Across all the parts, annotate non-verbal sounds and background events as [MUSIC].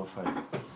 no falla.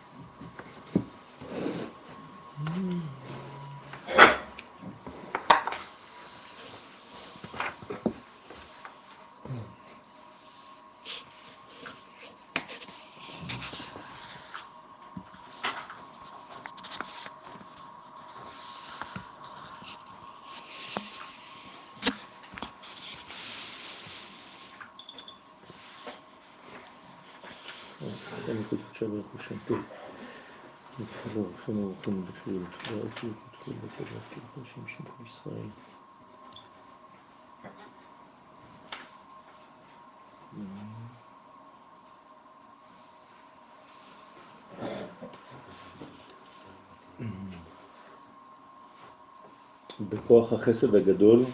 בכוח החסד הגדול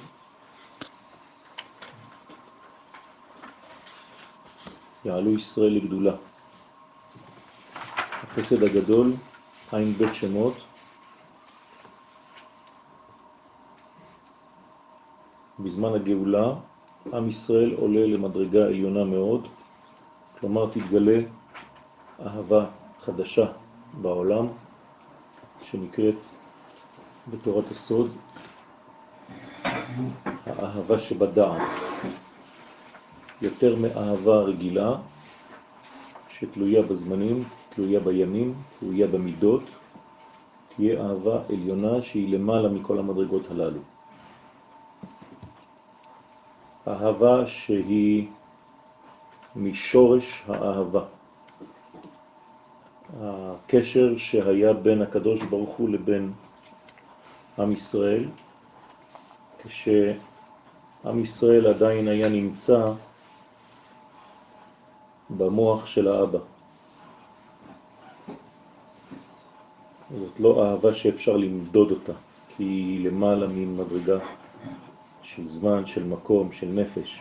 יעלו ישראל לגדולה. החסד הגדול, בית שמות, בזמן הגאולה עם ישראל עולה למדרגה עליונה מאוד, כלומר תתגלה אהבה חדשה בעולם שנקראת בתורת הסוד האהבה שבדעת, יותר מאהבה רגילה שתלויה בזמנים, תלויה בימים, תלויה במידות, תהיה אהבה עליונה שהיא למעלה מכל המדרגות הללו. אהבה שהיא משורש האהבה. הקשר שהיה בין הקדוש ברוך הוא לבין עם ישראל, כשעם ישראל עדיין היה נמצא במוח של האבא. זאת לא אהבה שאפשר למדוד אותה, כי היא למעלה ממדרגה של זמן, של מקום, של נפש.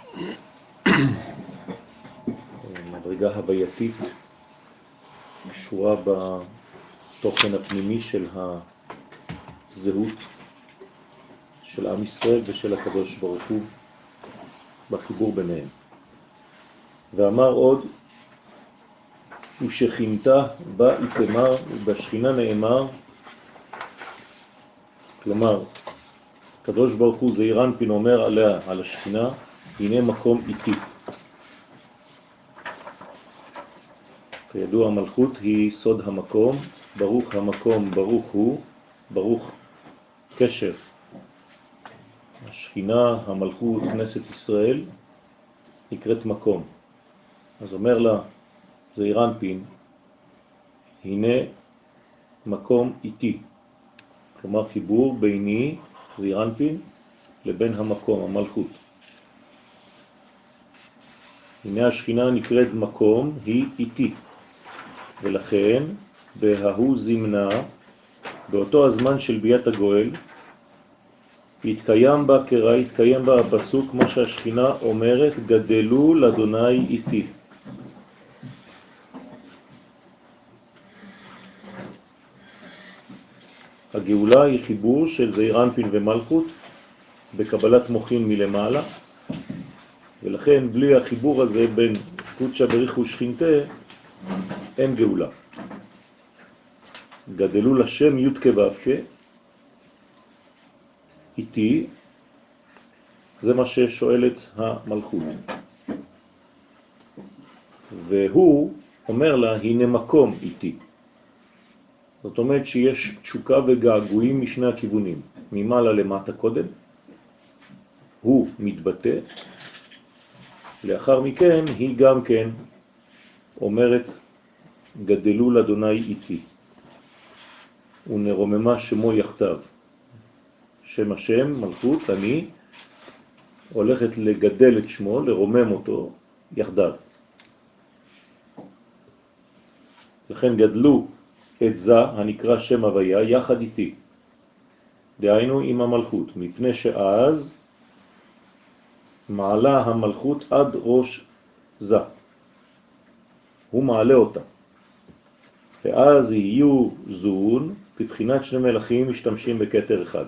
מדרגה הווייתית קשורה בתוכן הפנימי של הזהות של עם ישראל ושל הקדוש ברוך הוא בחיבור ביניהם. ואמר עוד, ושכינתה בה יתמר ובשכינה נאמר, כלומר, הקדוש ברוך הוא זעיר אנפין אומר עליה, על השכינה, הנה מקום איתי. כידוע המלכות היא סוד המקום, ברוך המקום, ברוך הוא, ברוך קשר. השכינה, המלכות, כנסת ישראל, נקראת מקום. אז אומר לה זעיר אנפין, הנה מקום איתי, כלומר חיבור ביני, זעיר אנפין, לבין המקום, המלכות. הנה השכינה נקראת מקום, היא איתי, ולכן בהוא זמנה, באותו הזמן של ביאת הגואל, התקיים בה קרא, התקיים בה הפסוק, כמו שהשכינה אומרת, גדלו לאדוני איתי. הגאולה היא חיבור של זעיר אנפין ומלכות בקבלת מוחין מלמעלה, ולכן בלי החיבור הזה בין קודשא בריך ושכינתה אין גאולה. גדלו לשם י' כו' איתי, זה מה ששואלת המלכות. והוא אומר לה, הנה מקום איתי. זאת אומרת שיש תשוקה וגעגועים משני הכיוונים, ממעלה למטה קודם, הוא מתבטא, לאחר מכן היא גם כן אומרת גדלו לאדוני איתי, ונרוממה שמו יחתיו. שם השם, מלכות, אני, הולכת לגדל את שמו, לרומם אותו יחדיו. לכן גדלו את זה הנקרא שם הוויה יחד איתי, דהיינו עם המלכות, מפני שאז מעלה המלכות עד ראש זה, הוא מעלה אותה, ואז יהיו זון, בבחינת שני מלכים משתמשים בקטר אחד,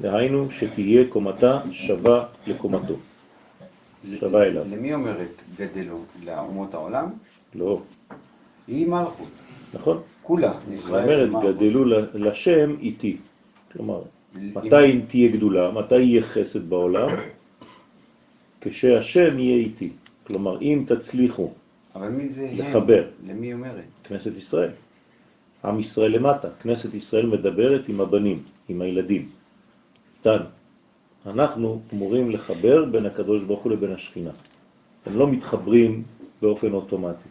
דהיינו שתהיה קומתה שווה לקומתו, שווה אליו. למי אומרת גדלו? לאומות העולם? לא, היא מלכות. נכון? כולה. זאת אומרת, גדלו לשם איתי. כלומר, מתי תהיה גדולה? מתי יהיה חסד בעולם? כשהשם יהיה איתי. כלומר, אם תצליחו אבל מי זה לחבר. הם? למי אומרת? כנסת ישראל. עם ישראל למטה. כנסת ישראל מדברת עם הבנים, עם הילדים. כאן. אנחנו אמורים לחבר בין הקדוש ברוך הוא לבין השכינה. הם לא מתחברים באופן אוטומטי.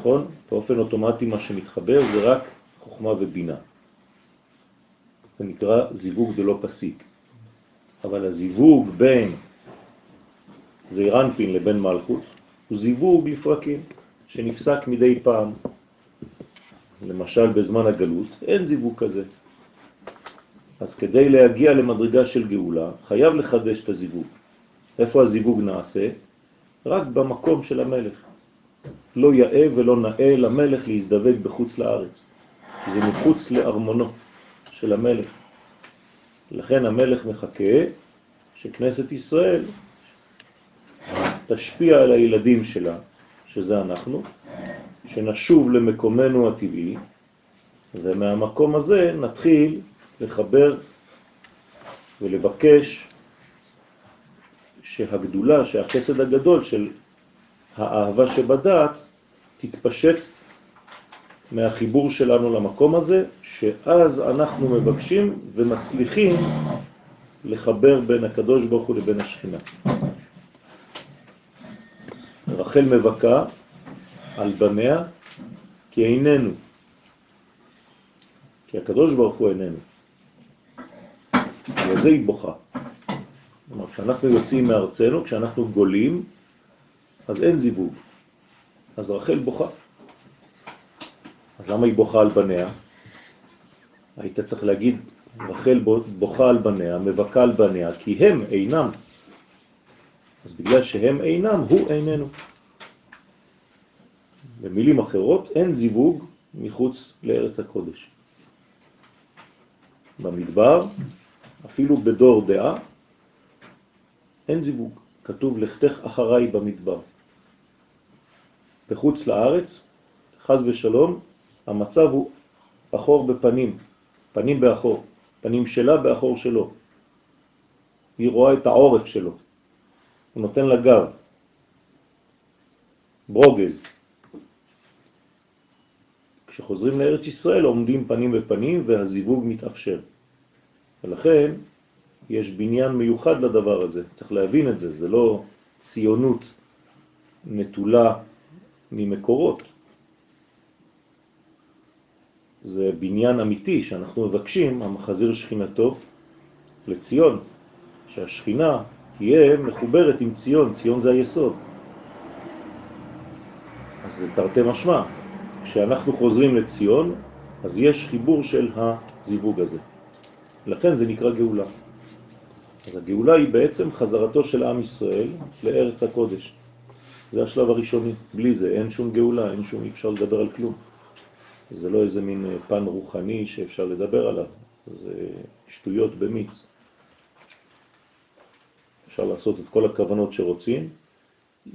נכון? באופן אוטומטי מה שמתחבר זה רק חוכמה ובינה. זה נקרא זיווג דלא פסיק. אבל הזיווג בין זעירנפין לבין מלכות הוא זיווג לפרקים שנפסק מדי פעם. למשל בזמן הגלות אין זיווג כזה. אז כדי להגיע למדרגה של גאולה חייב לחדש את הזיווג. איפה הזיווג נעשה? רק במקום של המלך. לא יאה ולא נאה למלך להזדווג בחוץ לארץ. זה מחוץ לארמונו של המלך. לכן המלך מחכה שכנסת ישראל תשפיע על הילדים שלה, שזה אנחנו, שנשוב למקומנו הטבעי, ומהמקום הזה נתחיל לחבר ולבקש שהגדולה, שהחסד הגדול של האהבה שבדעת תתפשט מהחיבור שלנו למקום הזה, שאז אנחנו מבקשים ומצליחים לחבר בין הקדוש ברוך הוא לבין השכינה. רחל מבכה על בניה כי איננו, כי הקדוש ברוך הוא איננו. וזה היא בוכה. כלומר, כשאנחנו יוצאים מארצנו, כשאנחנו גולים, אז אין זיווג. אז רחל בוכה. אז למה היא בוכה על בניה? היית צריך להגיד, רחל בוכה על בניה, מבכה על בניה, כי הם אינם. אז בגלל שהם אינם, הוא איננו. במילים אחרות, אין זיווג מחוץ לארץ הקודש. במדבר, אפילו בדור דעה, אין זיווג. כתוב לכתך אחריי במדבר. בחוץ לארץ, חז ושלום, המצב הוא אחור בפנים, פנים באחור, פנים שלה באחור שלו. היא רואה את העורף שלו, הוא נותן לה גב, ברוגז. כשחוזרים לארץ ישראל עומדים פנים בפנים והזיווג מתאפשר. ולכן יש בניין מיוחד לדבר הזה, צריך להבין את זה, זה לא ציונות נטולה ממקורות. זה בניין אמיתי שאנחנו מבקשים, המחזיר שכינתו לציון, שהשכינה תהיה מחוברת עם ציון, ציון זה היסוד. אז זה תרתי משמע, כשאנחנו חוזרים לציון, אז יש חיבור של הזיווג הזה. לכן זה נקרא גאולה. אז הגאולה היא בעצם חזרתו של עם ישראל לארץ הקודש. זה השלב הראשוני. בלי זה אין שום גאולה, אין שום, אפשר לדבר על כלום. זה לא איזה מין פן רוחני שאפשר לדבר עליו, זה שטויות במיץ. אפשר לעשות את כל הכוונות שרוצים,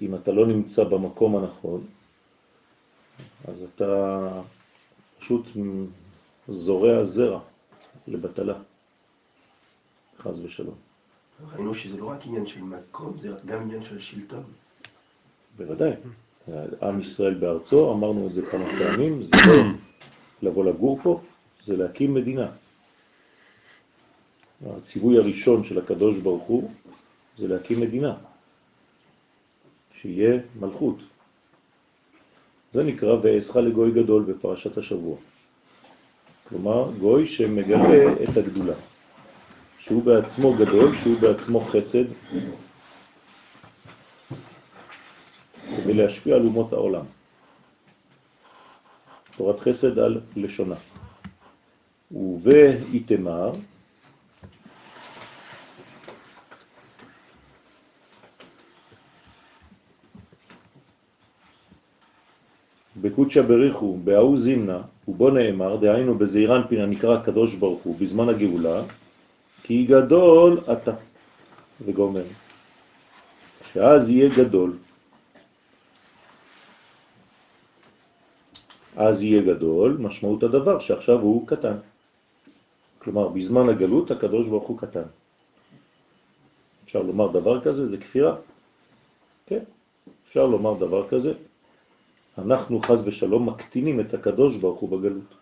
אם אתה לא נמצא במקום הנכון, אז אתה פשוט זורע זרע לבטלה, חז ושלום. ראינו שזה לא רק עניין של מקום, זה גם עניין של שלטון. בוודאי. עם ישראל בארצו, אמרנו את זה כמה פעמים, זה לא לבוא לגור פה, זה להקים מדינה. הציווי הראשון של הקדוש ברוך הוא זה להקים מדינה, שיהיה מלכות. זה נקרא ואעשך לגוי גדול בפרשת השבוע. כלומר, גוי שמגלה את הגדולה, שהוא בעצמו גדול, שהוא בעצמו חסד, כדי להשפיע על אומות העולם. תורת חסד על לשונה. ובאיתמר, בקודשא בריחו, בהאו זימנה, ובו נאמר, דהיינו בזעירן פין הנקרא הקדוש ברוך הוא, בזמן הגאולה, כי גדול אתה, וגומר. שאז יהיה גדול. אז יהיה גדול, משמעות הדבר שעכשיו הוא קטן. כלומר, בזמן הגלות הקדוש ברוך הוא קטן. אפשר לומר דבר כזה, זה כפירה. כן, אפשר לומר דבר כזה. אנחנו חז ושלום מקטינים את הקדוש ברוך הוא בגלות.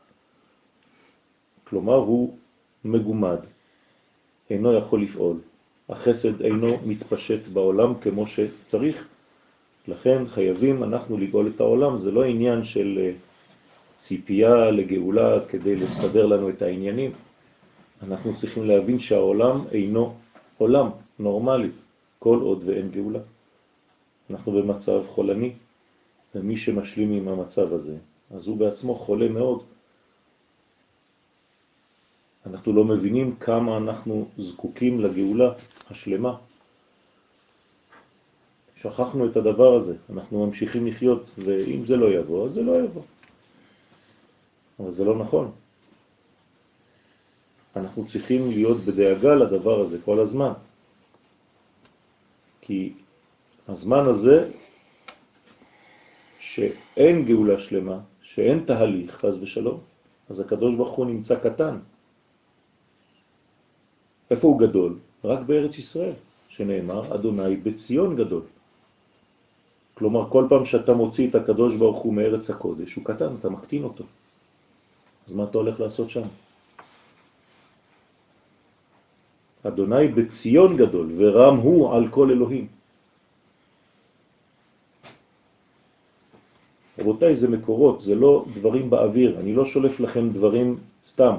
כלומר, הוא מגומד, אינו יכול לפעול. החסד אינו מתפשט בעולם כמו שצריך, לכן חייבים אנחנו לגאול את העולם. זה לא עניין של אה, ציפייה לגאולה כדי לסדר לנו את העניינים. אנחנו צריכים להבין שהעולם אינו עולם נורמלי, כל עוד ואין גאולה. אנחנו במצב חולני, ומי שמשלים עם המצב הזה, אז הוא בעצמו חולה מאוד. אנחנו לא מבינים כמה אנחנו זקוקים לגאולה השלמה. שכחנו את הדבר הזה, אנחנו ממשיכים לחיות, ואם זה לא יבוא, אז זה לא יבוא. אבל זה לא נכון. אנחנו צריכים להיות בדאגה לדבר הזה כל הזמן. כי הזמן הזה, שאין גאולה שלמה, שאין תהליך, חז ושלום, אז הקדוש ברוך הוא נמצא קטן. איפה הוא גדול? רק בארץ ישראל, שנאמר, אדוני בציון גדול. כלומר, כל פעם שאתה מוציא את הקדוש ברוך הוא מארץ הקודש, הוא קטן, אתה מקטין אותו. אז מה אתה הולך לעשות שם? אדוני בציון גדול, ורם הוא על כל אלוהים. רבותיי, זה מקורות, זה לא דברים באוויר, אני לא שולף לכם דברים סתם.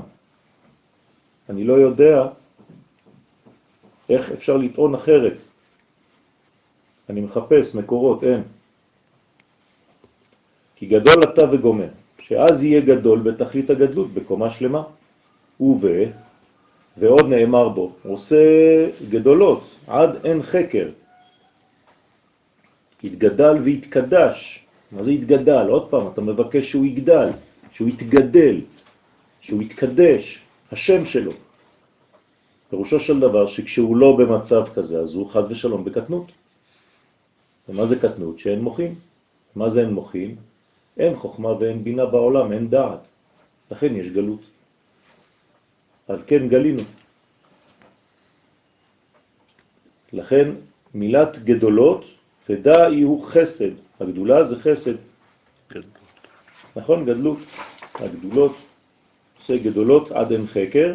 אני לא יודע איך אפשר לטעון אחרת. אני מחפש מקורות, אין. כי גדול אתה וגומר, שאז יהיה גדול בתכלית הגדלות, בקומה שלמה. וב, ועוד נאמר בו, עושה גדולות עד אין חקר. התגדל והתקדש. מה זה התגדל? עוד פעם, אתה מבקש שהוא יגדל, שהוא יתגדל, שהוא יתקדש, השם שלו. פירושו של דבר שכשהוא לא במצב כזה, אז הוא חז ושלום בקטנות. ומה זה קטנות? שאין מוחים. מה זה אין מוחים? אין חוכמה ואין בינה בעולם, אין דעת. לכן יש גלות. על כן גלינו. לכן מילת גדולות, ודאי הוא חסד. הגדולה זה חסד. גדלות. נכון? גדלות. הגדולות, עושה גדולות עד אין חקר,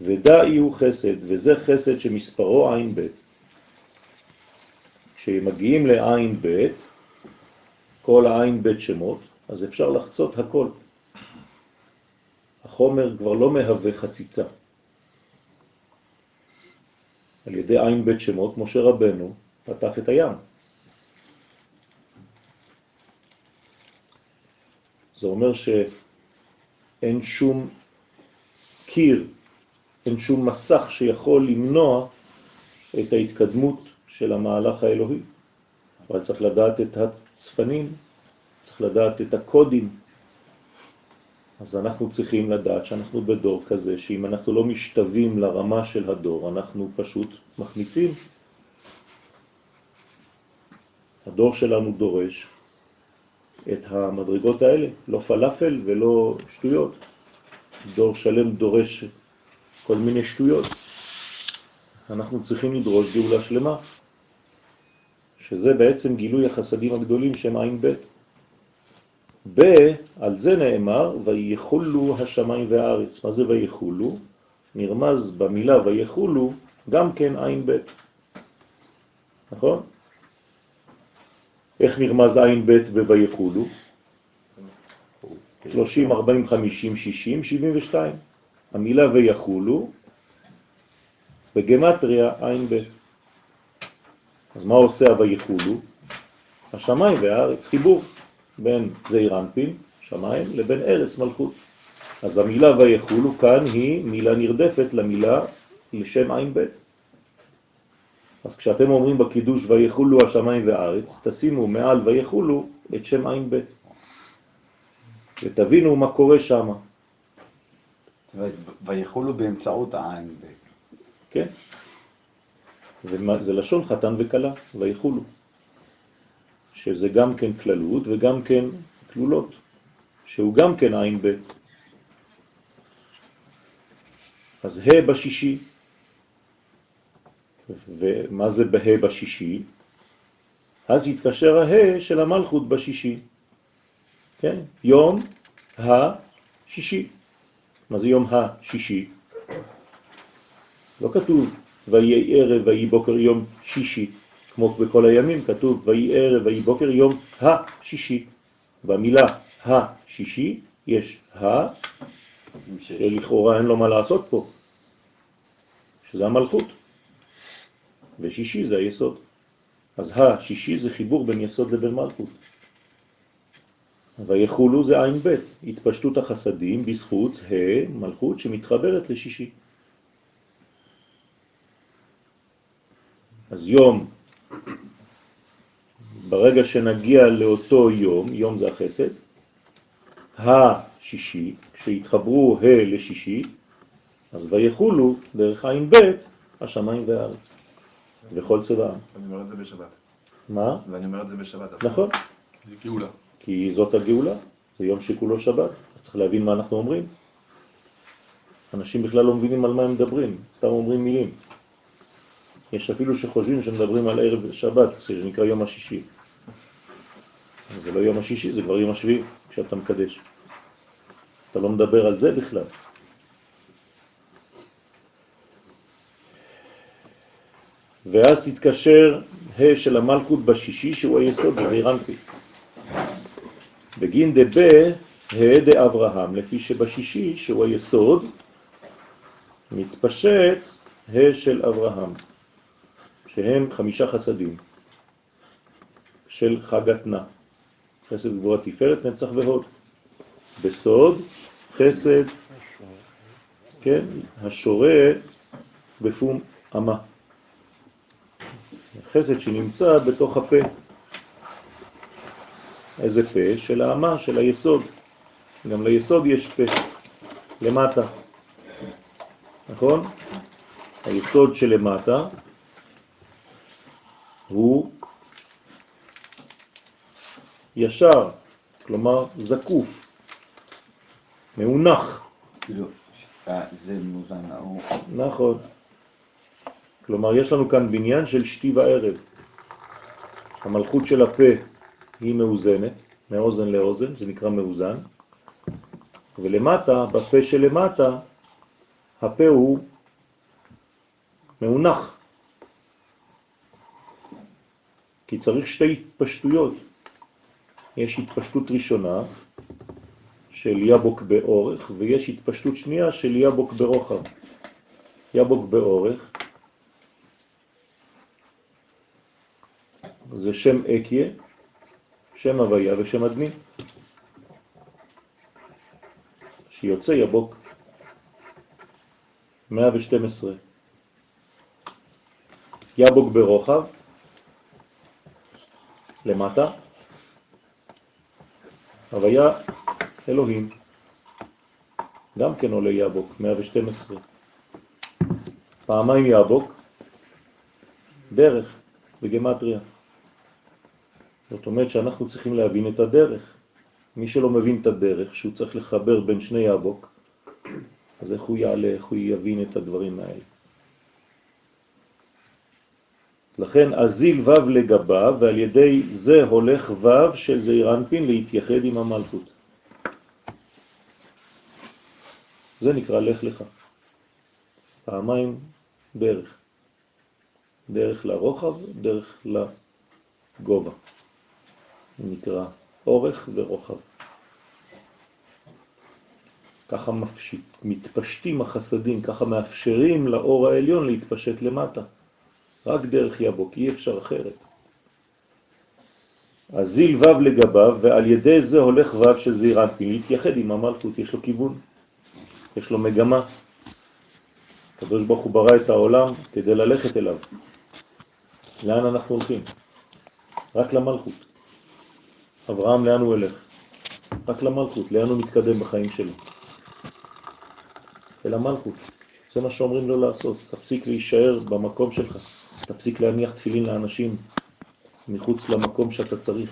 ודאי הוא חסד, וזה חסד שמספרו עין ב'. כשמגיעים לעין ב', כל העין ב' שמות, אז אפשר לחצות הכל. החומר כבר לא מהווה חציצה. על ידי עין ב' שמות, משה רבנו פתח את הים. זה אומר שאין שום קיר, אין שום מסך שיכול למנוע את ההתקדמות של המהלך האלוהי. אבל צריך לדעת את הצפנים, צריך לדעת את הקודים. אז אנחנו צריכים לדעת שאנחנו בדור כזה, שאם אנחנו לא משתווים לרמה של הדור, אנחנו פשוט מחמיצים. הדור שלנו דורש את המדרגות האלה, לא פלאפל ולא שטויות. דור שלם דורש כל מיני שטויות. אנחנו צריכים לדרוש גאולה שלמה. שזה בעצם גילוי החסדים הגדולים שהם עין ב'. ב, על זה נאמר, ויחולו השמיים והארץ. מה זה ויחולו? נרמז במילה ויחולו גם כן עין ב'. נכון? איך נרמז עין ב' בויחולו? 30, 40, 50, 60, 72. המילה ויחולו בגמטריה עין ב'. אז מה עושה הוויחולו? השמיים והארץ, חיבור בין זעיר אנפין, שמיים, לבין ארץ מלכות. אז המילה ויחולו כאן היא מילה נרדפת למילה לשם עין ב'. אז כשאתם אומרים בקידוש ויחולו השמיים והארץ, תשימו מעל ויחולו את שם עין ב'. ותבינו מה קורה שם. ויחולו באמצעות העין ב'. כן. וזה לשון חתן וקלה, ויחולו. שזה גם כן כללות וגם כן כלולות. שהוא גם כן עין ב'. אז ה' בשישי, ומה זה בה' בשישי? אז יתקשר הה של המלכות בשישי. כן? יום השישי. מה זה יום השישי? לא כתוב ויהי ערב ויהי בוקר יום שישי, כמו בכל הימים כתוב ויהי ערב ויהי בוקר יום השישי. במילה השישי יש ה, שלכאורה אין לו מה לעשות פה, שזה המלכות, ושישי זה היסוד. אז השישי זה חיבור בין יסוד לבין מלכות. ויחולו זה עין ב', התפשטות החסדים בזכות ה' מלכות שמתחברת לשישי. אז יום, ברגע שנגיע לאותו יום, יום זה החסד, השישי, כשהתחברו ה' לשישי, אז ויחולו דרך עין ב' השמיים והארץ. וכל צבעם. אני אומר את זה בשבת. מה? ואני אומר את זה בשבת. נכון. זה גאולה. כי זאת הגאולה, זה יום שכולו שבת. צריך להבין מה אנחנו אומרים. אנשים בכלל לא מבינים על מה הם מדברים, סתם אומרים מילים. יש אפילו שחושבים שמדברים על ערב שבת, זה נקרא יום השישי. זה לא יום השישי, זה כבר יום השביעי, כשאתה מקדש. אתה לא מדבר על זה בכלל. ואז תתקשר ה' של המלכות בשישי, שהוא היסוד, וזה אירנפי. בגין דבה ה' דאברהם, לפי שבשישי, שהוא היסוד, מתפשט ה' של אברהם, שהם חמישה חסדים של חג התנה, חסד גבורה תפארת, נצח והוד. בסוד, חסד, כן, השורה בפום אמה. חסד שנמצא בתוך הפה. איזה פה? של האמה, של היסוד. גם ליסוד יש פה, למטה. נכון? היסוד שלמטה הוא ישר, כלומר זקוף, מאונח. אה, זה מוזן נאור. נכון. כלומר, יש לנו כאן בניין של שתי וערב. המלכות של הפה היא מאוזנת, מאוזן לאוזן, זה נקרא מאוזן, ולמטה, בפה שלמטה, הפה הוא מאונח. כי צריך שתי התפשטויות. יש התפשטות ראשונה של יבוק באורך, ויש התפשטות שנייה של יבוק ברוחב. יבוק באורך זה שם אקיה, שם הוויה ושם אדמי, שיוצא יבוק 112. יבוק ברוחב, למטה, הוויה אלוהים, גם כן עולה יבוק, 112. פעמיים יבוק, דרך, בגמטריה. זאת אומרת שאנחנו צריכים להבין את הדרך. מי שלא מבין את הדרך, שהוא צריך לחבר בין שני יבוק, אז איך הוא יעלה, איך הוא יבין את הדברים האלה. לכן אזיל ו' לגביו, ועל ידי זה הולך ו' של זעיר אנפין להתייחד עם המלכות. זה נקרא לך לך. פעמיים דרך. דרך לרוחב, דרך לגובה. נקרא אורך ורוחב. ככה מפשיט, מתפשטים החסדים, ככה מאפשרים לאור העליון להתפשט למטה. רק דרך יבוק, אי אפשר אחרת. אז זיל ו' לגביו, ועל ידי זה הולך ו' של זעיר אנפין, להתייחד עם המלכות, יש לו כיוון, יש לו מגמה. הקדוש ברוך הוא ברא את העולם כדי ללכת אליו. לאן אנחנו הולכים? רק למלכות. אברהם, לאן הוא הולך? רק למלכות, לאן הוא מתקדם בחיים שלו? אל המלכות. זה מה שאומרים לו לעשות. תפסיק להישאר במקום שלך. תפסיק להניח תפילין לאנשים מחוץ למקום שאתה צריך.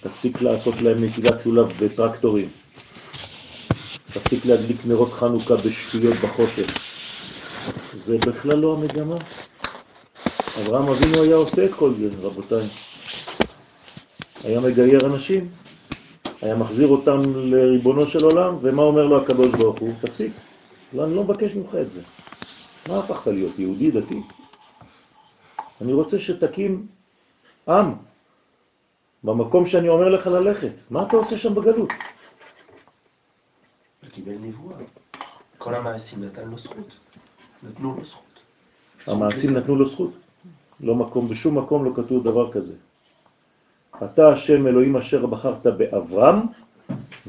תפסיק לעשות להם נטילת לולב בטרקטורים, תפסיק להדליק נרות חנוכה בשטויות בחושך. זה בכלל לא המגמה. אברהם אבינו היה עושה את כל זה, רבותיי. היה מגייר אנשים, היה מחזיר אותם לריבונו של עולם, ומה אומר לו הקדוש ברוך הוא? תפסיק, לא, אני לא מבקש ממך את זה. מה הפכת להיות, יהודי דתי? אני רוצה שתקים עם במקום שאני אומר לך ללכת. מה אתה עושה שם בגלות? קיבל נבואה. כל המעשים נתן לו זכות. נתנו לו זכות. המעשים נתנו לו זכות. לא מקום, בשום מקום לא כתוב דבר כזה. אתה השם אלוהים אשר בחרת באברהם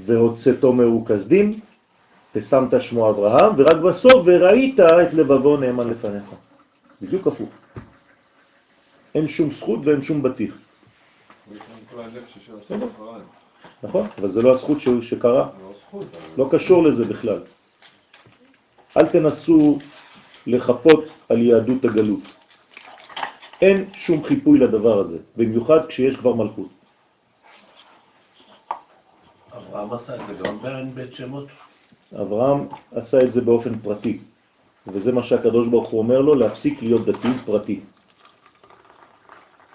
והוצאתו מרוכזדים ושמת שמו אברהם, ורק בסוף וראית את לבבו נאמן לפניך. בדיוק הפוך. אין שום זכות ואין שום בטיח. נכון, אבל זה לא הזכות. שקרה. לא קשור לזה בכלל. אל תנסו לחפות על יהדות הגלות. אין שום חיפוי לדבר הזה, במיוחד כשיש כבר מלכות. אברהם עשה את זה גם בין בית שמות. אברהם עשה את זה באופן פרטי, וזה מה שהקדוש ברוך הוא אומר לו, להפסיק להיות דתי פרטי.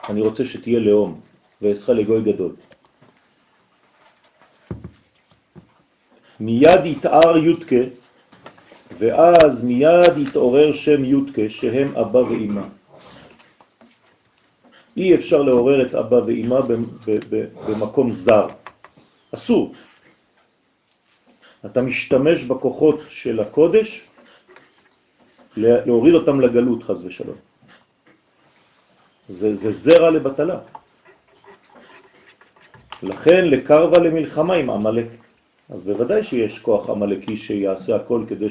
אני רוצה שתהיה לאום, ואעשך לגוי גדול. מיד יתאר יודקה, ואז מיד יתעורר שם יודקה, שהם אבא ואימא. אי אפשר לעורר את אבא ואימא במקום זר. אסור. אתה משתמש בכוחות של הקודש להוריד אותם לגלות, חז ושלום. זה, זה זרע לבטלה. לכן לקרבה למלחמה עם עמלק. אז בוודאי שיש כוח עמלקי שיעשה הכל כדי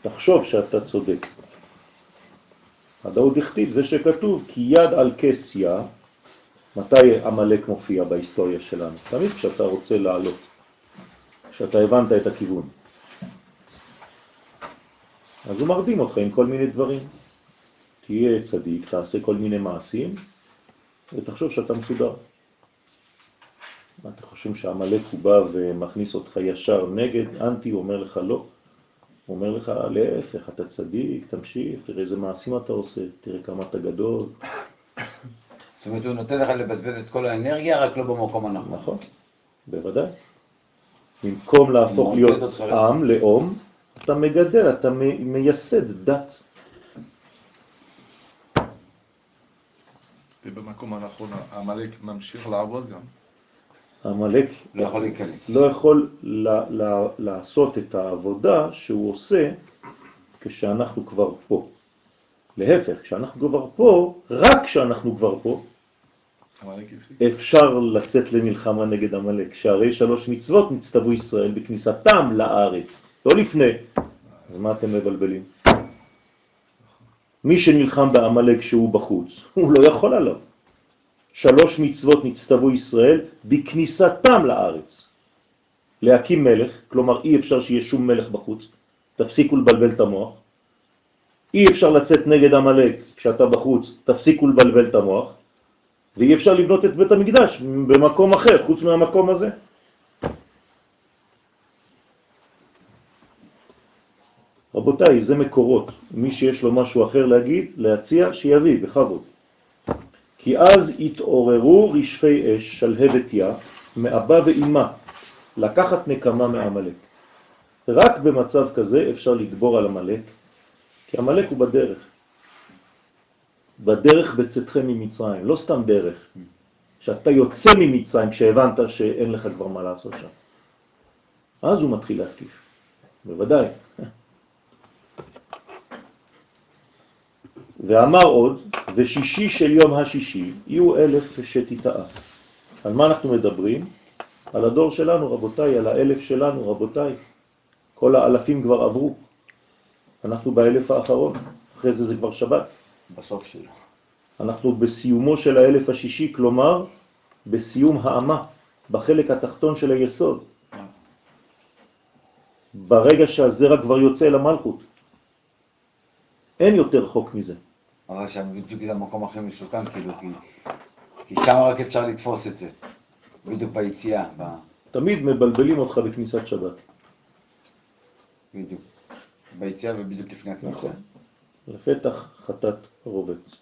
שתחשוב שאתה צודק. הדאוד הכתיב, זה שכתוב, כי יד על כסיה, מתי עמלק מופיע בהיסטוריה שלנו? תמיד כשאתה רוצה לעלות, כשאתה הבנת את הכיוון. אז הוא מרדים אותך עם כל מיני דברים. תהיה צדיק, תעשה כל מיני מעשים, ותחשוב שאתה מסודר. אתה חושב שהמלאק הוא בא ומכניס אותך ישר נגד, אנטי, הוא אומר לך לא. הוא אומר לך, להפך, אתה צדיק, תמשיך, תראה איזה מעשים אתה עושה, תראה כמה אתה גדול. זאת אומרת, הוא נותן לך לבזבז את כל האנרגיה, רק לא במקום הנכון. נכון, בוודאי. במקום להפוך להיות עם, לאום, אתה מגדל, אתה מייסד דת. ובמקום הנכון, המלאק ממשיך לעבוד גם. המלאק לא יכול להיכנס. לא יכול ל- ל- לעשות את העבודה שהוא עושה כשאנחנו כבר פה. להפך, כשאנחנו כבר פה, רק כשאנחנו כבר פה. אפשר לצאת למלחמה נגד המלאק, שהרי שלוש מצוות נצטוו ישראל בכניסתם לארץ, לא לפני. אז מה אתם מבלבלים? מי שנלחם בעמלק שהוא בחוץ, הוא לא יכול עליו. שלוש מצוות נצטוו ישראל בכניסתם לארץ. להקים מלך, כלומר אי אפשר שיהיה שום מלך בחוץ, תפסיקו לבלבל את המוח. אי אפשר לצאת נגד המלאק כשאתה בחוץ, תפסיקו לבלבל את המוח. ואי אפשר לבנות את בית המקדש במקום אחר, חוץ מהמקום הזה. רבותיי, זה מקורות. מי שיש לו משהו אחר להגיד, להציע, שיביא, בכבוד. כי אז התעוררו רשפי אש, שלהבת יה, מאבא ואימא, לקחת נקמה מעמלק. רק במצב כזה אפשר לגבור על המלאק, כי המלאק הוא בדרך. בדרך בצאתכם ממצרים, לא סתם דרך. שאתה יוצא ממצרים כשהבנת שאין לך כבר מה לעשות שם. אז הוא מתחיל להתקיף, בוודאי. ואמר עוד, ושישי של יום השישי יהיו אלף שתתאה. על מה אנחנו מדברים? על הדור שלנו, רבותיי, על האלף שלנו, רבותיי. כל האלפים כבר עברו. אנחנו באלף האחרון, אחרי זה זה כבר שבת. בסוף שלו. אנחנו בסיומו של האלף השישי, כלומר, בסיום האמה, בחלק התחתון של היסוד. ברגע שהזרע כבר יוצא למלכות. אין יותר רחוק מזה. אבל שם בדיוק זה המקום הכי מסוכן, כאילו, כי, כי שם רק אפשר לתפוס את זה. בדיוק ביציאה, ב- תמיד מבלבלים אותך בכניסת שבת. בדיוק. ביציאה ובדיוק לפני הכניסה. נכון. לפתח חטאת רובץ.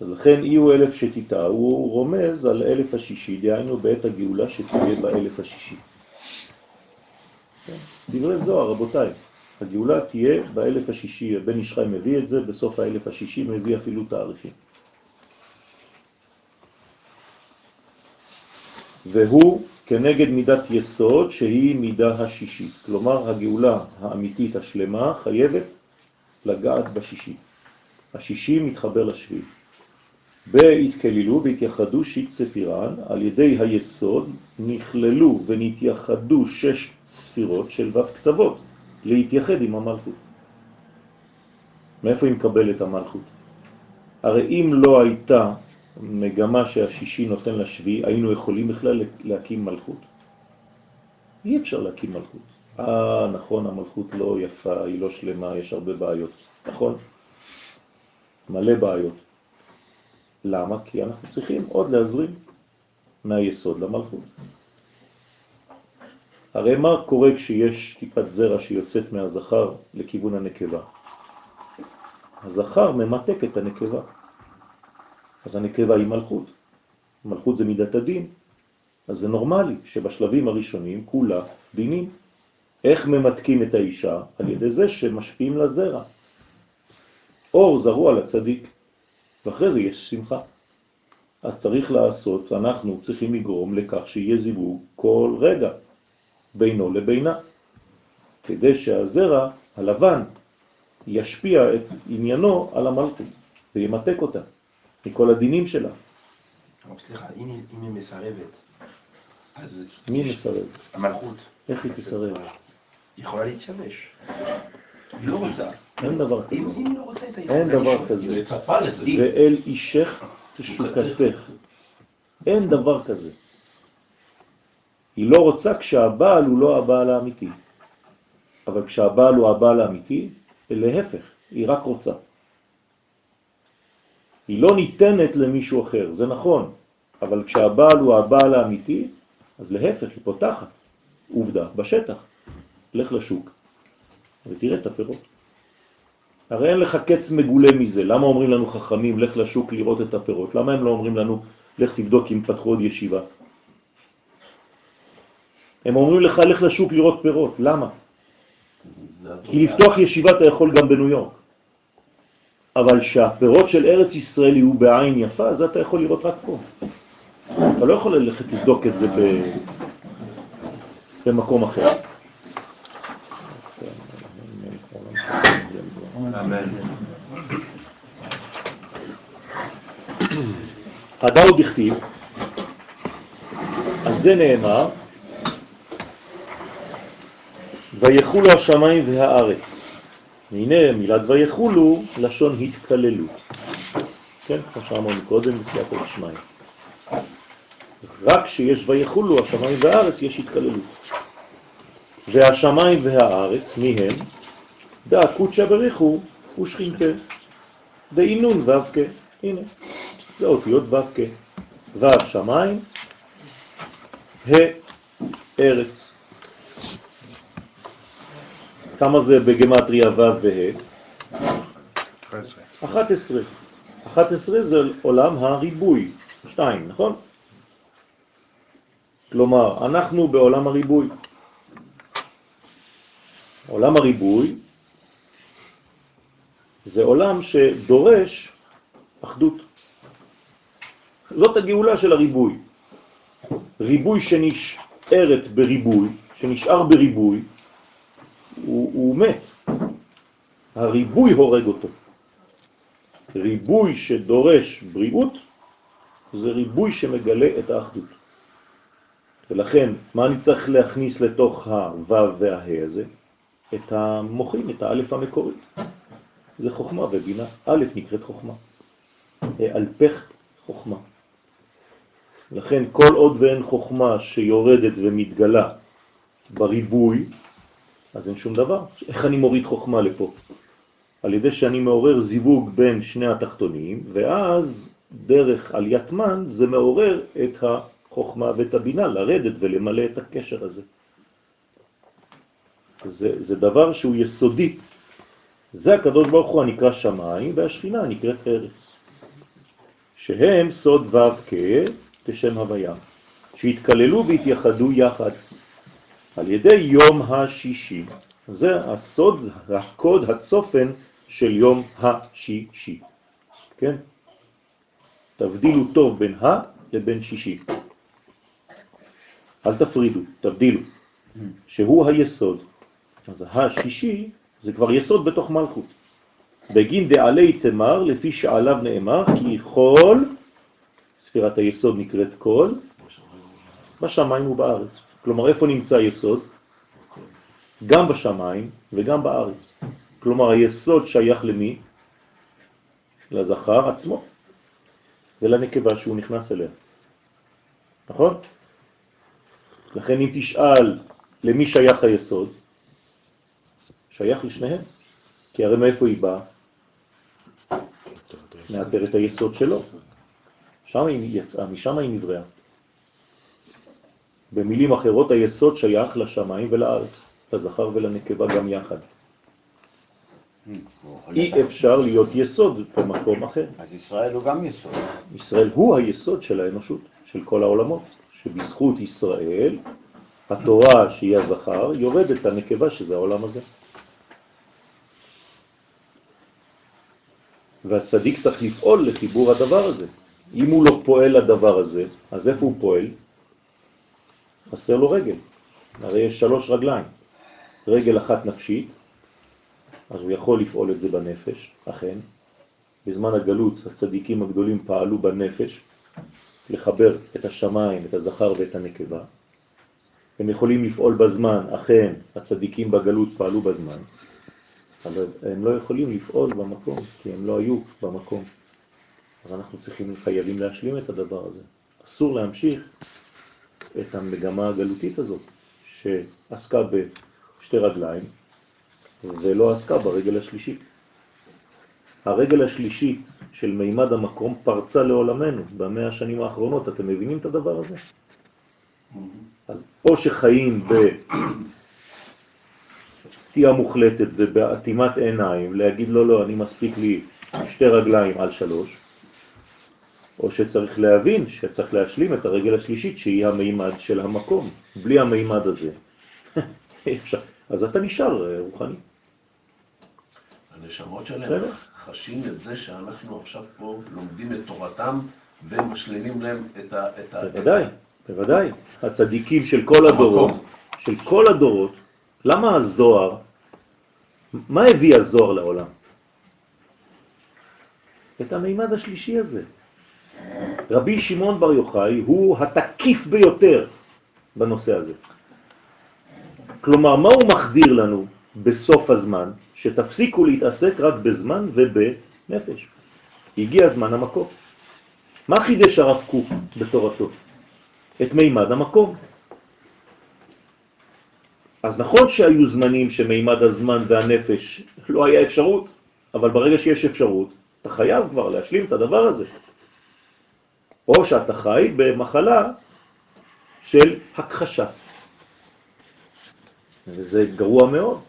אז לכן הוא אלף שתיטע, הוא רומז על אלף השישי, דהיינו בעת הגאולה שתהיה באלף השישי. דברי זוהר, רבותיי, הגאולה תהיה באלף השישי, הבן איש חי מביא את זה, בסוף האלף השישי מביא אפילו תאריכים. והוא כנגד מידת יסוד שהיא מידה השישית. כלומר, הגאולה האמיתית השלמה חייבת לגעת בשישי. השישי מתחבר לשביעי. בהתכללו והתייחדו שיט ספירן, על ידי היסוד נכללו ונתייחדו שש ספירות של ו' קצוות, להתייחד עם המלכות. מאיפה היא מקבלת המלכות? הרי אם לא הייתה מגמה שהשישי נותן לשביעי, היינו יכולים בכלל להקים מלכות? אי אפשר להקים מלכות. אה, נכון, המלכות לא יפה, היא לא שלמה, יש הרבה בעיות. נכון, מלא בעיות. למה? כי אנחנו צריכים עוד להזרים מהיסוד למלכות. הרי מה קורה כשיש טיפת זרע שיוצאת מהזכר לכיוון הנקבה? הזכר ממתק את הנקבה. אז הנקבה היא מלכות. מלכות זה מידת הדין. אז זה נורמלי שבשלבים הראשונים כולה דינים. איך ממתקים את האישה? על ידי זה שמשפיעים לזרע. אור זרוע לצדיק, ואחרי זה יש שמחה. אז צריך לעשות, אנחנו צריכים לגרום לכך שיהיה זיווג כל רגע בינו לבינה, כדי שהזרע הלבן ישפיע את עניינו על המלכות וימתק אותה מכל הדינים שלה. סליחה, אם היא מסרבת, אז מי מסרב? המלכות איך היא תסרב? היא יכולה להתשמש. היא לא רוצה. אין דבר כזה. לא אין דבר כזה. ואל אישך תשוקתך. אין דבר כזה. היא לא רוצה כשהבעל הוא לא הבעל האמיתי. אבל כשהבעל הוא הבעל האמיתי, להפך, היא רק רוצה. היא לא ניתנת למישהו אחר, זה נכון, אבל כשהבעל הוא הבעל האמיתי, אז להפך, היא פותחת. עובדה, בשטח. לך לשוק ותראה את הפירות. הרי אין לך קץ מגולה מזה. למה אומרים לנו חכמים, לך לשוק לראות את הפירות? למה הם לא אומרים לנו, לך תבדוק אם פתחו עוד ישיבה? הם אומרים לך, לך לשוק לראות פירות. למה? כי לפתוח ישיבה אתה יכול גם בניו יורק. אבל שהפירות של ארץ ישראל יהיו בעין יפה, אז אתה יכול לראות רק פה. אתה לא יכול ללכת לבדוק את זה ב... במקום אחר. אמן. [CLEARS THROAT] הדאו דכתיב, על זה נאמר, ויחולו השמיים והארץ. הנה מילת ויחולו, לשון התקללות. כן, כמו שאמרנו קודם, בסייעתא דשמיא. רק כשיש ויחולו השמיים והארץ יש התקללות. והשמיים והארץ, מי הם? דא קודשא בריחו ושכינתה. דאינון ו"ק. הנה, זה אותיות ו"ק. ו' שמיים, ה' ארץ. כמה זה בגמטריה ו' וה'? 11. 11 זה עולם הריבוי, 2, נכון? כלומר, אנחנו בעולם הריבוי. עולם הריבוי זה עולם שדורש אחדות. זאת הגאולה של הריבוי. ריבוי שנשארת בריבוי, שנשאר בריבוי, הוא, הוא מת. הריבוי הורג אותו. ריבוי שדורש בריאות זה ריבוי שמגלה את האחדות. ולכן, מה אני צריך להכניס לתוך הו' והה הזה? את המוחים, את האלף המקורי. זה חוכמה ובינה. א' נקראת חוכמה. אלפך חוכמה. לכן כל עוד ואין חוכמה שיורדת ומתגלה בריבוי, אז אין שום דבר. איך אני מוריד חוכמה לפה? על ידי שאני מעורר זיווג בין שני התחתונים, ואז דרך עליית מן זה מעורר את החוכמה ואת הבינה, לרדת ולמלא את הקשר הזה. זה, זה דבר שהוא יסודי. זה הקדוש ברוך הוא הנקרא שמיים, והשכינה נקראת ארץ. שהם סוד ו' כ' כשם הוויה, שהתקללו והתייחדו יחד על ידי יום השישי. זה הסוד, הקוד, הצופן של יום השישי. כן? תבדילו טוב בין ה לבין שישי. אל תפרידו, תבדילו, שהוא היסוד. אז השישי זה כבר יסוד בתוך מלכות. בגין דעלי תמר, לפי שעליו נאמר, כי כל, ספירת היסוד נקראת כל, בשמיים ובארץ. כלומר, איפה נמצא היסוד? גם בשמיים וגם בארץ. כלומר, היסוד שייך למי? לזכר עצמו ולנקבה שהוא נכנס אליה. נכון? לכן אם תשאל למי שייך היסוד, שייך לשניהם. כי הרי מאיפה היא באה? מאתר את היסוד שלו. שם היא יצאה, משם היא נבראה. במילים אחרות, היסוד שייך לשמיים ולארץ, לזכר ולנקבה גם יחד. אי אפשר להיות יסוד במקום אחר. אז ישראל הוא גם יסוד. ישראל הוא היסוד של האנושות, של כל העולמות, שבזכות ישראל, התורה שהיא הזכר, יורדת לנקבה שזה העולם הזה. והצדיק צריך לפעול לחיבור הדבר הזה. אם הוא לא פועל לדבר הזה, אז איפה הוא פועל? חסר לו רגל. הרי יש שלוש רגליים. רגל אחת נפשית, אז הוא יכול לפעול את זה בנפש, אכן. בזמן הגלות הצדיקים הגדולים פעלו בנפש, לחבר את השמיים, את הזכר ואת הנקבה. הם יכולים לפעול בזמן, אכן, הצדיקים בגלות פעלו בזמן, אבל הם לא יכולים לפעול במקום, כי הם לא היו במקום. אז אנחנו צריכים, חייבים להשלים את הדבר הזה. אסור להמשיך את המגמה הגלותית הזאת, שעסקה בשתי רגליים ולא עסקה ברגל השלישית. הרגל השלישית של מימד המקום פרצה לעולמנו במאה השנים האחרונות. אתם מבינים את הדבר הזה? אז או שחיים בסטייה מוחלטת ובאטימת עיניים, להגיד לא, לא, אני מספיק לי שתי רגליים על שלוש, או שצריך להבין שצריך להשלים את הרגל השלישית שהיא המימד של המקום. בלי המימד הזה, [LAUGHS] אפשר. אז אתה נשאר אה, רוחני. הנשמות שלהם חשים את זה שאנחנו עכשיו פה לומדים את תורתם ומשלימים להם. את ה בוודאי, בוודאי. הצדיקים של כל הדורות, של כל הדורות, למה הזוהר, מה הביא הזוהר לעולם? את המימד השלישי הזה. רבי שמעון בר יוחאי הוא התקיף ביותר בנושא הזה. כלומר, מה הוא מחדיר לנו בסוף הזמן? שתפסיקו להתעסק רק בזמן ובנפש. הגיע הזמן המקום. מה חידש הרב קוק בתורתו? את מימד המקום. אז נכון שהיו זמנים שמימד הזמן והנפש לא היה אפשרות, אבל ברגע שיש אפשרות, אתה חייב כבר להשלים את הדבר הזה. או שאתה חי במחלה של הכחשה. וזה גרוע מאוד.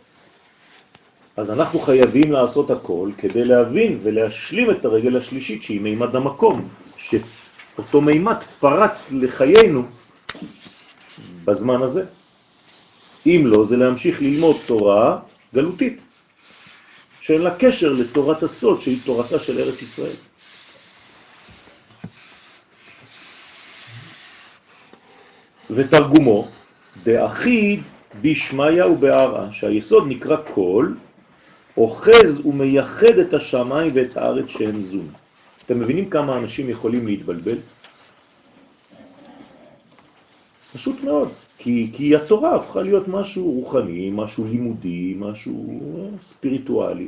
אז אנחנו חייבים לעשות הכל כדי להבין ולהשלים את הרגל השלישית שהיא מימד המקום, שאותו מימד פרץ לחיינו בזמן הזה. אם לא, זה להמשיך ללמוד תורה גלותית, שאין לה קשר לתורת הסוד שהיא תורתה של ארץ ישראל. ותרגומו, דאחיד בשמיה ובערה, שהיסוד נקרא קול, אוחז ומייחד את השמיים ואת הארץ שהם זון. אתם מבינים כמה אנשים יכולים להתבלבל? פשוט מאוד, כי, כי התורה הפכה להיות משהו רוחני, משהו לימודי, משהו אה, ספיריטואלי.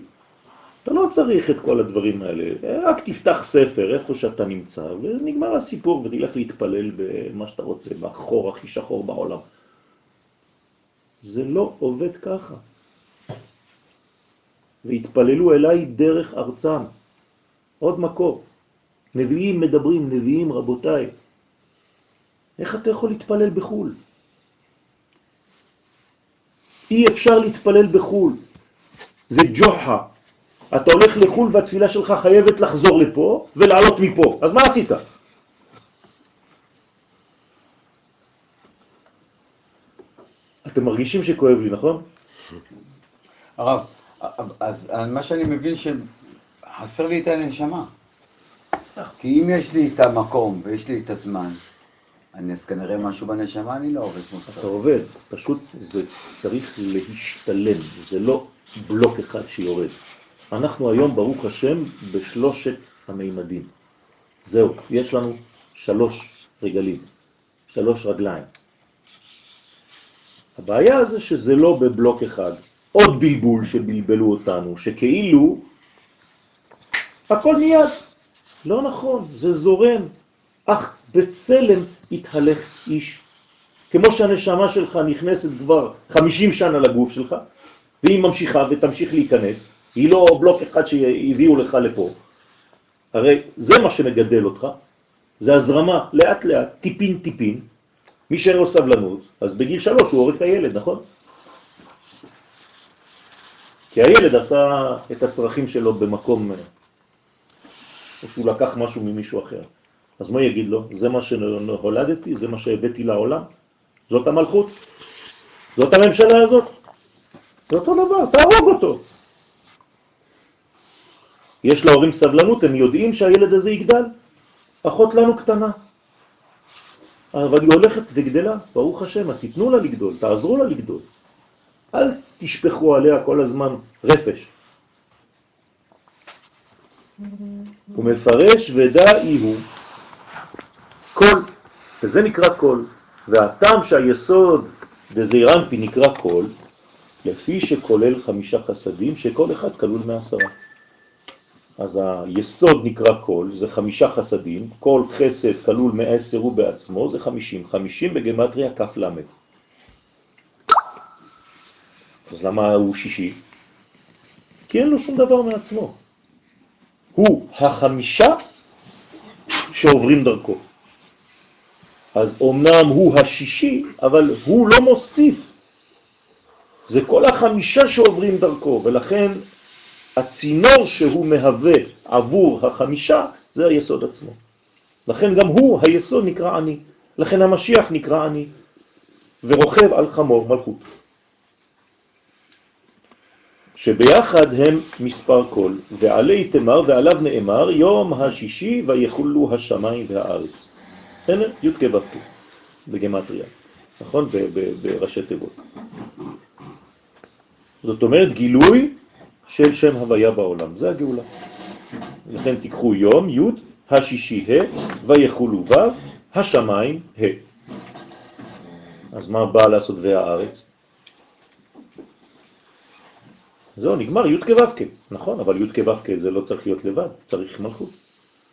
אתה לא צריך את כל הדברים האלה, רק תפתח ספר איפה שאתה נמצא, ונגמר הסיפור, ותלך להתפלל במה שאתה רוצה, בחור הכי שחור בעולם. זה לא עובד ככה. והתפללו אליי דרך ארצם. עוד מקור. נביאים מדברים, נביאים רבותיי. איך אתה יכול להתפלל בחו"ל? אי אפשר להתפלל בחו"ל. זה ג'וחה. אתה הולך לחו"ל והתפילה שלך חייבת לחזור לפה ולעלות מפה. אז מה עשית? אתם מרגישים שכואב לי, נכון? הרב, אז מה שאני מבין שחסר לי את הנשמה. כי אם יש לי את המקום ויש לי את הזמן, אני אז כנראה משהו בנשמה אני לא עובד כמו אתה שצריך. עובד, פשוט זה צריך להשתלם, זה לא בלוק אחד שיורד. אנחנו היום, ברוך השם, בשלושת המימדים. זהו, יש לנו שלוש רגלים, שלוש רגליים. הבעיה זה שזה לא בבלוק אחד. עוד בלבול שבלבלו אותנו, שכאילו הכל מיד. לא נכון, זה זורם. אך בצלם התהלך איש. כמו שהנשמה שלך נכנסת כבר 50 שנה לגוף שלך, והיא ממשיכה ותמשיך להיכנס, היא לא בלוק אחד שהביאו לך לפה. הרי זה מה שמגדל אותך, זה הזרמה, לאט לאט, טיפין טיפין. מי שאין לו סבלנות, אז בגיל שלוש הוא הורג את הילד, נכון? כי הילד עשה את הצרכים שלו במקום, או שהוא לקח משהו ממישהו אחר. אז מה יגיד לו? זה מה שהולדתי, זה מה שהבאתי לעולם, זאת המלכות, זאת הממשלה הזאת. זה אותו דבר, תהרוג אותו. יש להורים סבלנות, הם יודעים שהילד הזה יגדל. אחות לנו קטנה, אבל היא הולכת וגדלה, ברוך השם, אז תיתנו לה לגדול, תעזרו לה לגדול. אל תשפכו עליה כל הזמן רפש. הוא מפרש ודאי הוא קול, וזה נקרא קול, והטעם שהיסוד דזעיר אנפין נקרא קול, לפי שכולל חמישה חסדים, שכל אחד כלול מעשרה. אז היסוד נקרא קול, זה חמישה חסדים, כל חסד כלול מעשר הוא בעצמו, זה חמישים. חמישים בגמטריה כף למד. אז למה הוא שישי? כי אין לו שום דבר מעצמו. הוא החמישה שעוברים דרכו. אז אומנם הוא השישי, אבל הוא לא מוסיף. זה כל החמישה שעוברים דרכו, ולכן הצינור שהוא מהווה עבור החמישה זה היסוד עצמו. לכן גם הוא, היסוד נקרא אני. לכן המשיח נקרא אני, ורוכב על חמור מלכות. שביחד הם מספר קול, ועלי תמר ועליו נאמר יום השישי ויחולו השמיים והארץ. הנה, י' כו' בגמטריה, נכון? בראשי תיבות. זאת אומרת גילוי של שם הוויה בעולם, זה הגאולה. לכן תיקחו יום, י', השישי ה', ויחולו ו', השמיים ה'. אז מה בא לעשות והארץ? זהו, נגמר י' כו' נכון, אבל י' כו' זה לא צריך להיות לבד, צריך מלכות.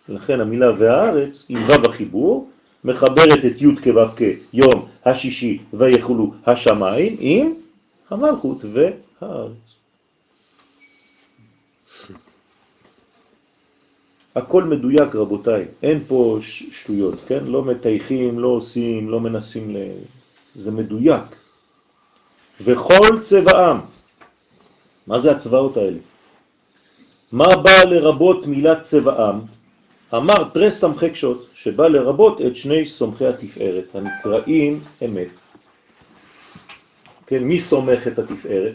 לכן המילה והארץ, עם ו' החיבור, מחברת את י' כו' יום השישי ויחולו השמיים עם המלכות והארץ. הכל מדויק רבותיי, אין פה שטויות, כן? לא מתייחים, לא עושים, לא מנסים ל... זה מדויק. וכל צבעם, מה זה הצבעות האלה? מה בא לרבות מילת צבעם? אמר תרס סמכי קשות, שבא לרבות את שני סומכי התפארת, הנקראים אמת. כן, מי סומך את התפארת?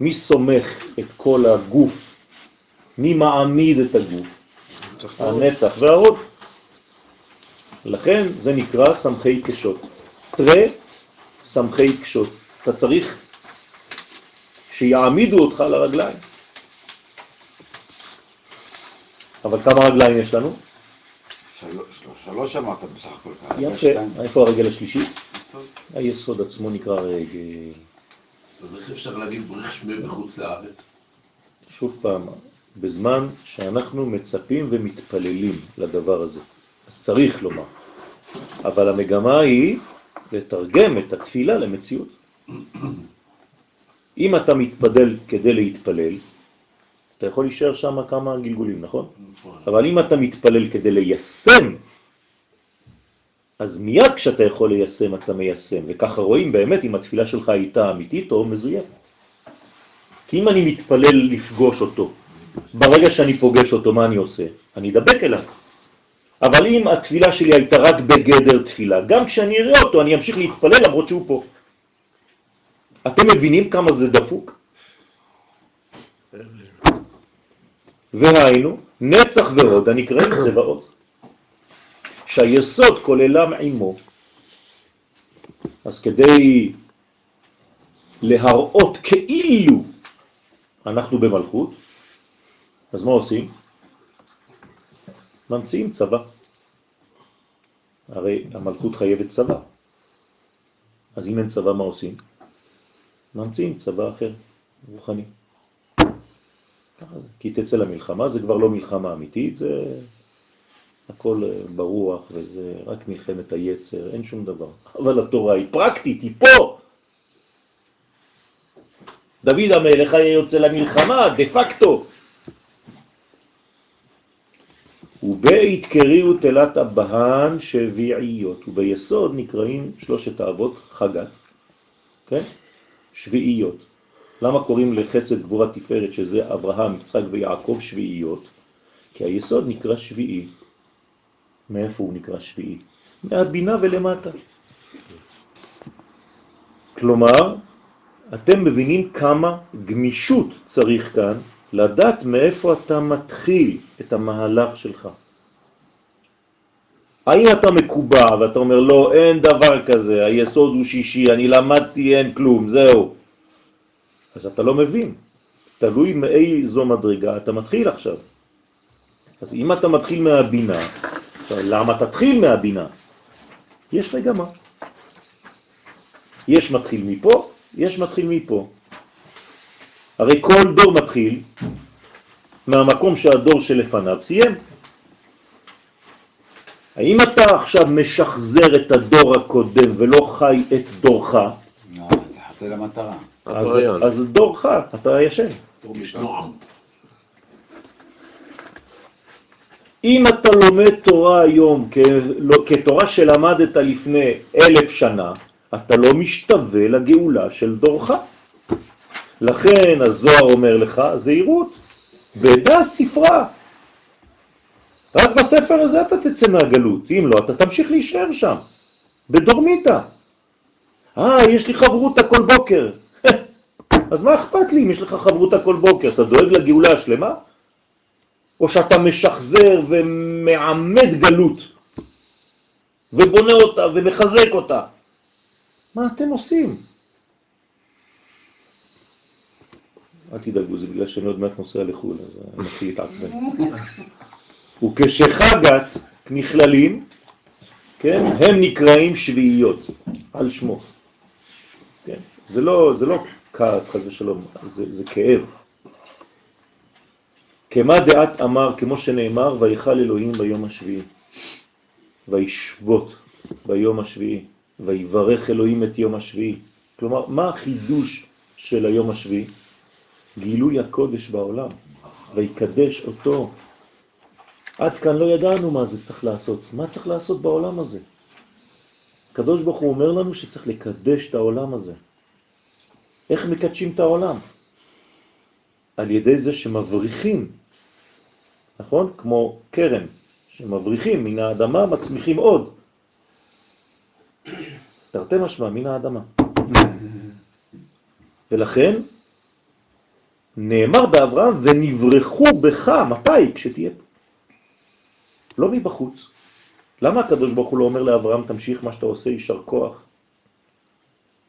מי סומך את כל הגוף? מי מעמיד את הגוף? הנצח והרוד. לכן זה נקרא סמכי קשות. תרא סמכי קשות. אתה צריך שיעמידו אותך לרגליים. אבל כמה רגליים יש לנו? שלוש, אמרת בסך הכל ככה. יפה. איפה הרגל השלישי? היסוד עצמו נקרא רגל. אז איך אפשר להגיד בריך שמי בחוץ לארץ? שוב פעם, בזמן שאנחנו מצפים ומתפללים לדבר הזה. אז צריך לומר. אבל המגמה היא לתרגם את התפילה למציאות. אם אתה מתפדל כדי להתפלל, אתה יכול להישאר שם כמה גלגולים, נכון? נכון. אבל אם אתה מתפלל כדי ליישם, אז מיד כשאתה יכול ליישם, אתה מיישם, וככה רואים באמת אם התפילה שלך הייתה אמיתית או מזויפת. כי אם אני מתפלל לפגוש אותו, ברגע שאני פוגש אותו, מה אני עושה? אני אדבק אליו. אבל אם התפילה שלי הייתה רק בגדר תפילה, גם כשאני אראה אותו אני אמשיך להתפלל למרות שהוא פה. אתם מבינים כמה זה דפוק? והיינו, נצח ועוד הנקראים צבאות, שהיסוד כוללם עמו. אז כדי להראות כאילו אנחנו במלכות, אז מה עושים? ממציאים צבא. הרי המלכות חייבת צבא. אז אם אין צבא, מה עושים? ממציאים צבא אחר, רוחני. כי תצא למלחמה, זה כבר לא מלחמה אמיתית, זה הכל אה, ברוח וזה רק מלחמת היצר, אין שום דבר. אבל התורה היא פרקטית, היא פה. דוד המלך היה יוצא למלחמה, דה פקטו. ובהתקריאו תלת הבהן שביעיות, וביסוד נקראים שלושת האבות חגת, כן? שביעיות. למה קוראים לחסד גבורה תפארת, שזה אברהם, יצחק ויעקב שביעיות? כי היסוד נקרא שביעי. מאיפה הוא נקרא שביעי? מהבינה ולמטה. כלומר, אתם מבינים כמה גמישות צריך כאן לדעת מאיפה אתה מתחיל את המהלך שלך. האם אתה מקובע ואתה אומר לא, אין דבר כזה, היסוד הוא שישי, אני למדתי, אין כלום, זהו. אז אתה לא מבין. תלוי מאיזו מדרגה אתה מתחיל עכשיו. אז אם אתה מתחיל מהבינה, למה תתחיל מהבינה? יש מגמה. יש מתחיל מפה, יש מתחיל מפה. הרי כל דור מתחיל מהמקום שהדור שלפניו סיים. האם אתה עכשיו משחזר את הדור הקודם ולא חי את דורך? לא, זה חטא למטרה. אז, דורך, אתה ישן. אם אתה לומד תורה היום כ- כתורה שלמדת לפני אלף שנה, אתה לא משתווה לגאולה של דורך. לכן הזוהר אומר לך, זהירות, בדע ספרה. רק בספר הזה אתה תצא מהגלות, אם לא, אתה תמשיך להישאר שם, בדורמיתה. אה, יש לי חברותה כל בוקר. אז מה אכפת לי אם יש לך חברותה כל בוקר? אתה דואג לגאולה השלמה? או שאתה משחזר ומעמד גלות ובונה אותה ומחזק אותה? מה אתם עושים? אל תדאגו, זה בגלל שאני עוד מעט נוסע לחו"ל, אז אני מתחיל להתעצבן. [LAUGHS] וכשחגת נכללים, כן, הם נקראים שביעיות, על שמו. כן? זה, לא, זה לא כעס, חס ושלום, זה, זה כאב. כמה דעת אמר, כמו שנאמר, ויכל אלוהים ביום השביעי, וישבות ביום השביעי, ויברך אלוהים את יום השביעי. כלומר, מה החידוש של היום השביעי? גילוי הקודש בעולם, ויקדש אותו. עד כאן לא ידענו מה זה צריך לעשות. מה צריך לעשות בעולם הזה? הקדוש ברוך הוא אומר לנו שצריך לקדש את העולם הזה. איך מקדשים את העולם? על ידי זה שמבריחים, נכון? כמו קרן, שמבריחים מן האדמה, מצמיחים עוד. תרתי משמע, מן האדמה. ולכן נאמר באברהם, ונברחו בך, מתי? כשתהיה פה. לא מבחוץ. למה הקדוש ברוך הוא לא אומר לאברהם, תמשיך מה שאתה עושה, יישר כוח,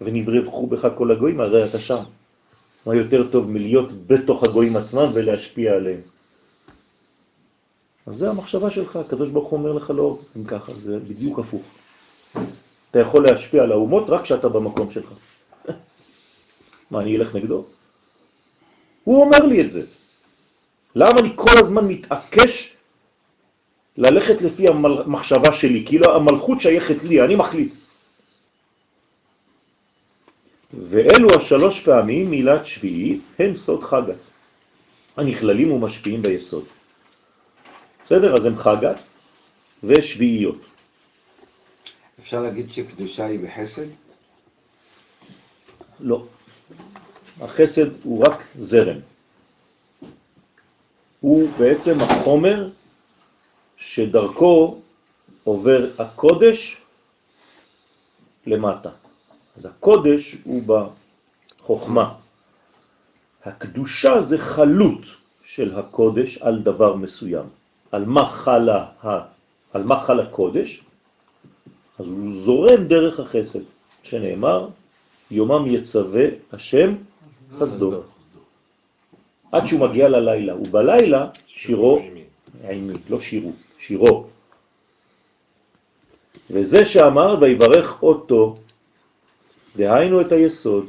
ונברחו בך כל הגויים, הרי אתה שם. מה יותר טוב מלהיות בתוך הגויים עצמם ולהשפיע עליהם? אז זה המחשבה שלך, הקדוש ברוך הוא אומר לך לא, אם ככה, זה בדיוק הפוך. אתה יכול להשפיע על האומות רק כשאתה במקום שלך. [LAUGHS] מה, אני אלך נגדו? הוא אומר לי את זה. למה אני כל הזמן מתעקש ללכת לפי המחשבה שלי? כאילו המלכות שייכת לי, אני מחליט. ואלו השלוש פעמים מילת שביעי הם סוד חגת, הנכללים ומשפיעים ביסוד. בסדר? אז הם חגת ושביעיות. אפשר להגיד שקדושה היא בחסד? לא. החסד הוא רק זרם. הוא בעצם החומר שדרכו עובר הקודש למטה. אז הקודש הוא בחוכמה. הקדושה זה חלות של הקודש על דבר מסוים. על מה חלה, על מה חל הקודש? אז הוא זורם דרך החסד, שנאמר, יומם יצווה השם חסדו. עד שהוא מגיע ללילה, ובלילה שירו עימי, לא שירו, שירו. וזה שאמר ויברך אותו, דהיינו את היסוד,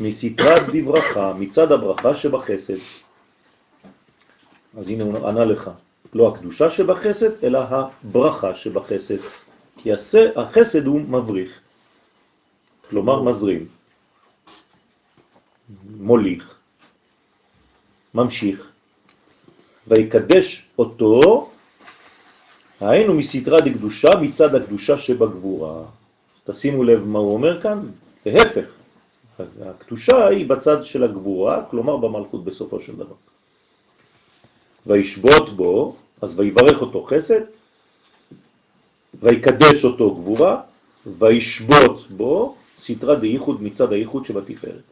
מסתרת דברכה, מצד הברכה שבחסד. אז הנה הוא ענה לך, לא הקדושה שבחסד, אלא הברכה שבחסד. כי החסד הוא מבריך, כלומר מזרים, מוליך, ממשיך, ויקדש אותו, היינו מסתרה דקדושה מצד הקדושה שבגבורה. תשימו לב מה הוא אומר כאן, להפך, הקדושה היא בצד של הגבורה, כלומר במלכות בסופו של דבר. וישבות בו, אז ויברך אותו חסד, ויקדש אותו גבורה, וישבות בו סתרה דייחוד מצד הייחוד שבתפארת.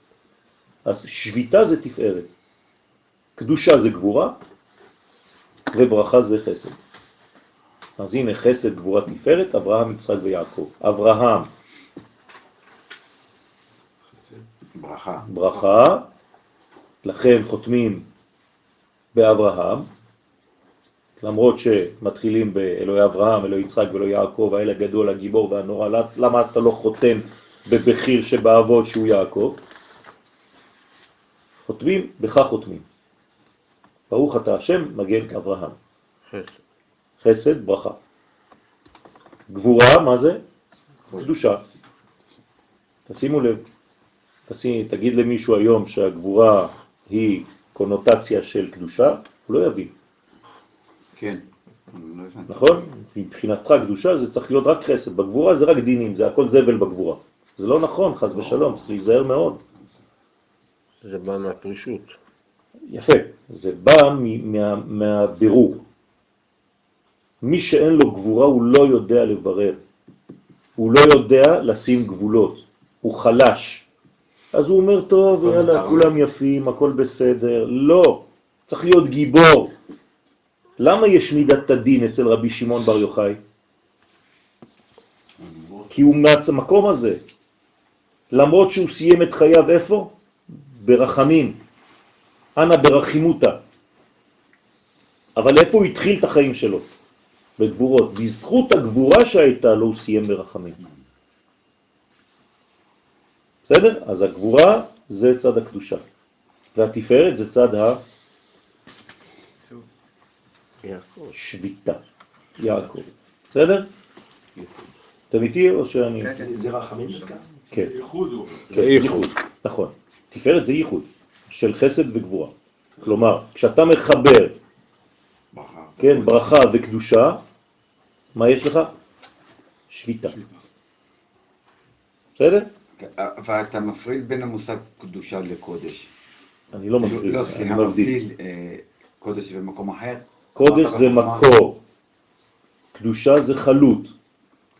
אז שביתה זה תפארת, קדושה זה גבורה, וברכה זה חסד. אז הנה חסד, גבורה, תפארת, אברהם, יצחק ויעקב. אברהם, ברכה. ברכה, לכן חותמים באברהם, למרות שמתחילים באלוהי אברהם, אלוהי יצחק ואלוהי יעקב, האל הגדול, הגיבור והנורא, למה אתה לא חותם בבחיר שבאבות שהוא יעקב? חותמים, בכך חותמים. ברוך אתה השם, מגן אברהם. חסד. חסד, ברכה. גבורה, מה זה? קדושה. תשימו לב, תשים, תגיד למישהו היום שהגבורה היא קונוטציה של קדושה, הוא לא יבין. כן. נכון? מבחינתך קדושה זה צריך להיות רק חסד, בגבורה זה רק דינים, זה הכל זבל בגבורה. זה לא נכון, חז ושלום, צריך להיזהר מאוד. זה בא מהפרישות. יפה, זה בא מה, מהבירור. מי שאין לו גבורה הוא לא יודע לברר, הוא לא יודע לשים גבולות, הוא חלש. אז הוא אומר, טוב, יאללה. כולם יפים, הכל בסדר. לא, צריך להיות גיבור. למה יש מידת הדין אצל רבי שמעון בר יוחאי? כי הוא מהמקום הזה. למרות שהוא סיים את חייו איפה? ברחמים. אנא ברחימותה. אבל איפה הוא התחיל את החיים שלו? בגבורות. בזכות הגבורה שהייתה לו הוא סיים ברחמים. בסדר? אז הגבורה זה צד הקדושה, והתפארת זה צד. השביתה, יעקב. בסדר? אתם איתי או שאני... זה- זה רחמים דווקא? כן. ייחוד הוא. כן, ייחוד, נכון. תפארת זה ייחוד של חסד וגבורה. כלומר, כשאתה מחבר. כן, ברכה וקדושה, מה יש לך? שביתה. בסדר? אבל אתה מפריד בין המושג קדושה לקודש. אני לא מפריד, לא, אני סליחה, מבדיל. מבדיל אה, קודש במקום אחר. קודש זה. מקור, קדושה זה חלות,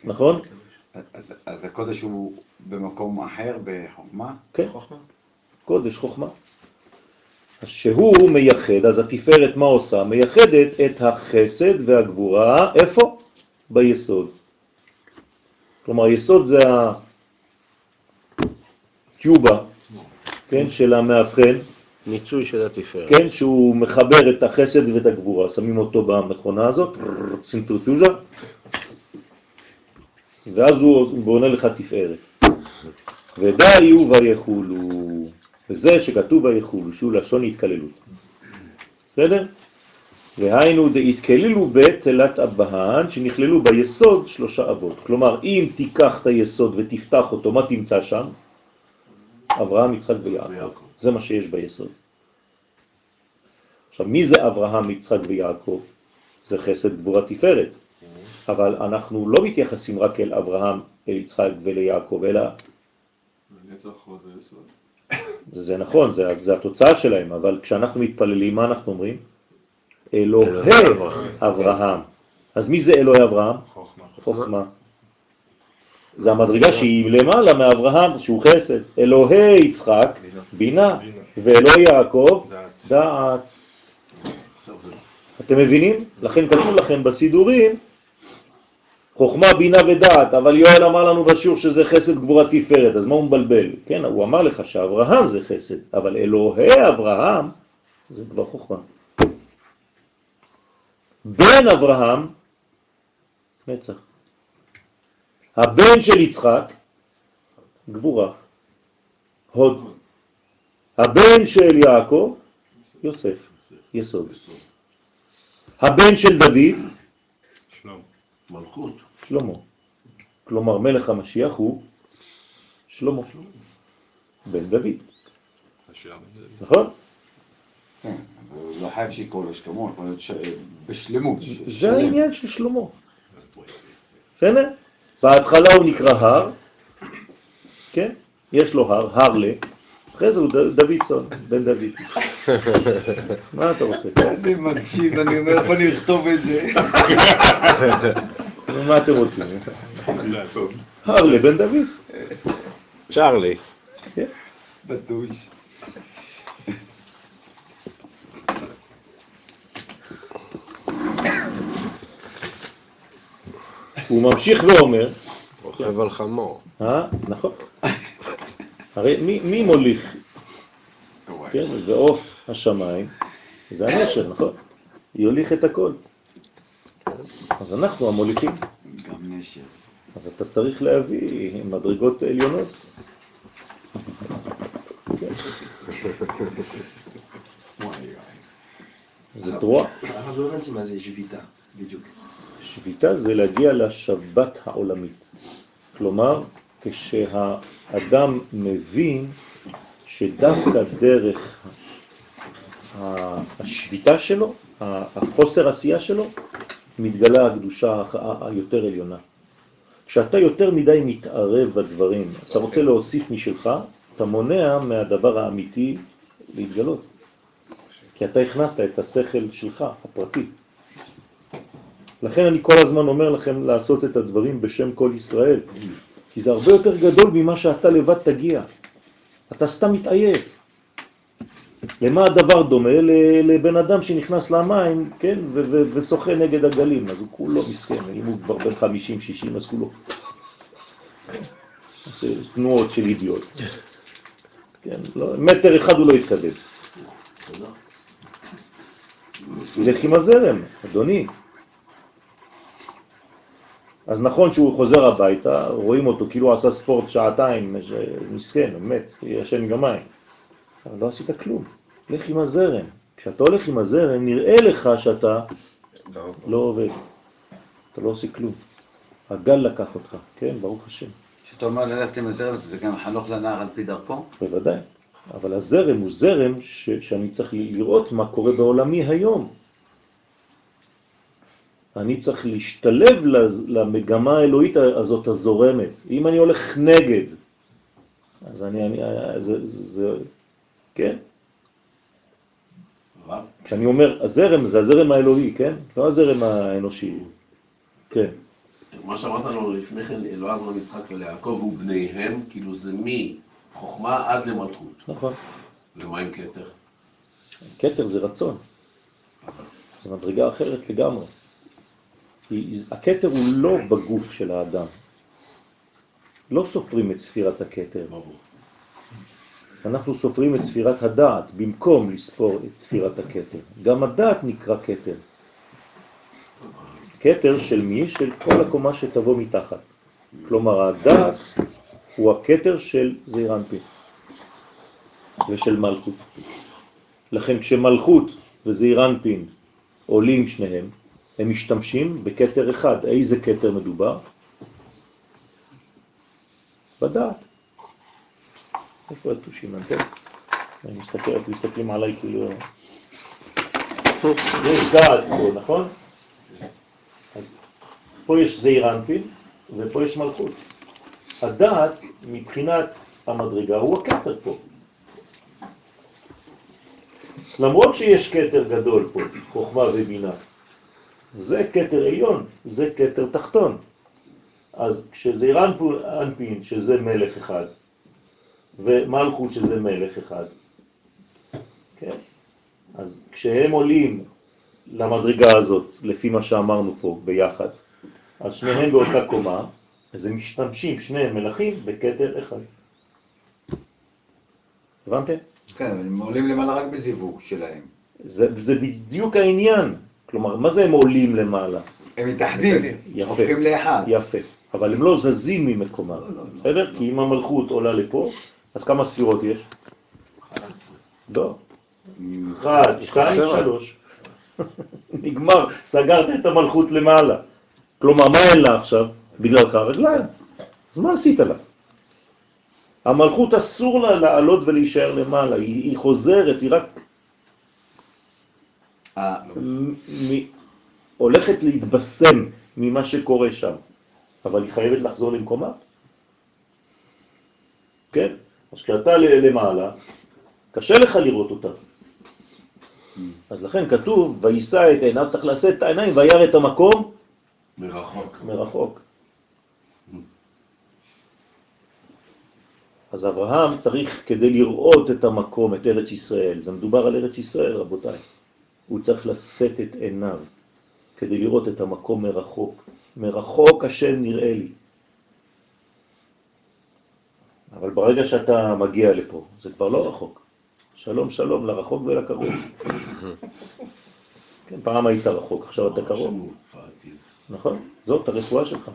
נכון? אז, אז הקודש הוא במקום אחר בחוכמה? כן, קודש, חוכמה. אז שהוא מייחד, אז התפארת מה עושה? מייחדת את החסד והגבורה, איפה? ביסוד. כלומר, יסוד זה הקיובה, כן, של המאבחן, מיצוי של התפארת. כן, שהוא מחבר את החסד ואת הגבורה, שמים אותו במכונה הזאת, צנטריפוג'ה, ואז הוא בונה לך תפארת. ודאי הוא ויחולו, וזה שכתוב ויחולו, שהוא לשון התקללות. בסדר? והיינו דהתקללו בתלת אבהן, שנכללו ביסוד שלושה אבות. כלומר, אם תיקח את היסוד ותפתח אותו, מה תמצא שם? אברהם, יצחק ויעקב. זה מה שיש ביסוד. עכשיו, מי זה אברהם, יצחק ויעקב? זה חסד גבורה תפארת. אבל אנחנו לא מתייחסים רק אל אברהם, אל יצחק וליעקב, אלא. זה נכון, זה, זה התוצאה שלהם, אבל כשאנחנו מתפללים, מה אנחנו אומרים? אלוהי. אברהם. אז מי זה אלוהי אברהם? חוכמה. זה המדרגה שהיא למעלה מאברהם, שהוא חסד. אלוהי יצחק, בינה, ואלוהי יעקב, דעת. אתם מבינים? לכן כתוב לכם בסידורים, חוכמה, בינה ודעת, אבל יואל אמר לנו בשיעור שזה חסד גבורה תפארת, אז מה הוא מבלבל? כן, הוא אמר לך שאברהם זה חסד, אבל אלוהי אברהם זה כבר חוכמה. בן אברהם, נצח. הבן של יצחק, גבורה, הוד. הבן של יעקב, יוסף, יסוד. הבן של דוד, שלום. מלכות. שלמה. כלומר, מלך המשיח הוא שלמה, בן דוד. נכון? כן, אבל לא חייב שיקראו לו שלמה, יכול להיות בשלמות. זה. העניין של שלמה. בסדר? בהתחלה הוא נקרא הר, כן? יש לו הר, הרלה, אחרי זה הוא דוידסון, בן דוד. [LAUGHS] מה אתה רוצה? אני מקשיב, אני אומר, יכול לכתוב את זה. מה אתם רוצים? הרלה, בן דוד. צ'ארלי. כן? הוא ממשיך ואומר, רוכב על חמור. אה? נכון. הרי מי, מי מוליך, כן? ועוף השמיים, זה הנשר, נכון? יוליך את הכל. אז אנחנו המוליכים. גם נשר. אז אתה צריך להביא מדרגות עליונות. זה תרועה. הרב לא הבנתי מה זה שביתה, בדיוק. שביתה זה להגיע לשבת העולמית. כלומר, כשהאדם מבין שדווקא דרך ה- השביתה שלו, החוסר עשייה שלו, מתגלה הקדושה היותר עליונה. כשאתה יותר מדי מתערב בדברים, אתה רוצה להוסיף משלך, אתה מונע מהדבר האמיתי להתגלות. כי אתה הכנסת את השכל שלך, הפרטי. לכן אני כל הזמן אומר לכם לעשות את הדברים בשם כל ישראל, כי זה הרבה יותר גדול ממה שאתה לבד תגיע. אתה סתם מתעייף. למה הדבר דומה? לבן אדם שנכנס למים, כן, ושוחה נגד הגלים, אז הוא כולו מסכן, אם הוא כבר בן 50-60, אז כולו עושה תנועות של אידיוט. כן, לא, מטר אחד הוא לא יתקדם. ילך עם הזרם, אדוני. אז נכון שהוא חוזר הביתה, רואים אותו כאילו הוא עשה ספורט שעתיים, מסכן, מת, ישן יומיים. אבל לא עשית כלום, לך עם הזרם. כשאתה הולך עם הזרם, נראה לך שאתה לא עובד. אתה לא עושה כלום. הגל לקח אותך, כן, ברוך השם, כשאתה אומר ללכת עם הזרם, זה גם חנוך לנער על פי דרכו? בוודאי. אבל הזרם הוא זרם ש- שאני צריך ל- לראות מה קורה בעולמי היום. אני צריך להשתלב למגמה האלוהית הזאת הזורמת. אם אני הולך נגד, אז אני, אני זה, זה, כן? כשאני אומר הזרם, זה הזרם האלוהי, כן? לא הזרם האנושי. כן. מה שאמרת לנו לפני כן, אלוהי אברהם, יצחק וליעקב ובניהם, כאילו זה מחוכמה עד למלכות. נכון. ומה עם כתר? כתר זה רצון. זו מדרגה אחרת לגמרי. כי הכתר הוא לא בגוף של האדם. לא סופרים את ספירת הכתר. אנחנו סופרים את ספירת הדעת במקום לספור את ספירת הכתר. גם הדעת נקרא כתר. כתר של מי? של כל הקומה שתבוא מתחת. כלומר, הדעת הוא הכתר של זעיר אנפין ושל מלכות. לכן כשמלכות וזעיר אנפין עולים שניהם, הם משתמשים בכתר אחד. איזה כתר מדובר? בדעת. איפה התושים? אתם? אני מסתכל, אתם מסתכלים עליי כאילו... יש דעת פה, נכון? אז פה יש זעיר אנפין ופה יש מלכות. הדעת, מבחינת המדרגה, הוא הכתר פה. למרות שיש כתר גדול פה, חוכמה ובינה, זה כתר עליון, זה כתר תחתון. אז כשזעיר אנפין, שזה מלך אחד, ומלכות שזה מלך אחד, כן? אז כשהם עולים למדרגה הזאת, לפי מה שאמרנו פה ביחד, אז שניהם באותה קומה, אז הם משתמשים, שניהם מלכים, בכתר אחד. הבנתם? כן, הם עולים למעלה רק בזיווג שלהם. זה, זה בדיוק העניין. כלומר, מה זה הם עולים למעלה? הם מתאחדים. הופכים לאחד. יפה. אבל הם לא זזים ממקומם, בסדר? כי אם המלכות עולה לפה, אז כמה ספירות יש? לא. אחת, שתיים, שלוש. [LAUGHS] נגמר, סגרת את המלכות למעלה. כלומר, מה אין לה עכשיו? בגללך רגליים. אז מה עשית לה? המלכות אסור לה לעלות ולהישאר למעלה, היא, היא חוזרת, היא רק הולכת להתבשם ממה שקורה שם, אבל היא חייבת לחזור למקומה. כן? אז כשאתה למעלה, קשה לך לראות אותה. אז לכן כתוב, וישא את עיניו, צריך לשאת את העיניים, וירא את המקום מרחוק. מרחוק. אז אברהם צריך, כדי לראות את המקום, את ארץ ישראל, זה מדובר על ארץ ישראל, רבותיי, הוא צריך לשאת את עיניו כדי לראות את המקום מרחוק. מרחוק השם נראה לי. אבל ברגע שאתה מגיע לפה, זה כבר לא רחוק. שלום שלום לרחוק ולקרוב. [LAUGHS] כן, פעם היית רחוק, עכשיו אתה קרוב. נכון? זאת הרפואה שלך.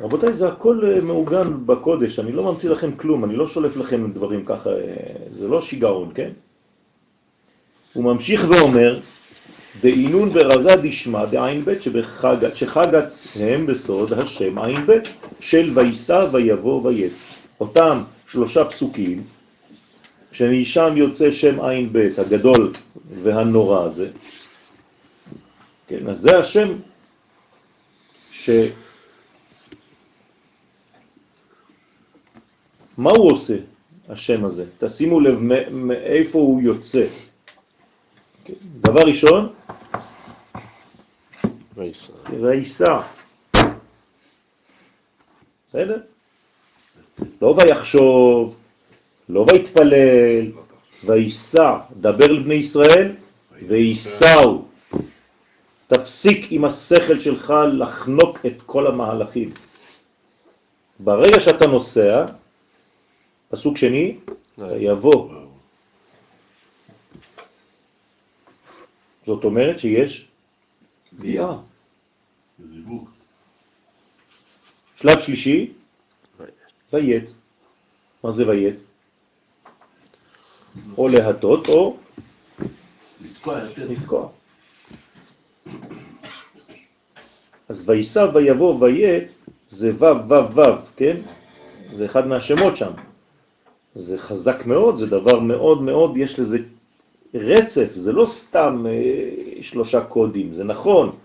רבותיי, זה הכל אה, מעוגן בקודש, אני לא ממציא לכם כלום, אני לא שולף לכם דברים ככה, אה, זה לא שיגעון, כן? הוא ממשיך ואומר, דאינון ברזה דשמע דעין ב' שבחגת, שחגת הם בסוד השם עין ב' של ויסע ויבוא ויית. אותם שלושה פסוקים, שמשם יוצא שם עין ב' הגדול והנורא הזה, כן, אז זה השם ש... מה הוא עושה, השם הזה? תשימו לב מאיפה הוא יוצא. דבר ראשון, וייסע. בסדר? לא ויחשוב, לא ויתפלל, ויסע, דבר לבני ישראל, ויסעו. תפסיק עם השכל שלך לחנוק את כל המהלכים. ברגע שאתה נוסע, פסוק שני, יבוא. זאת אומרת שיש ביאה. זיווג. שלב שלישי, ויית. מה זה ויית? או להטות או לתקוע יותר. לתקוע. אז ויסע ויבוא ויית זה ו' ו' ו', כן? זה אחד מהשמות שם. זה חזק מאוד, זה דבר מאוד מאוד, יש לזה רצף, זה לא סתם אה, שלושה קודים, זה נכון,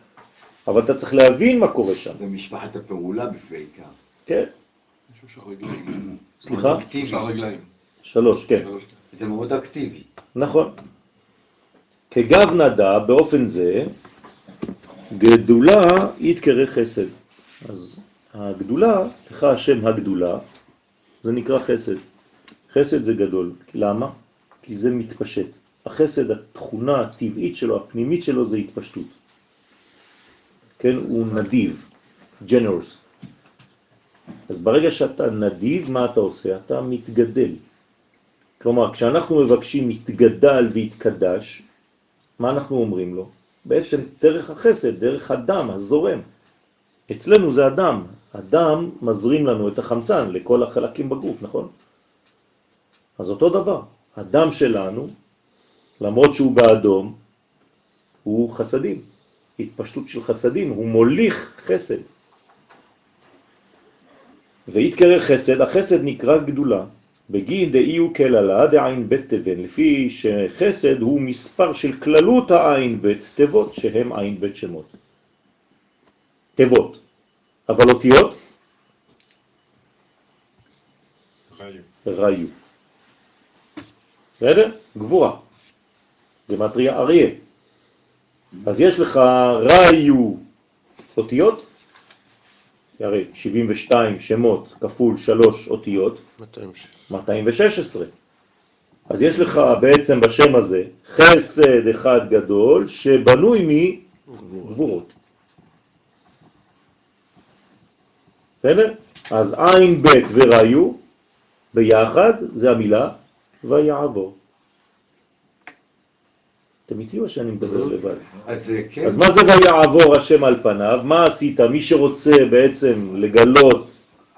אבל אתה צריך להבין מה קורה שם, זה משפחת הפעולה בעיקר. כן? יש שלושה רגליים. סליחה? אקטיבי. שלושה רגליים. שלוש, כן. זה מאוד אקטיבי. נכון. כגב נדע באופן זה, גדולה יתקרא חסד. אז הגדולה, לך השם הגדולה, זה נקרא חסד. חסד זה גדול. למה? כי זה מתפשט. החסד, התכונה הטבעית שלו, הפנימית שלו, זה התפשטות. כן, הוא נדיב, generous. אז ברגע שאתה נדיב, מה אתה עושה? אתה מתגדל. כלומר, כשאנחנו מבקשים מתגדל והתקדש, מה אנחנו אומרים לו? בעצם דרך החסד, דרך הדם, הזורם. אצלנו זה הדם. הדם מזרים לנו את החמצן לכל החלקים בגוף, נכון? אז אותו דבר. הדם שלנו, למרות שהוא באדום, הוא חסדים. התפשטות של חסדים, הוא מוליך חסד. ויתקרא חסד, החסד נקרא גדולה. בגין דאי הוא כללה דעין בית תבן, לפי שחסד הוא מספר של כללות העין בית תיבות, שהם עין בית שמות. תיבות, אבל אותיות ראיו. בסדר? גבורה. גמטריה אריה. אז יש לך ראיו אותיות, הרי 72 שמות כפול 3 אותיות, 216. אז יש לך בעצם בשם הזה חסד אחד גדול שבנוי מגבורות. בסדר? אז עין בית וראיו ביחד זה המילה ויעבור. אתם איתי או שאני מדבר לבד? אז אה, כן, אז מה זה ויעבור השם על פניו? מה עשית? מי שרוצה בעצם לגלות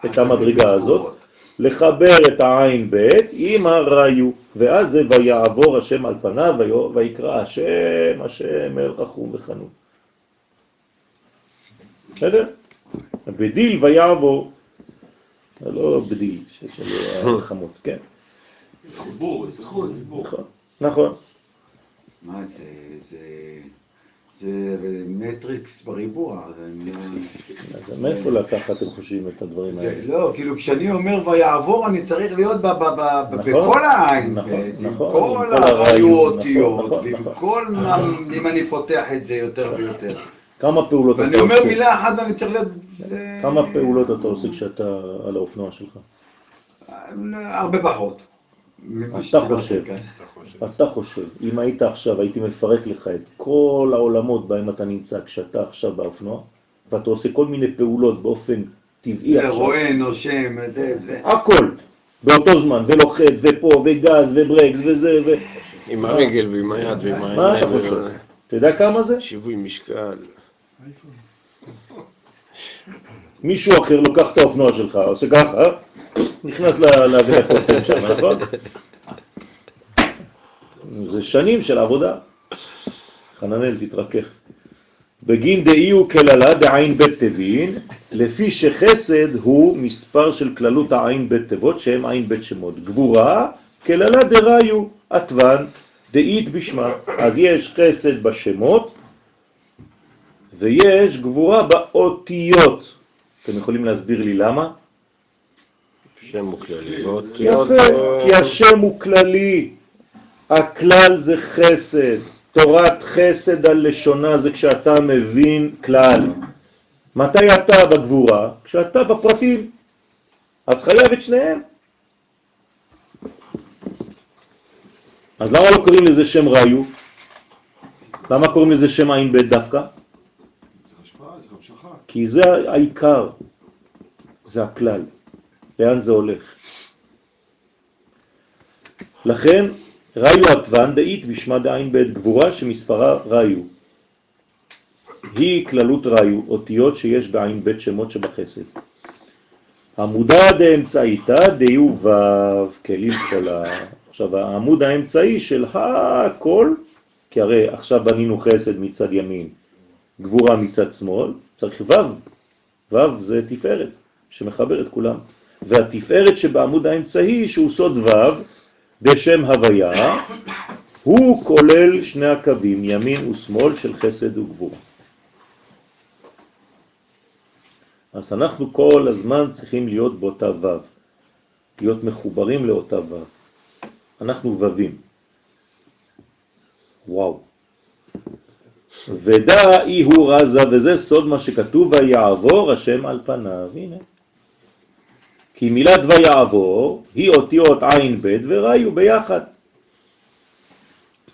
את המדרגה הזאת, לחבר את העין ב' עם הראיו, ואז זה ויעבור השם על פניו ויקרא השם, השם אל רחום וחנון. בסדר? בדיל ויעבור, לא בדיל של החמות, [LAUGHS] כן, חיבור. נכון, נכון. מה זה, זה, זה מטריקס בריבוע. אז מאיפה לקחת, אתם חושבים, את הדברים האלה? לא, כאילו כשאני אומר ויעבור, אני צריך להיות נכון, בכל העין, נכון, עם נכון, כל עם כל נכון, ועם. כל, מה- אם אני פותח את זה יותר ויותר. כמה פעולות ואני אתה אומר עושה? מילה אחת ואני צריך להיות... כמה פעולות אתה עושה כשאתה על האופנוע שלך? הרבה פחות. אתה חושב. כן. אתה חושב, אם היית עכשיו, הייתי מפרק לך את כל העולמות בהם אתה נמצא כשאתה עכשיו באופנוע, ואתה עושה כל מיני פעולות באופן טבעי זה עכשיו, רואה, נושם, זה, זה. הכל, באותו זמן, ולוחץ, ופה, וגז, וברקס, וזה, ו... עם הרגל ועם היד ועם העיניים. מה אתה חושב? אתה יודע כמה זה? שיווי משקל. מישהו אחר לוקח את האופנוע שלך, עושה ככה, אה? נכנס ל- לאבן הקוצם שם, נכון? זה שנים של עבודה. חננאל, תתרכך. בגין דאי הוא כללה דעין בית תבין, לפי שחסד הוא מספר של כללות העין בית תיבות, שהם עין בית שמות. גבורה, כללה דראיו, עטוון, דאית בשמה. אז יש חסד בשמות, ויש גבורה באותיות. אתם יכולים להסביר לי למה? שם הוא כללי. יפה, כי השם הוא כללי, הכלל זה חסד, תורת חסד על לשונה זה כשאתה מבין כלל. מתי אתה בגבורה? כשאתה בפרטים, אז חייב את שניהם. אז למה לא קוראים לזה שם ראיו? למה קוראים לזה שם עין בית דווקא? זה השפעה, זה המשכה. כי זה העיקר, זה הכלל, לאן זה הולך. לכן, ראיו עטוון דאית בשמה דעין בית גבורה שמספרה ראיו. היא כללות ראיו, אותיות שיש בעין בית שמות שבחסד. עמודה דאמצעיתא דיו וו כלים חולה. עכשיו, העמוד האמצעי של הכל, כי הרי עכשיו בנינו חסד מצד ימין, גבורה מצד שמאל, צריך וו. וו זה תפארת שמחבר את כולם. והתפארת שבעמוד האמצעי, שהוא סוד וו, בשם הוויה, הוא כולל שני הקווים, ימין ושמאל של חסד וגבורה. אז אנחנו כל הזמן צריכים להיות באותה וו, להיות מחוברים לאותה וו. אנחנו וווים. וואו. ודע אי הוא רזה, וזה סוד מה שכתוב, ויעבור השם על פניו. הנה. כי מילת ויעבור היא אותיות עין ב' וראיו ביחד.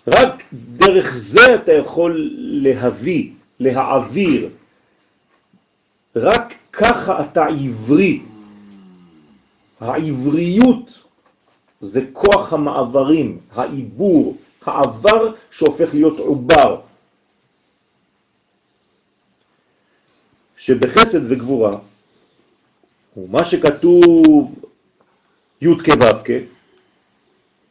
רק דרך זה אתה יכול להביא, להעביר. רק ככה אתה עברי. העבריות זה כוח המעברים, העיבור, העבר שהופך להיות עובר. שבחסד וגבורה, ומה שכתוב י' כו'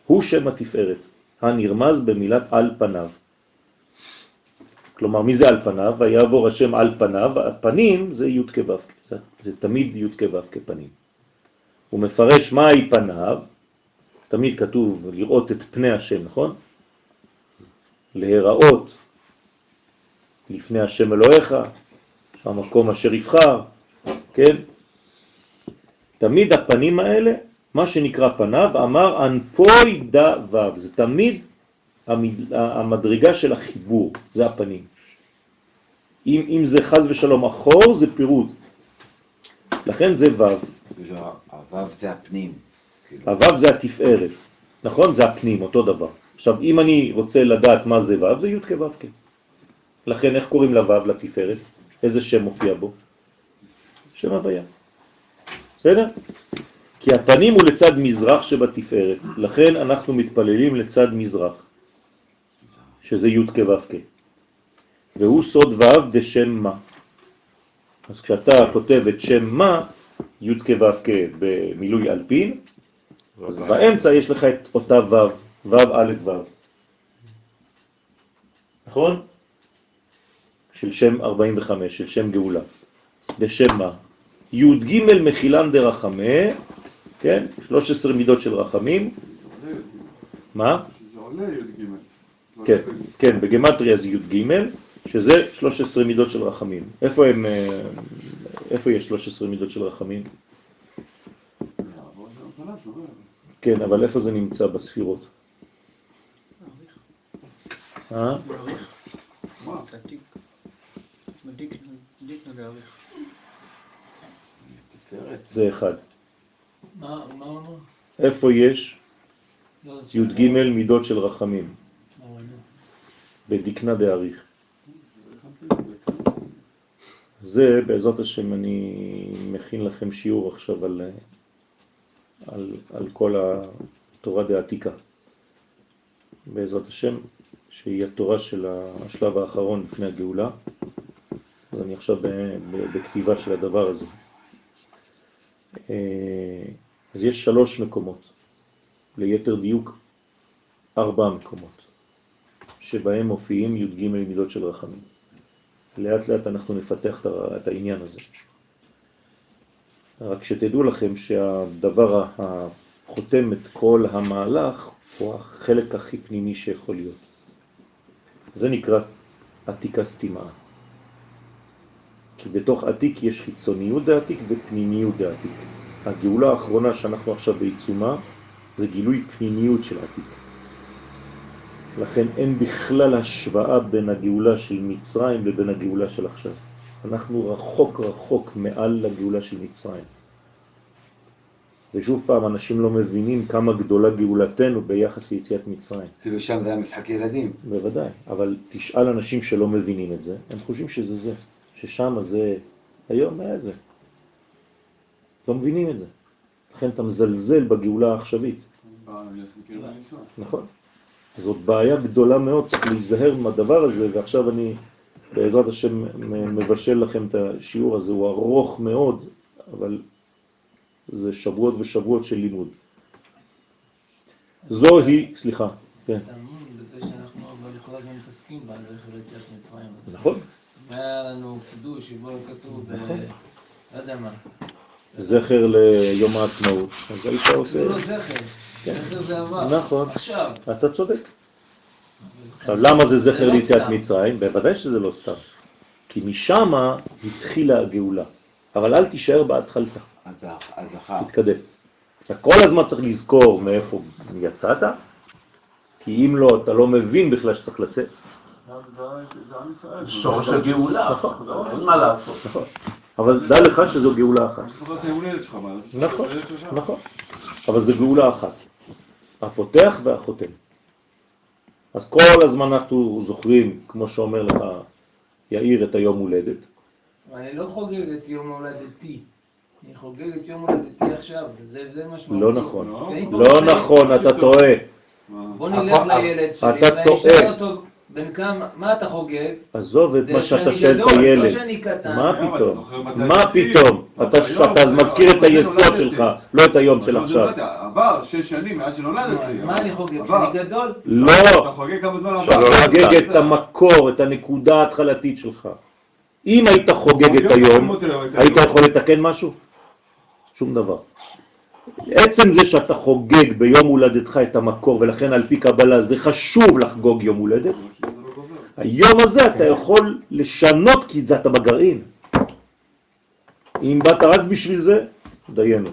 הוא שם התפארת, הנרמז במילת על פניו. כלומר, מי זה על פניו? ויעבור השם על פניו, הפנים זה י' כו' זה, זה תמיד י' כו' כפנים. הוא מפרש מהי פניו, תמיד כתוב לראות את פני השם, נכון? להיראות לפני השם אלוהיך, המקום אשר יבחר, כן? תמיד הפנים האלה, מה שנקרא פניו, אמר אנפוי דה וו, זה תמיד המד... המדרגה של החיבור, זה הפנים. אם, אם זה חז ושלום אחור, זה פירוד. לכן זה וו. לא, הוו זה הפנים. כאילו. הוו זה התפארת, נכון? זה הפנים, אותו דבר. עכשיו, אם אני רוצה לדעת מה זה וו, זה י' כו' כ'. לכן איך קוראים לוו לתפארת? איזה שם מופיע בו? שם הוויה. בסדר? כי הפנים הוא לצד מזרח שבתפארת, לכן אנחנו מתפללים לצד מזרח, שזה י' כו' כ'. והוא סוד ו' דשם מה. אז כשאתה כותב את שם מה, י' כו' כ' במילוי אלפין, אז באמצע יש לך את אותה ו', ו' א' ו'. נכון? של שם 45, של שם גאולה. לשם מה? י"ג מחילן דרחמה, כן? 13 מידות של רחמים. מה? זה עולה י"ג. כן, כן, בגמטריה זה י"ג, שזה 13 מידות של רחמים. איפה הם, אה, איפה יש 13 מידות של רחמים? כן, אבל איפה זה נמצא בספירות? אה? זה אחד. מה? איפה יש לא, י"ג מידות של רחמים? מה? בדקנה דאריך. זה בעזרת השם אני מכין לכם שיעור עכשיו על, על, על כל התורה דעתיקה. בעזרת השם, שהיא התורה של השלב האחרון לפני הגאולה. אז אני עכשיו בכתיבה של הדבר הזה. אה, אז יש שלוש מקומות, ליתר דיוק ארבע מקומות, שבהם מופיעים י"ג מידות של רחמים. לאט לאט אנחנו נפתח את העניין הזה. רק שתדעו לכם שהדבר החותם את כל המהלך הוא החלק הכי פנימי שיכול להיות. זה נקרא עתיקה סתימה. כי בתוך עתיק יש חיצוניות דעתיק ופנימיות דעתיק. הגאולה האחרונה שאנחנו עכשיו בעיצומה זה גילוי פנימיות של עתיק. לכן אין בכלל השוואה בין הגאולה של מצרים לבין הגאולה של עכשיו. אנחנו רחוק רחוק מעל הגאולה של מצרים. ושוב פעם, אנשים לא מבינים כמה גדולה גאולתנו ביחס ליציאת מצרים. כאילו שם זה היה משחק ילדים. בוודאי, אבל תשאל אנשים שלא מבינים את זה, הם חושבים שזה זה, ששם זה, היום היה זה. לא מבינים את זה. לכן אתה מזלזל בגאולה העכשווית, נכון? זאת בעיה גדולה מאוד, צריך להיזהר מהדבר הזה, ועכשיו אני בעזרת השם מבשל לכם את השיעור הזה, הוא ארוך מאוד, אבל זה שבועות ושבועות של לימוד. זוהי, סליחה, כן. נכון? והיה לנו קידוש שבו כתוב, נכון. לא יודע מה. זכר ליום העצמאות, אז היית עושה... זה לא זכר, כן. זכר זה עבר. נכון. עכשיו. אתה צודק. עכשיו, למה זה זכר לא ליציאת. מצרים? בוודאי שזה לא סתם. כי משם התחילה הגאולה. אבל אל תישאר בהתחלתה. תתקדם. אתה כל הזמן צריך לזכור מאיפה יצאת, כי אם לא, אתה לא מבין בכלל שצריך לצאת. שורש הגאולה, אין מה לעשות. נכון. אבל דע לך שזו גאולה אחת. נכון, נכון. אבל זו גאולה אחת. הפותח והחותם. אז כל הזמן אנחנו זוכרים, כמו שאומר לך יאיר, את היום הולדת. אני לא חוגג את יום הולדתי. אני חוגג את יום הולדתי עכשיו, זה משמעותי. לא נכון. פה לא נכון, אתה טועה. בוא נלך לילד שלי, טועה. אשאל אותו, בן כמה, מה אתה חוגג? עזוב את מה שאתה שואל את לא הילד. מה פתאום? מה? פתאום? אתה מזכיר את היסוד? שלך, לא את היום של עכשיו. לא עבר שש שנים מאז שנולדתי. מה אני חוגג? שאני גדול? לא, אתה חוגג כמה זמן עבר. אתה חוגג את המקור, את הנקודה ההתחלתית שלך. אם היית חוגג את היום, היית יכול לתקן משהו? שום דבר. עצם זה שאתה חוגג ביום הולדתך את המקור, ולכן על פי קבלה זה חשוב לחגוג יום הולדת, היום הזה אתה יכול לשנות כי זה אתה בגרעין. אם באת רק בשביל זה, דיינו.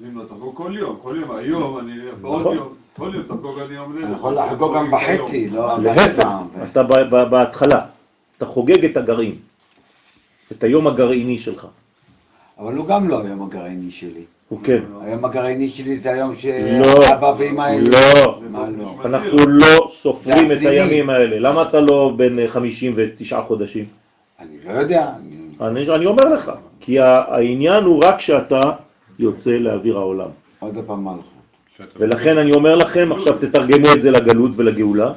אם לא תחגוג כל יום, כל יום, היום, אני, בעוד נכון. יום, כל יום תחגוג אני יום אני הולדת. יכול לחגוג גם בחצי, לא להפך, באמצע, ו- אתה ב- ב- בהתחלה, אתה חוגג את הגרעין, את היום הגרעיני שלך. אבל הוא גם לא היום הגרעיני שלי. הוא כן. היום הגרעיני שלי זה היום לא, שאבא ואמא היו... לא. לא? אנחנו לא סופרים את. הימים האלה. למה אתה לא בן 59 חודשים? אני לא יודע. אני- אומר לך, כי העניין הוא רק שאתה יוצא לאוויר העולם. עוד פעם מלכות. ולכן אני אומר לכם, עכשיו תתרגמו את זה לגלות ולגאולה.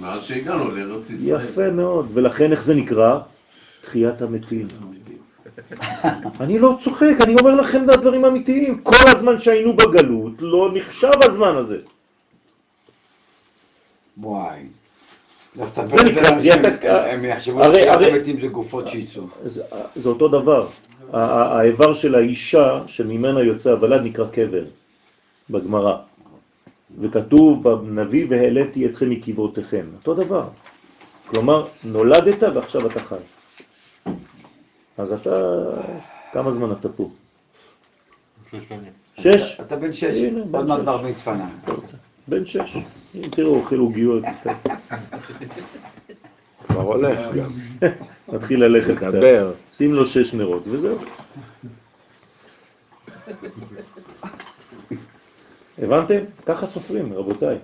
מאז שהגענו לארץ ישראל. יפה מאוד, ולכן איך זה נקרא? תחיית המתים. [LAUGHS] אני לא צוחק, אני אומר לכם את הדברים האמיתיים. כל הזמן שהיינו בגלות לא נחשב הזמן הזה. וואי. תספר זה נקרא הם יחשבו הרי- המתים זה גופות שיצאו. זה, אותו דבר. האיבר של האישה שממנה יוצא הוולד נקרא קבר בגמרא. וכתוב בנביא והעליתי אתכם מקברותיכם. אותו דבר. כלומר, נולדת ועכשיו אתה חי. אז אתה, כמה זמן אתה פה? שש. אתה בן שש, עוד מעט. בר מצווה. בן שש. אם תראו, אוכל עוגיות, כבר הולך גם. מתחיל ללכת קצת. דבר. שים לו שש נרות וזהו. הבנתם? ככה סופרים, רבותיי.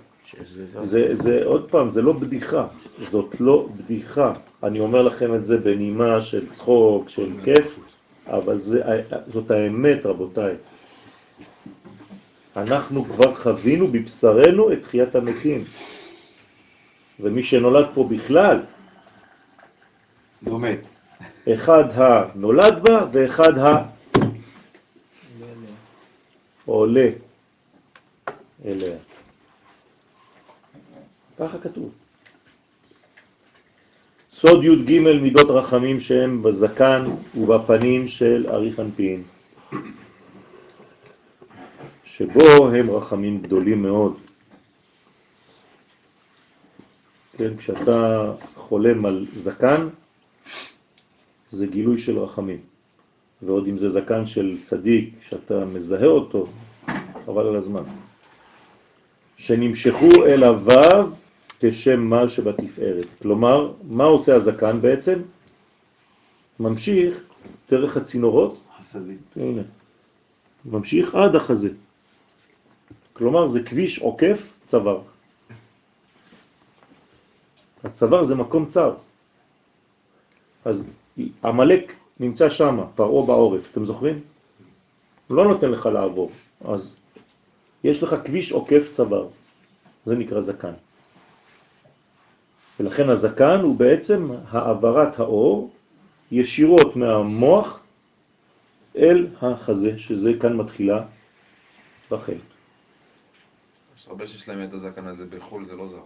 זה, זה, עוד פעם, זה לא בדיחה, זאת לא בדיחה. אני אומר לכם את זה בנימה של צחוק, של כיף, אבל זה, זאת האמת, רבותיי. אנחנו כבר חווינו בבשרנו את תחיית המתים. ומי שנולד פה בכלל, לא מת. אחד הנולד בה ואחד ה... עולה אליה. ככה כתוב. סוד י"ג מידות רחמים שהם בזקן ובפנים של אריך אנפין, שבו הם רחמים גדולים מאוד. כן, כשאתה חולם על זקן, זה גילוי של רחמים. ועוד אם זה זקן של צדיק, שאתה מזהה אותו, חבל על הזמן. שנמשכו אל הוו כשם מה שבתפארת. כלומר, מה עושה הזקן בעצם? ממשיך דרך הצינורות, חסדים. הנה, ממשיך עד החזה. כלומר, זה כביש עוקף צוואר. הצוואר זה מקום צר. אז עמלק נמצא שם, פרעה בעורף, אתם זוכרים? הוא לא נותן לך לעבור, אז יש לך כביש עוקף צוואר, זה נקרא זקן. ולכן הזקן הוא בעצם העברת האור ישירות מהמוח אל החזה, שזה כאן מתחילה בחטא. יש הרבה שיש להם את הזקן הזה בחו"ל, זה לא זר.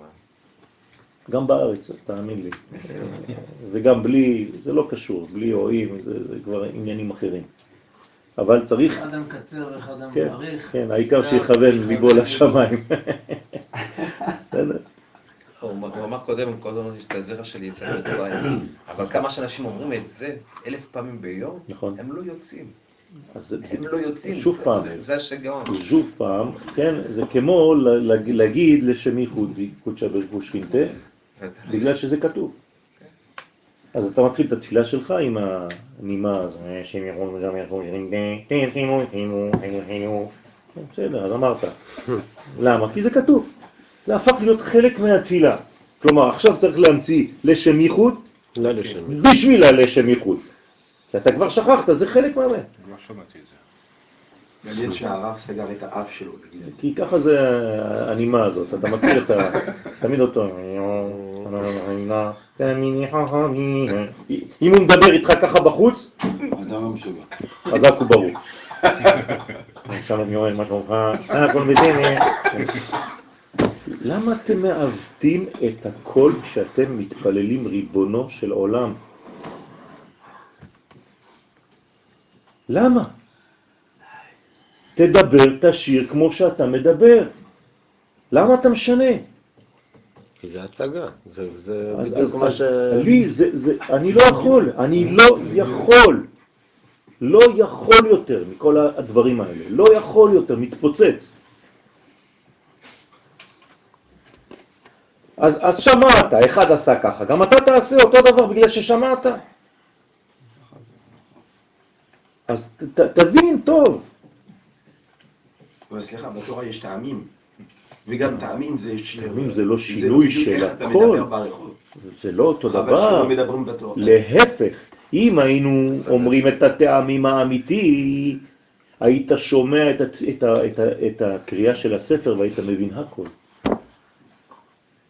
גם בארץ, תאמין לי. וגם בלי, זה לא קשור, בלי רואים, זה, זה כבר עניינים אחרים. אבל צריך, אחד המקצר ואחד כן, המאריך. כן, העיקר שיכוון ליבו. לשמיים. בסדר? הוא הוא אמר קודם, קודם יש את הזרע של יציאה מצרים, אבל כמה שאנשים אומרים את זה אלף פעמים ביום, נכון. הם לא יוצאים. הם לא יוצאים. שוב פעם, זה השגעון. שוב פעם, כן, זה כמו להגיד לשם ייחוד, קודשא ברכו שכינתה, בגלל שזה כתוב. אז אתה מתחיל את התפילה שלך עם הנימה הזו, שם יכול וגם יכול, חימו, חימו, חימו, חימו. בסדר, אז אמרת. למה? כי זה כתוב. זה הפך להיות חלק מהתפילה. כלומר, עכשיו צריך להמציא לשם ייחוד לא לשם. בשביל הלשם ייחוד. כי אתה כבר שכחת, זה חלק מהאמת. לא שמעתי את זה. מעניין שהרב סגר את האף שלו. כי ככה זה הנימה הזאת, אתה מכיר את ה... [LAUGHS] תמיד אותו. אם הוא מדבר איתך ככה בחוץ, לא. חזק וברוך. שלום יואל, מה שלומך? אה, הכל בסדר. למה אתם מעוותים את הכל כשאתם מתפללים ריבונו של עולם? למה? תדבר, תשיר כמו שאתה מדבר. למה אתה משנה? כי זה הצגה, זה, זה אז, בדיוק אז, מה אז ש... לי זה, זה, אני לא יכול, אני לא יכול, לא יכול יותר מכל הדברים האלה, לא יכול יותר, מתפוצץ. אז, אז שמעת, אחד עשה ככה, גם אתה תעשה אותו דבר בגלל ששמעת. אז ת, תבין טוב. אבל סליחה, בתורה יש טעמים. וגם טעמים זה... טעמים זה לא שינוי בדיוק של הכל. זה לא אותו דבר. להפך, אם היינו אומרים את הטעמים האמיתי, היית שומע את. את. את, ה... את הקריאה של הספר והיית מבין הכל.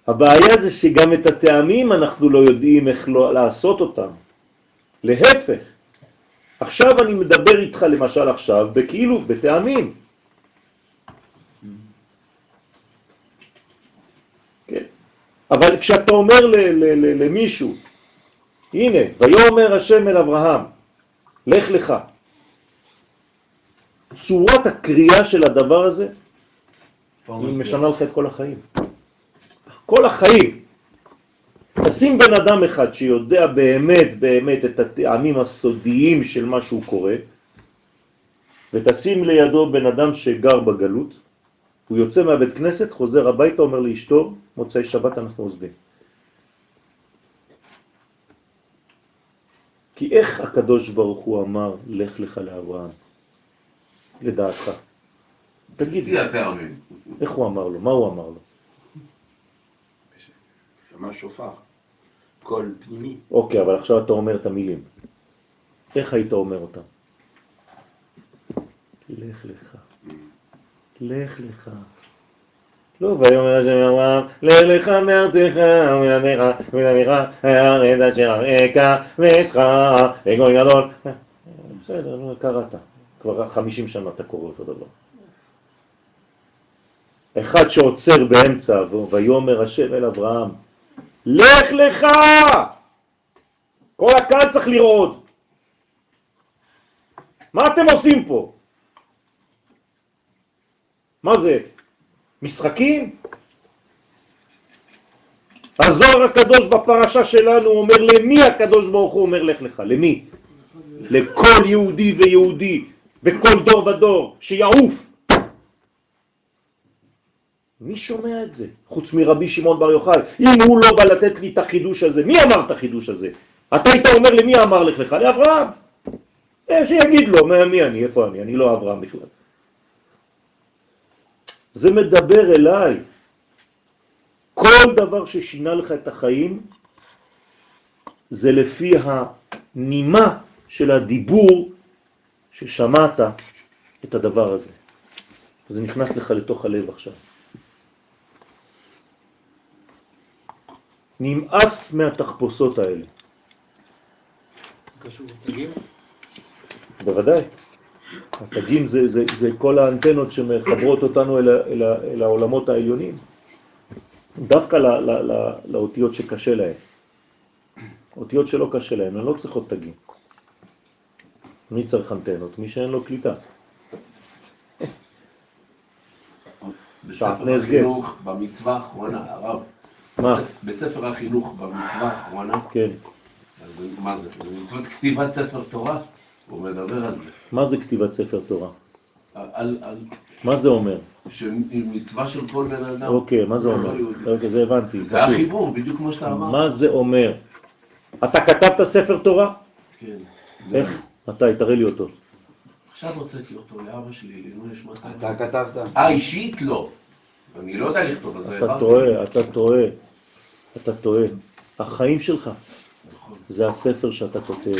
הבעיה זה שגם את הטעמים אנחנו לא יודעים איך לא לעשות אותם. להפך, עכשיו אני מדבר איתך למשל עכשיו, בכאילו, בטעמים. כן. אבל כשאתה אומר ל, ל, ל, למישהו, הנה, ויאמר השם אל אברהם, לך לך. צורת הקריאה של הדבר הזה, היא משנה לך את כל החיים. כל החיים. תשים בן אדם אחד שיודע באמת באמת את הטעמים הסודיים של מה שהוא קורא, ותשים לידו בן אדם שגר בגלות, הוא יוצא מהבית כנסת, חוזר הביתה, אומר לאשתו, מוצאי שבת אנחנו עוזבים. כי איך הקדוש ברוך הוא אמר, לך לך לאברהם, לדעתך? תגיד. איך הוא אמר לו? מה הוא אמר לו? שמע שופר. קול פנימי. אוקיי, אבל עכשיו אתה אומר את המילים. איך היית אומר אותם? לך לך. לך לך. לא, ויאמר השם אברהם, לך לך מארצך ומלמדך ולמך הארץ אשר אראך ואשכה לגוי גדול. בסדר, נו, קראת. כבר 50 שנה אתה קורא אותו דבר. אחד שעוצר באמצע, ויאמר השם אל אברהם, לך לך! כל הקהל צריך לראות. מה אתם עושים פה? מה זה? משחקים? הזוהר הקדוש בפרשה שלנו אומר למי הקדוש ברוך הוא אומר לך לך? למי? לכל יהודי ויהודי בכל דור ודור שיעוף. מי שומע את זה? חוץ מרבי שמעון בר יוחאי. אם הוא לא בא לתת לי את החידוש הזה, מי אמר את החידוש הזה? אתה היית אומר למי אמר לך לך? לאברהם. אה, שיגיד לו, מי אני, איפה אני? אני לא אברהם בכלל. זה מדבר אליי. כל דבר ששינה לך את החיים זה לפי הנימה של הדיבור ששמעת את הדבר הזה. זה נכנס לך לתוך הלב עכשיו. נמאס מהתחפושות האלה. קשור לתגים? בוודאי. התגים זה, זה, זה כל האנטנות שמחברות אותנו אל, אל, אל העולמות העליונים. דווקא ל, ל, ל, לאותיות שקשה להן. אותיות שלא קשה להן, הן לא צריכות תגים. מי צריך אנטנות? מי שאין לו קליטה. בספר שעטנז החינוך, במצווה האחרונה, הרב, מה? בספר החינוך, במצווה האחרונה, כן. אז מה זה? זה מצוות כתיבת ספר תורה? הוא מדבר על זה. מה זה כתיבת ספר תורה? על, על, מה זה אומר? שהיא מצווה של כל בן אדם. אוקיי, מה זה אומר? אוקיי, זה הבנתי. זה. החיבור, בדיוק כמו שאתה אמרת. מה זה אומר? אתה כתבת ספר תורה? כן. איך? מתי? תראה לי אותו. עכשיו הוצאתי אותו לאבא שלי, לעילוי נשמתו. אתה כתבת? אה, אישית לא. אני לא יודע לכתוב, אז אתה. טועה, אתה טועה, אתה טועה. החיים שלך נכון. זה הספר שאתה כותב.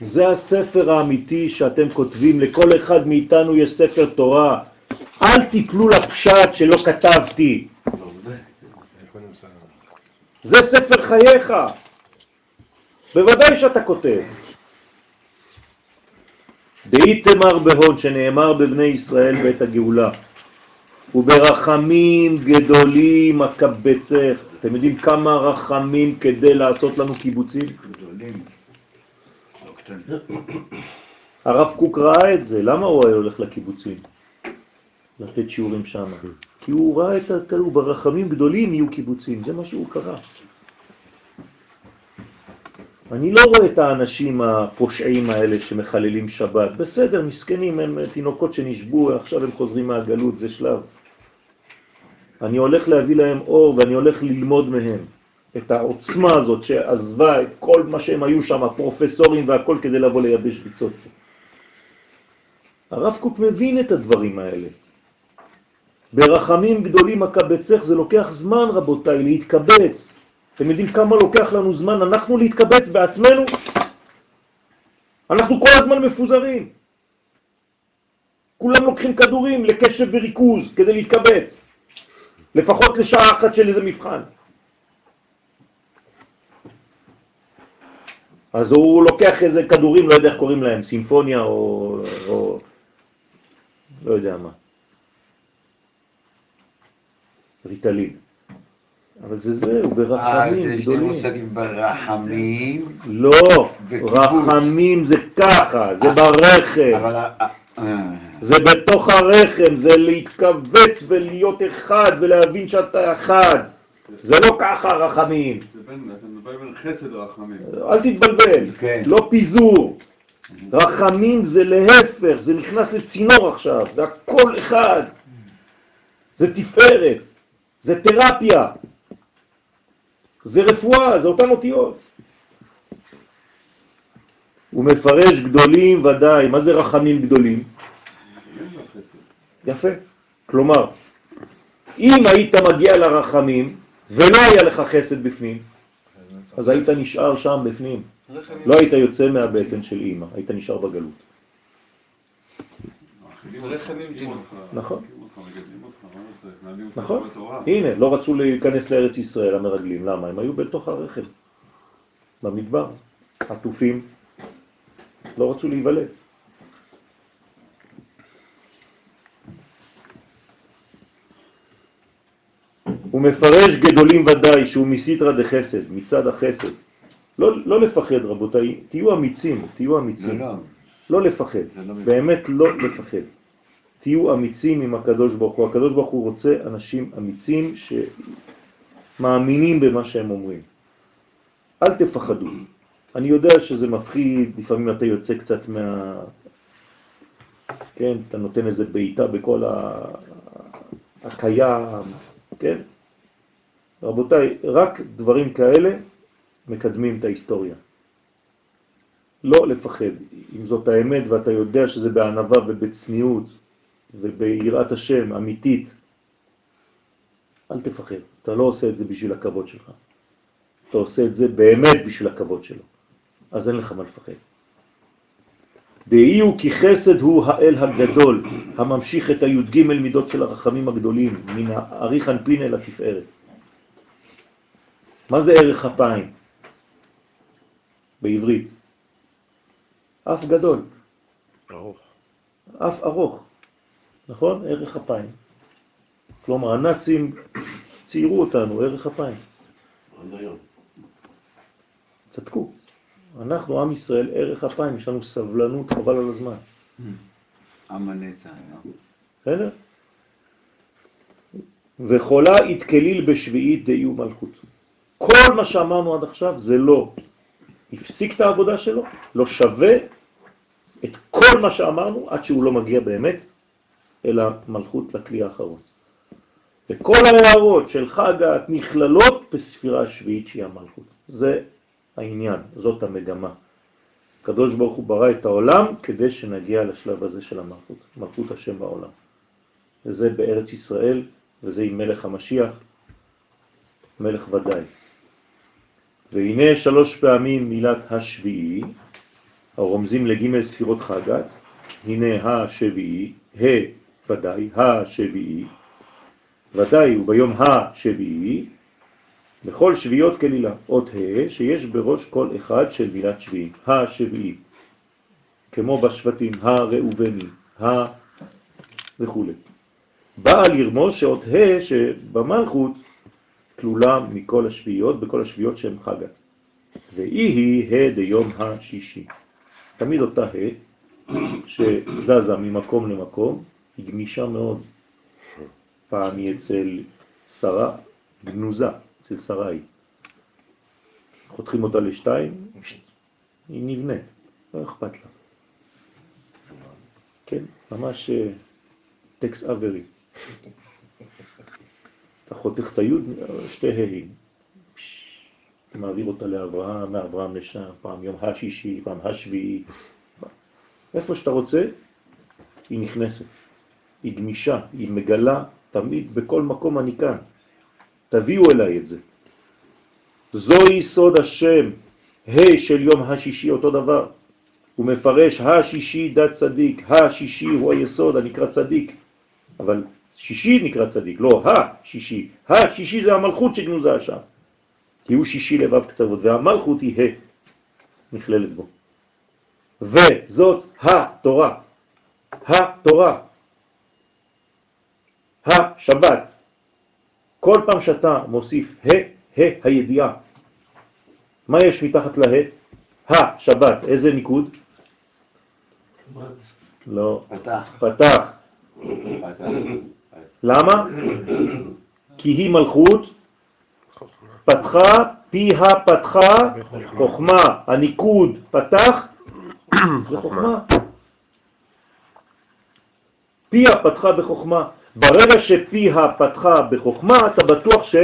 זה הספר האמיתי שאתם כותבים, לכל אחד מאיתנו יש ספר תורה. אל תיפלו לפשט שלא כתבתי. זה- זה ספר חייך. בוודאי שאתה כותב. דאיתמר בהוד שנאמר בבני ישראל בעת הגאולה וברחמים גדולים הקבצך. אתם יודעים כמה רחמים כדי לעשות לנו קיבוצים? גדולים. לא. הרב קוק ראה את זה, למה הוא היה הולך לקיבוצים? לתת שיעורים שם. כי הוא ראה את הכדור, ברחמים גדולים יהיו קיבוצים, זה מה שהוא קרא. אני לא רואה את האנשים הפושעים האלה שמחללים שבת. בסדר, מסכנים, הם תינוקות שנשבו, עכשיו הם חוזרים מהגלות, זה שלב. אני הולך להביא להם אור ואני הולך ללמוד מהם את העוצמה הזאת שעזבה את כל מה שהם היו שם, פרופסורים והכל כדי לבוא לייבש ביצות. הרב קוק מבין את הדברים האלה. ברחמים גדולים הקבצך זה לוקח זמן רבותיי להתקבץ. אתם יודעים כמה לוקח לנו זמן אנחנו להתקבץ בעצמנו? אנחנו כל הזמן מפוזרים. כולם לוקחים כדורים לקשב וריכוז כדי להתקבץ. לפחות לשעה אחת של איזה מבחן. אז הוא לוקח איזה כדורים, לא יודע איך קוראים להם, סימפוניה או, או לא יודע מה. ריטלין. אבל זה זהו, ברחמים אה, יש לי גדולים. מושגים ברחמים. לא, בקיבוץ. רחמים זה ככה, זה ברחם. אבל... זה בתוך הרחם, זה להתכווץ ולהיות אחד ולהבין שאתה אחד. זה לא ככה רחמים. זה בין, אתה מדבר בין חסד לרחמים. אל תתבלבל, כן. לא פיזור. רחמים זה להפך, זה נכנס לצינור עכשיו, זה הכל אחד. זה תפארת, זה תרפיה, זה רפואה, זה אותן אותיות. הוא מפרש גדולים ודאי, מה זה רחמים גדולים? יפה. כלומר, אם היית מגיע לרחמים ולא היה לך חסד בפנים, אז היית נשאר שם בפנים. לא היית יוצא מהבטן של אימא, היית נשאר בגלות. נכון. נכון. בתורה. הנה, לא רצו להיכנס לארץ ישראל המרגלים. למה? הם היו בתוך הרחם, במדבר, עטופים, לא רצו להיוולד. הוא מפרש גדולים ודאי שהוא מסיתרא דחסד, מצד החסד. לא, לא לפחד רבותיי, תהיו אמיצים, תהיו אמיצים. לא. לא לפחד, לא. באמת לא לפחד. תהיו אמיצים עם הקדוש ברוך הוא. הקדוש ברוך הוא רוצה אנשים אמיצים שמאמינים במה שהם אומרים. אל תפחדו. אני יודע שזה מפחיד, לפעמים אתה יוצא קצת מה... כן, אתה נותן איזה בעיטה בכל ה... הקיים, כן? רבותיי, רק דברים כאלה מקדמים את ההיסטוריה. לא לפחד. אם זאת האמת ואתה יודע שזה בענווה ובצניעות וביראת השם אמיתית, אל תפחד. אתה לא עושה את זה בשביל הכבוד שלך. אתה עושה את זה באמת בשביל הכבוד שלו. אז אין לך מה לפחד. דהי הוא כי חסד הוא האל הגדול, הממשיך את הי"ג מידות של הרחמים הגדולים, מן האריך אנפין אל התפארת. מה זה ערך אפיים? בעברית. אף גדול, ארוך. אף ארוך, נכון? ערך אפיים. כלומר, הנאצים ציירו אותנו, ערך אפיים. עד היום. צדקו. אנחנו, עם ישראל, ערך אפיים, יש לנו סבלנות חבל על הזמן. עם הנצח. לא? בסדר? וחולה התקליל בשביעית די ומלכות. כל מה שאמרנו עד עכשיו זה לא הפסיק את העבודה שלו, לא שווה את כל מה שאמרנו עד שהוא לא מגיע באמת אל המלכות לכלי האחרון. וכל ההערות של חגת נכללות בספירה השביעית שהיא המלכות. זה העניין, זאת המגמה. הקדוש ברוך הוא ברא את העולם כדי שנגיע לשלב הזה של המלכות, מלכות השם בעולם. וזה בארץ ישראל, וזה עם מלך המשיח, מלך ודאי. והנה שלוש פעמים מילת השביעי, הרומזים לג' ספירות חגת, הנה השביעי, ה ודאי, השביעי, ודאי וביום השביעי, בכל שביעות כלילה, אות ה' שיש בראש כל אחד של מילת שביעי, השביעי, כמו בשבטים, הראובני, ה וכו'. באה לרמוז שאות ה' שבמלכות כלולה מכל השביעיות, בכל השביעיות שהן חגת. והיא היא ה' דיום השישי. תמיד אותה ה' שזזה ממקום למקום, היא גמישה מאוד. פעם היא אצל שרה גנוזה, אצל שרי. חותכים אותה לשתיים, היא נבנית, לא אכפת לה. כן, ממש אה, טקס אברי. חותך את היוד, שתי. אתה מעביר אותה לאברהם, מאברהם לשם, פעם יום השישי, פעם השביעי. איפה שאתה רוצה, היא נכנסת. היא גמישה, היא מגלה תמיד בכל מקום אני כאן. תביאו אליי את זה. זוהי סוד השם, ה' של יום השישי, אותו דבר. הוא מפרש השישי דת צדיק, השישי הוא היסוד הנקרא צדיק, אבל שישי נקרא צדיק, לא השישי, השישי זה המלכות שגנוזה שם, כי הוא שישי לבב קצוות, והמלכות היא ה' נכללת בו. וזאת התורה, התורה, השבת. כל פעם שאתה מוסיף ה', ה' הידיעה. מה יש מתחת לה? השבת, איזה ניקוד? לא. פתח. פתח. למה? כי היא מלכות, פתחה, פיה פתחה, חוכמה. הניקוד פתח, זה חוכמה. פיה פתחה בחוכמה. ברגע שפיה פתחה בחוכמה, אתה בטוח ש...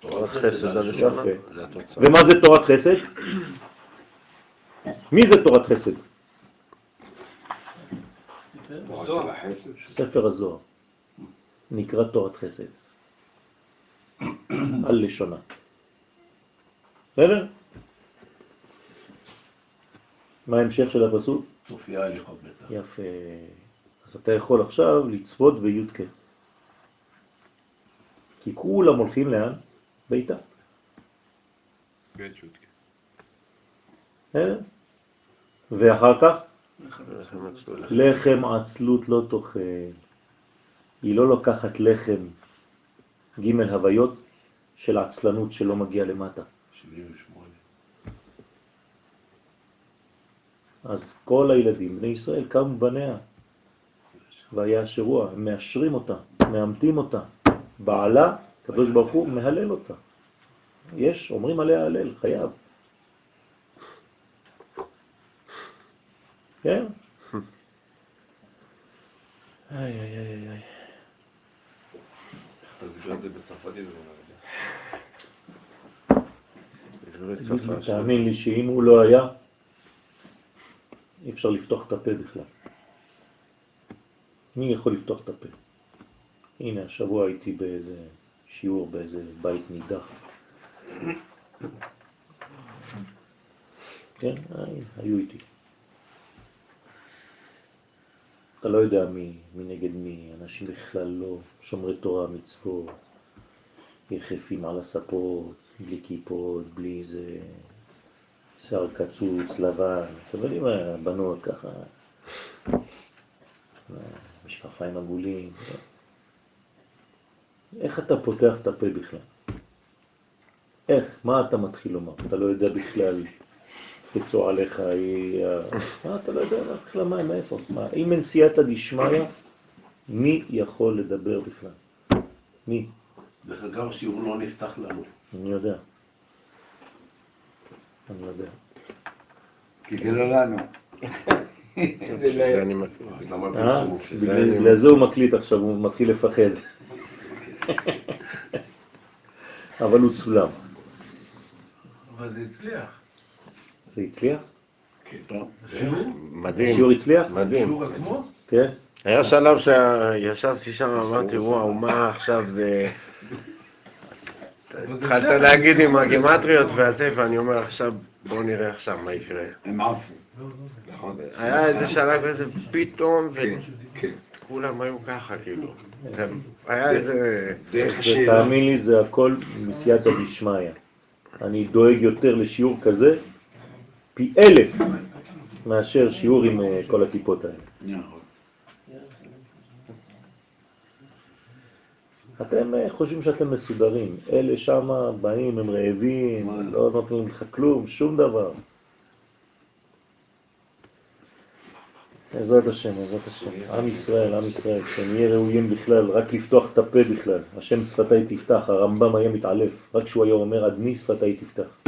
תורת חסד הראשונה. ומה זה תורת חסד? מי זה תורת חסד? ספר הזוהר. נקרא תורת חסד. על לשונה. בסדר? מה ההמשך של הפסוק? צופיה הליכות ביתה. יפה. אז אתה יכול עכשיו לצפות בי"ק. כי כולם הולכים לאן? ביתה. ואחר כך לחם עצלות לא תאכל. היא לא לוקחת לחם ג' הוויות של עצלנות שלא מגיע למטה. 78. אז כל הילדים, בני ישראל, קמו בניה, והיה השבוע, הם מאשרים אותה, מאמתים אותה. בעלה, הקדוש ברוך הוא, מהלל אותה. יש, אומרים עליה הלל, חייב. כן? איי, איי, איי, איי. תסביר את זה בצרפתית, זה לא יודע. עברית תגיד שפה לי, של- תאמין לי שאם הוא לא היה, אי אפשר לפתוח את הפה בכלל. מי יכול לפתוח את הפה? הנה, השבוע הייתי באיזה שיעור, באיזה בית נידח. כן, אה, היו איתי. אתה לא יודע מי, מי נגד מי, אנשים בכלל לא שומרי תורה, מצוות, יחפים על הספות, בלי כיפות, בלי איזה שיער קצוץ, לבן, אתם יודעים, הבנות ככה, משקפיים עגולים. איך אתה פותח את הפה בכלל? איך? מה אתה מתחיל לומר? אתה לא יודע בכלל תצוע עליך, היא... מה אתה לא יודע מה בכלל, מה, מאיפה? מה? אם אין סייעתא דשמיא, מי יכול לדבר בכלל? מי? דרך אגב, השיעור לא נפתח לנו. אני יודע. אני יודע. כי זה לא לנו. זה [LAUGHS] זה לא... אה? בגלל בגלל זה הוא מקליט עכשיו, הוא מתחיל לפחד. [LAUGHS] אבל הוא צולם. אבל זה הצליח. זה הצליח? מדהים, השיעור הצליח? מדהים. השיעור עצמו? כן? היה שלב שישבתי שם, אמרתי, וואו, מה עכשיו זה... התחלת להגיד עם הגימטריות והזה, ואני אומר עכשיו, בואו נראה עכשיו מה יקרה. הם עפו. נכון? היה איזה שלב כזה, פתאום, כן, כן. וכולם היו ככה, כאילו. זה- היה איזה... תאמין לי, זה הכל מסייעתא דשמיא. אני דואג יותר לשיעור כזה פי אלף מאשר שיעור עם אה, כל הכיפות האלה. אתם אה, חושבים שאתם מסודרים, אלה שם באים, הם רעבים, לא נותנים לך כלום, שום דבר. בעזרת השם, בעזרת השם. עם ישראל, עם ישראל, שנהיה ראויים בכלל, רק לפתוח את הפה בכלל. השם שפתיי תפתח, הרמב"ם היה מתעלף, רק כשהוא היה אומר עדני שפתיי תפתח.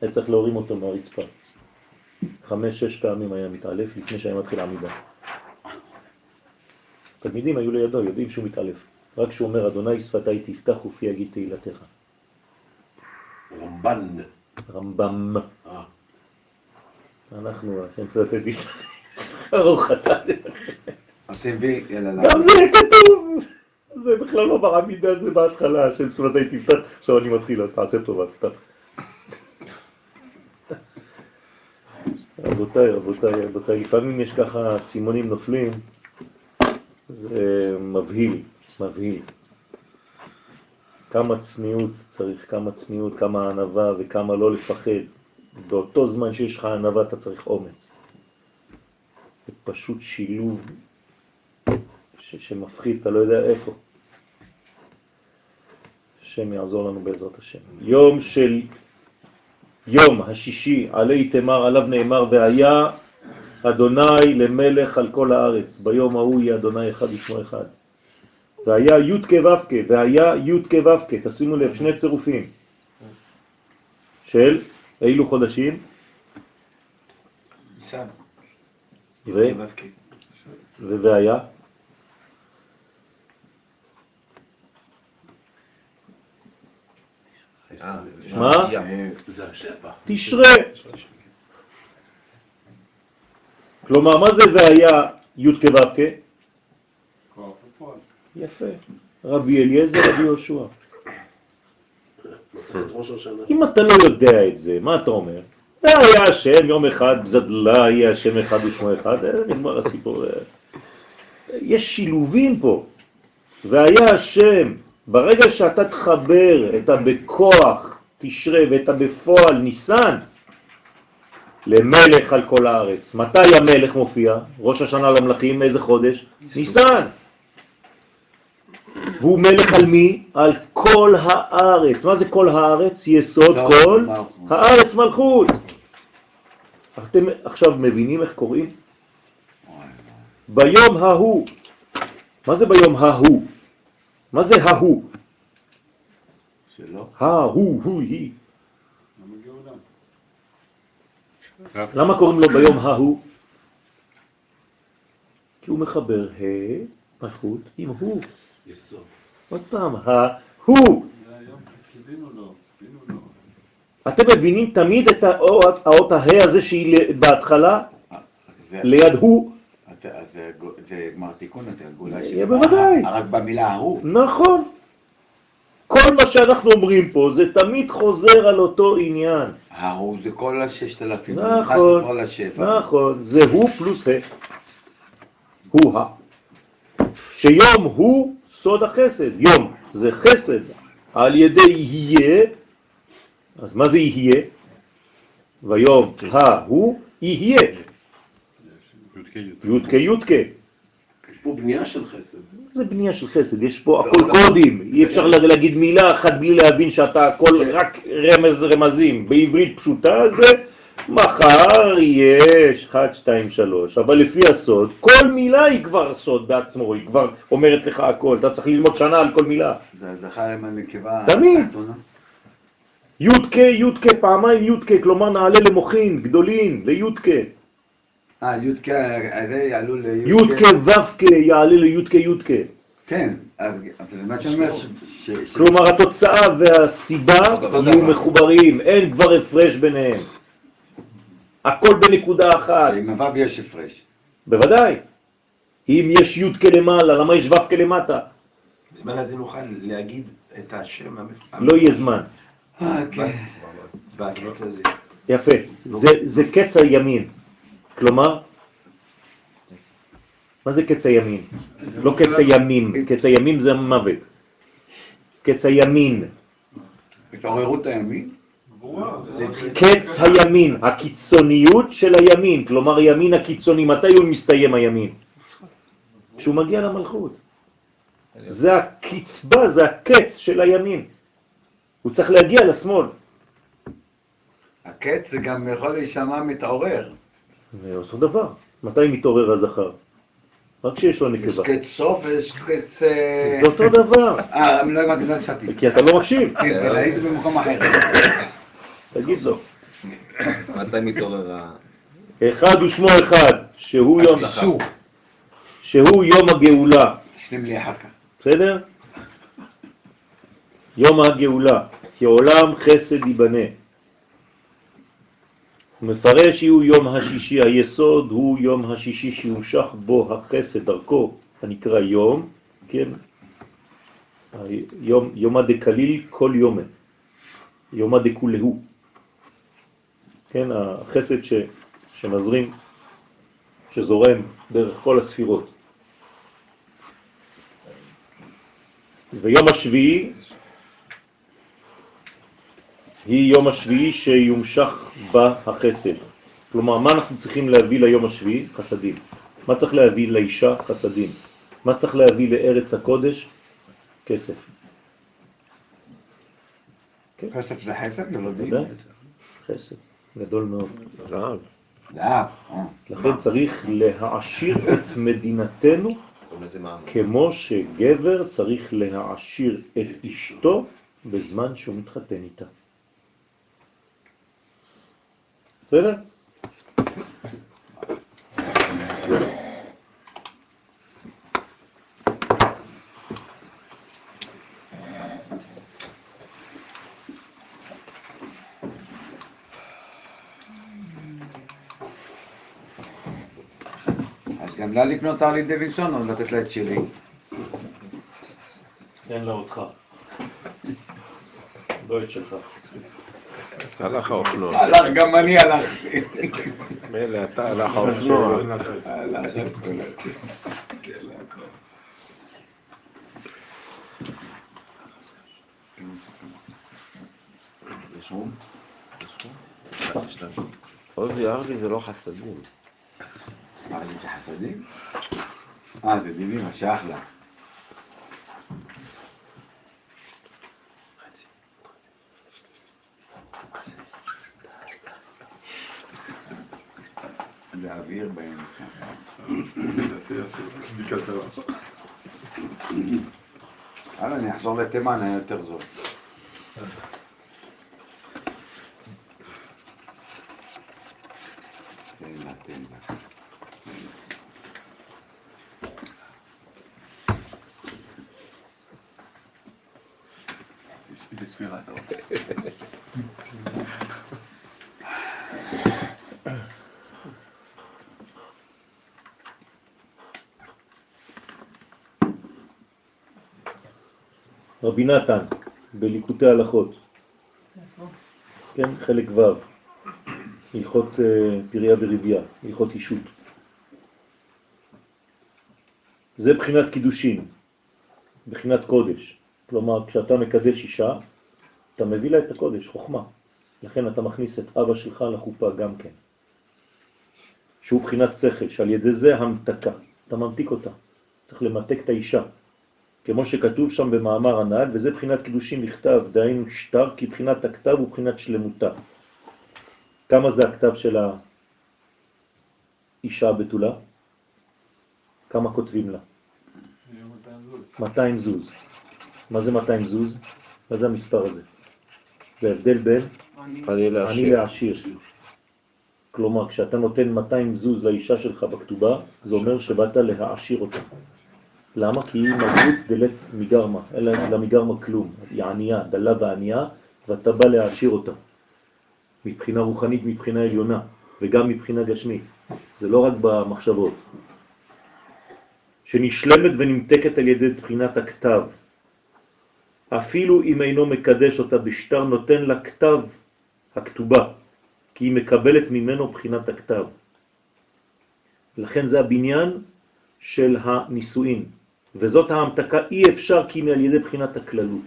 היה צריך להורים אותו מהרצפה. חמש, שש פעמים היה מתעלף לפני שהיה מתחיל עמידה. תלמידים היו לידו, יודעים שהוא מתעלף. רק כשהוא אומר, אדוני שפתיי תפתח ופי יגיד תהילתך. רמב"ן. רמב"ם. אה. אנחנו, השם. עושים וי, יאללה. גם זה כתוב. זה בכלל לא בעמידה, זה בהתחלה, השם שפתיי תפתח. עכשיו אני מתחיל, אז תעשה טובה, תפתח. רבותיי, רבותיי, רבותיי, לפעמים יש ככה סימונים נופלים, זה מבהיל, מבהיל. כמה צניעות צריך, כמה צניעות, כמה ענבה וכמה לא לפחד. באותו זמן שיש לך ענבה אתה צריך אומץ. זה פשוט שילוב ש- שמפחיד, אתה לא יודע איפה. השם יעזור לנו בעזרת השם. יום של יום השישי עלי תמר עליו נאמר והיה אדוני למלך על כל הארץ. ביום ההוא יהיה אדוני אחד ושמו אחד. והיה י' כו' והיה י' כו' תשימו לב, שני צירופים של אילו חודשים? ניסן. ו- והיה? מה? זה השפע. תשרה. כלומר, מה זה והיה י' כו' כ'? יפה. רבי אליעזר, רבי יהושע. אם אתה לא יודע את זה, מה אתה אומר? והיה השם יום אחד, זדלה יהיה השם אחד ושמו אחד, אה, נגמר הסיפור. אה. יש שילובים פה. והיה השם, ברגע שאתה תחבר את הבכוח תשרה ואת הבפועל ניסן, למלך על כל הארץ. מתי המלך מופיע? ראש השנה למלכים, איזה חודש? ניסן. והוא מלך על מי? על כל הארץ. מה זה כל הארץ? יסוד כל. הארץ מלכות. אתם עכשיו מבינים איך קוראים? ביום ההוא. מה זה ביום ההוא? מה זה ההוא? שלא? ההוא, הוא, היא. למה גאולה? למה קוראים לו ביום ההוא? כי הוא מחבר ה' מלכות עם הוא. יסוד. עוד פעם, ההוא. חיכינו לו. אתם מבינים תמיד את האות, האות הה הזה שהיא בהתחלה, זה- ליד הוא? זה גמר תיקון, אתה גאולה אה, של... בוודאי. רק במילה ההוא. נכון. כל מה שאנחנו אומרים פה זה תמיד חוזר על אותו עניין. ההוא זה כל הששת אלפים. נכון, כל השפע. נכון, זה הוא פלוס ה. הוא ה. שיום הוא סוד החסד, יום זה חסד על ידי יהיה, אז מה זה יהיה? ויום ההוא יהיה, י' כ' י' יש פה בנייה של חסד. זה בנייה של חסד, יש פה הכל קודים, אי אפשר להגיד מילה אחת בלי להבין שאתה הכל רק רמז רמזים. בעברית פשוטה זה מחר יש 1, 2, 3, אבל לפי הסוד, כל מילה היא כבר סוד בעצמו, היא כבר אומרת לך הכל, אתה צריך ללמוד שנה על כל מילה. זה זכר עם הנקבה. תמיד. התחתונה. י' כ' י' כ' פעמיים י' כ', כלומר נעלה למוחין, גדולים, לי' כ'. אה, י' כ', זה יעלו לי' י' כ' ו' כ' יעלה לי' כ' י' כ'. כן, אז אבל זה מה שאומר ש... ש- כלומר התוצאה והסיבה אותו יהיו דבר. מחוברים, אין כבר הפרש ביניהם. הכל בנקודה אחת, שעם הו' יש הפרש. בוודאי. אם יש י' כלמעלה, למה יש ו' כלמטה? בזמן הזה נוכל להגיד את השם המפ- לא יהיה זמן. אה, כן. בקץ הזה. יפה. זה, זה קץ הימין. כלומר, מה זה קץ הימין? לא קץ הימים, קץ הימים זה מוות. קץ הימין. התעוררות הימין? קץ הימין, הקיצוניות של הימין, כלומר הימין הקיצוני, מתי הוא מסתיים הימין? כשהוא מגיע למלכות. זה הקצבה, זה הקץ של הימין. הוא צריך להגיע לשמאל. הקץ זה גם יכול להישמע מתעורר. זה אותו דבר. מתי מתעורר הזכר? רק כשיש לו יש נקבה. קץ סוף ויש קץ... אה, זה אותו דבר, אה, לא הבנתי, לא הקשבתי. כי אתה לא מקשיב. כן, כן, הייתי במקום אחר. תגיד לו. מתי מתעורר ה... אחד ושמו אחד, שהוא יום. שהוא יום הגאולה, תשלים לי אחר כך. בסדר? יום הגאולה, כי עולם חסד ייבנה. מפרש שהוא יום השישי, היסוד הוא יום השישי שימשך בו החסד דרכו, הנקרא יום, כן? יום, יומא דקליל כל יומה, יומא דכולהו, כן? החסד ש, שמזרים, שזורם דרך כל הספירות. ויום השביעי היא יום השביעי שיומשך בה החסד. כלומר, מה אנחנו צריכים להביא ליום השביעי? חסדים. מה צריך להביא לאישה? חסדים. מה צריך להביא לארץ הקודש? כסף. כסף זה חסד? זה לא דין? חסד. גדול מאוד. זהב. זהב. אה. לכן צריך להעשיר את מדינתנו קוראים לזה מע"מ. כמו שגבר צריך להעשיר את אשתו בזמן שהוא מתחתן איתה. בסדר? גם לה לקנות הרלי דוידסון או לתת לה את שלי? תן לה אותך. לא את שלך. הלך האופנוע. הלך, גם אני הלכתי. מילא אתה הלך האופנוע. עוזי ארלי זה לא חסדים. הרלי זה חסדים? אה, זה דינים, אז שייך לה. זה אוויר באמצע. הלאה, אני אחזור לתימן, היה יותר זול. תן לה, תן לה. איזה ספירה אתה רוצה? רבי נתן, בליקוטי הלכות, כן, חלק ו', הלכות אה, פריה ורבייה, הלכות אישות. זה בחינת קידושין, בחינת קודש. כלומר, כשאתה מקדש אישה, אתה מביא לה את הקודש, חוכמה. לכן אתה מכניס את אבא שלך לחופה גם כן. שהוא בחינת שכל, שעל ידי זה המתקה. אתה ממתיק אותה. צריך למתק את האישה. כמו שכתוב שם במאמר הנהג, וזה בחינת קידושין לכתב, דהיינו שטר, כי בחינת הכתב הוא בחינת שלמותה. כמה זה הכתב של האישה הבתולה? כמה כותבים לה? 200 זוז. מה זה 200 זוז? מה זה המספר הזה? זה ההבדל בין אני. לעשיר. כלומר, כשאתה נותן 200 זוז לאישה שלך בכתובה, זה אומר שבאת להעשיר אותה. למה? כי היא מלכות דלת מגרמה, אין לה מגרמה כלום. היא ענייה, דלה וענייה, ואתה בא להעשיר אותה. מבחינה רוחנית, מבחינה עליונה, וגם מבחינה גשמית. זה לא רק במחשבות. שנשלמת ונמתקת על ידי בחינת הכתב. אפילו אם אינו מקדש אותה בשטר, נותן לה כתב הכתובה, כי היא מקבלת ממנו בחינת הכתב. לכן זה הבניין של הנישואין, וזאת ההמתקה אי אפשר כי היא על ידי בחינת הכללות.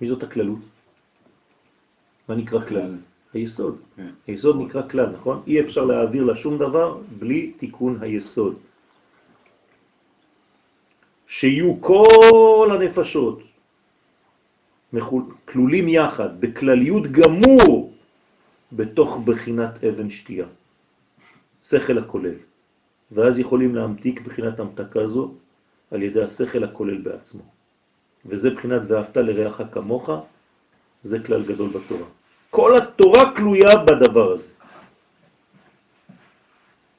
מי זאת הכללות? מה נקרא כלל? היסוד. כן. היסוד נקרא כלל, נכון? אי אפשר להעביר לה שום דבר בלי תיקון היסוד. שיהיו כל הנפשות כלולים יחד, בכלליות גמור, בתוך בחינת אבן שתייה. השכל הכולל. ואז יכולים להמתיק בחינת המתקה זו על ידי השכל הכולל בעצמו. וזה בחינת ואהבת לרעך כמוך, זה כלל גדול בתורה. כל התורה כלויה בדבר הזה.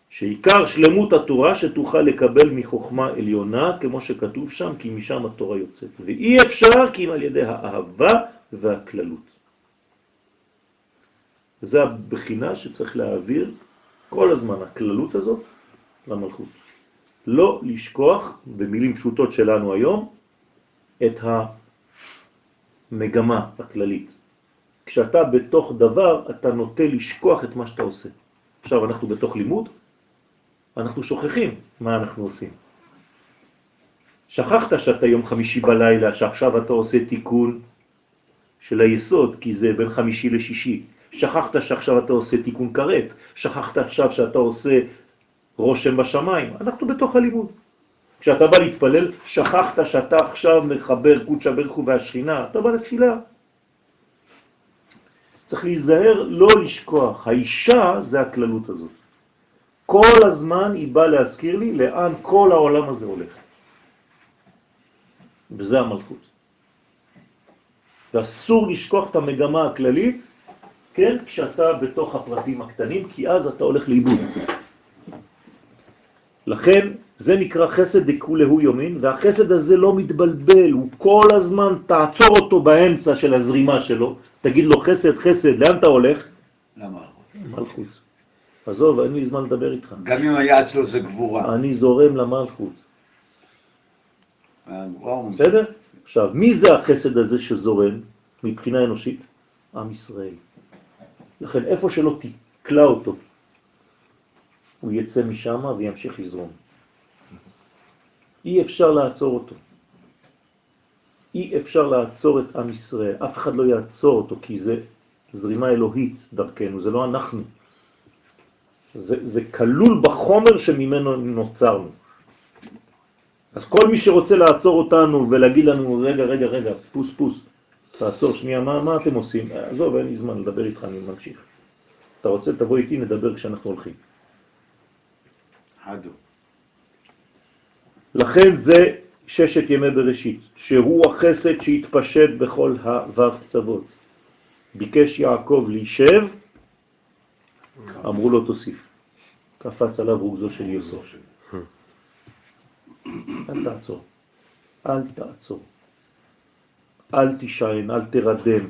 שעיקר שלמות התורה שתוכל לקבל מחוכמה עליונה, כמו שכתוב שם, כי משם התורה יוצאת. ואי אפשר כי אם על ידי האהבה והכללות. זה הבחינה שצריך להעביר כל הזמן, הכללות הזאת, למלכות. לא לשכוח, במילים פשוטות שלנו היום, את המגמה הכללית. כשאתה בתוך דבר, אתה נוטה לשכוח את מה שאתה עושה. עכשיו אנחנו בתוך לימוד, אנחנו שוכחים מה אנחנו עושים. שכחת שאתה יום חמישי בלילה, שעכשיו אתה עושה תיקון של היסוד, כי זה בין חמישי לשישי. שכחת שעכשיו אתה עושה תיקון קראת, שכחת עכשיו שאתה עושה רושם בשמיים. אנחנו בתוך הלימוד. כשאתה בא להתפלל, שכחת שאתה עכשיו מחבר קודשא ברכו והשכינה, אתה בא לתפילה. צריך להיזהר לא לשכוח. האישה זה הכללות הזאת. כל הזמן היא באה להזכיר לי לאן כל העולם הזה הולך. וזה המלכות. ואסור לשכוח את המגמה הכללית, כן, כשאתה בתוך הפרטים הקטנים, כי אז אתה הולך לאיבוד. לכן זה נקרא חסד דכולהו יומין, והחסד הזה לא מתבלבל, הוא כל הזמן תעצור אותו באמצע של הזרימה שלו, תגיד לו חסד, חסד, לאן אתה הולך? למלכות. מלכות. עזוב, אין לי זמן לדבר איתך. גם אם היעד שלו זה גבורה. אני זורם למלכות. בסדר? עכשיו, מי זה החסד הזה שזורם מבחינה אנושית? עם ישראל. לכן איפה שלא תקלע אותו, הוא יצא משם וימשיך לזרום. אי אפשר לעצור אותו. אי אפשר לעצור את עם ישראל, אף אחד לא יעצור אותו, כי זה זרימה אלוהית דרכנו, זה לא אנחנו. זה, זה כלול בחומר שממנו נוצרנו. אז כל מי שרוצה לעצור אותנו ולהגיד לנו, רגע, רגע, רגע, פוס פוס, תעצור שנייה, מה, מה אתם עושים? עזוב, אין לי זמן לדבר איתך, אני ממשיך. אתה רוצה, תבוא איתי, נדבר כשאנחנו הולכים. חדו. לכן זה ששת ימי בראשית, שהוא החסד שהתפשט בכל הו"ב קצוות. ביקש יעקב להישב, אמרו לו תוסיף. קפץ עליו רוגזו של יוסף. אל תעצור, אל תעצור. אל תישען, אל תרדם,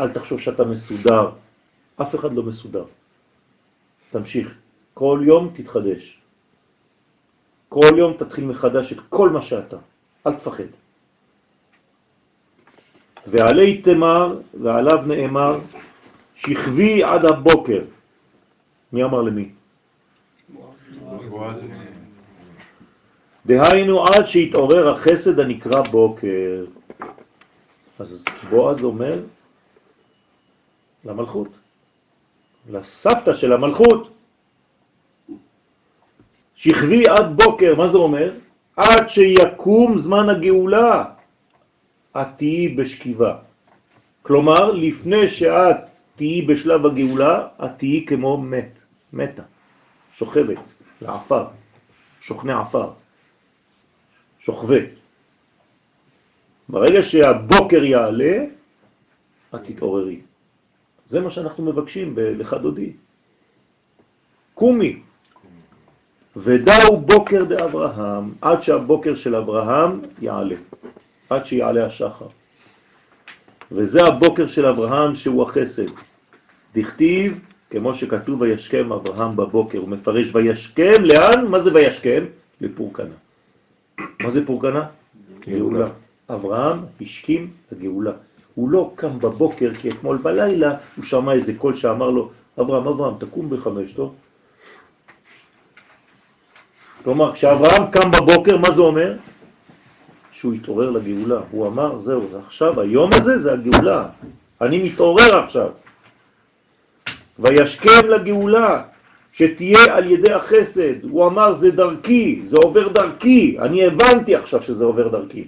אל תחשוב שאתה מסודר. אף אחד לא מסודר. תמשיך. כל יום תתחדש. כל יום תתחיל מחדש את כל מה שאתה. אל תפחד. ועלי תמר, ועליו נאמר, שכבי עד הבוקר. מי אמר למי? דהיינו עד שהתעורר החסד הנקרא בוקר. אז בועז אומר למלכות, לסבתא של המלכות, שכבי עד בוקר, מה זה אומר? עד שיקום זמן הגאולה, את תהיי בשכיבה. כלומר, לפני שאת תהיי בשלב הגאולה, את תהיי כמו מת, מתה, שוכבת, לעפר, שוכני עפר, שוכבה. ברגע שהבוקר יעלה, את תתעוררי. זה מה שאנחנו מבקשים בלך דודי. קומי. ודאו בוקר דאברהם, עד שהבוקר של אברהם יעלה, עד שיעלה השחר. וזה הבוקר של אברהם שהוא החסד. דכתיב, כמו שכתוב וישכם אברהם בבוקר, הוא מפרש וישכם, לאן? מה זה וישכם? לפורקנה. מה זה פורקנה? גאולה. אברהם השכים לגאולה. הוא לא קם בבוקר, כי אתמול בלילה הוא שמע איזה קול שאמר לו, אברהם, אברהם, תקום בחמש, טוב? כלומר, כשאברהם קם בבוקר, מה זה אומר? שהוא התעורר לגאולה. הוא אמר, זהו, עכשיו, היום הזה זה הגאולה. אני מתעורר עכשיו. וישכם לגאולה, שתהיה על ידי החסד. הוא אמר, זה דרכי, זה עובר דרכי. אני הבנתי עכשיו שזה עובר דרכי.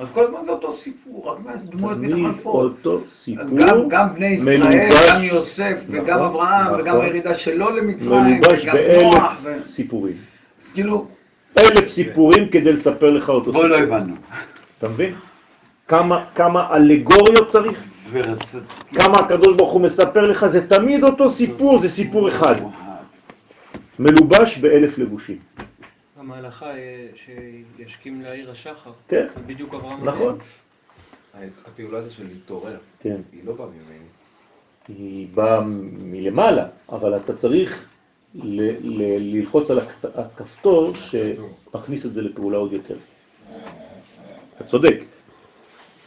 אז כל הזמן זה אותו סיפור, רק מהדמויות תמיד מתחלפות. אותו סיפור, גם, גם בני ישראל, מלובש- גם יוסף, וגם נכון, אברהם, נכון. וגם הירידה שלו למצרים, וגם באלף נוח, ו... סיפורים. אז כאילו, אלף סיפורים כדי לספר לך אותו בוא סיפור. לא הבנו. אתה מבין? כמה, כמה אלגוריות צריך? כמה הקדוש ברוך הוא מספר לך, זה תמיד אותו סיפור, זה סיפור אחד. מלובש באלף לבושים. גם ההלכה אה, שישכים לעיר השחר. כן. זה בדיוק אברהם נכון. הפעולה הזו של להתעורר, כן. היא לא באה ממני. היא באה מלמעלה, אבל אתה צריך ל- ל- ללחוץ על הכ- הכפתור שמכניס את זה לפעולה עוד יותר. אתה צודק.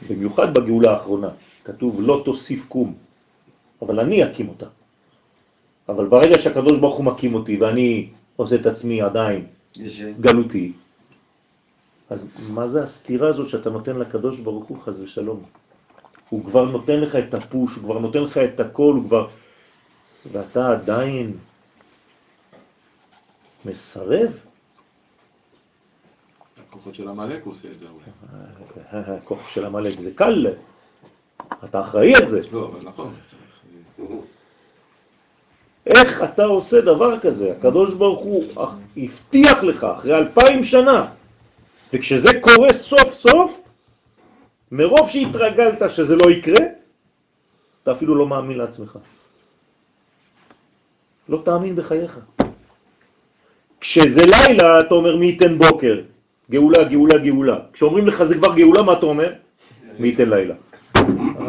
במיוחד בגאולה האחרונה, כתוב לא תוסיף קום, אבל אני אקים אותה. אבל ברגע שהקדוש ברוך הוא מקים אותי ואני עושה את עצמי עדיין גלותי, אז מה זה הסתירה הזאת שאתה נותן לקדוש ברוך הוא חס ושלום? הוא כבר נותן לך את הפוש, הוא כבר נותן לך את הכל, הוא כבר... ואתה עדיין מסרב? הכוחות של עמלק עושה את זה אולי. הכוח של המלאק זה קל, אתה אחראי על זה. לא, אבל נכון. איך אתה עושה דבר כזה? הקדוש ברוך הוא הבטיח לך אחרי אלפיים שנה, וכשזה קורה סוף סוף, מרוב שהתרגלת שזה לא יקרה, אתה אפילו לא מאמין לעצמך. לא תאמין בחייך. כשזה לילה, אתה אומר מי ייתן בוקר, גאולה, גאולה, גאולה. כשאומרים לך זה כבר גאולה, מה אתה אומר? מי ייתן לילה.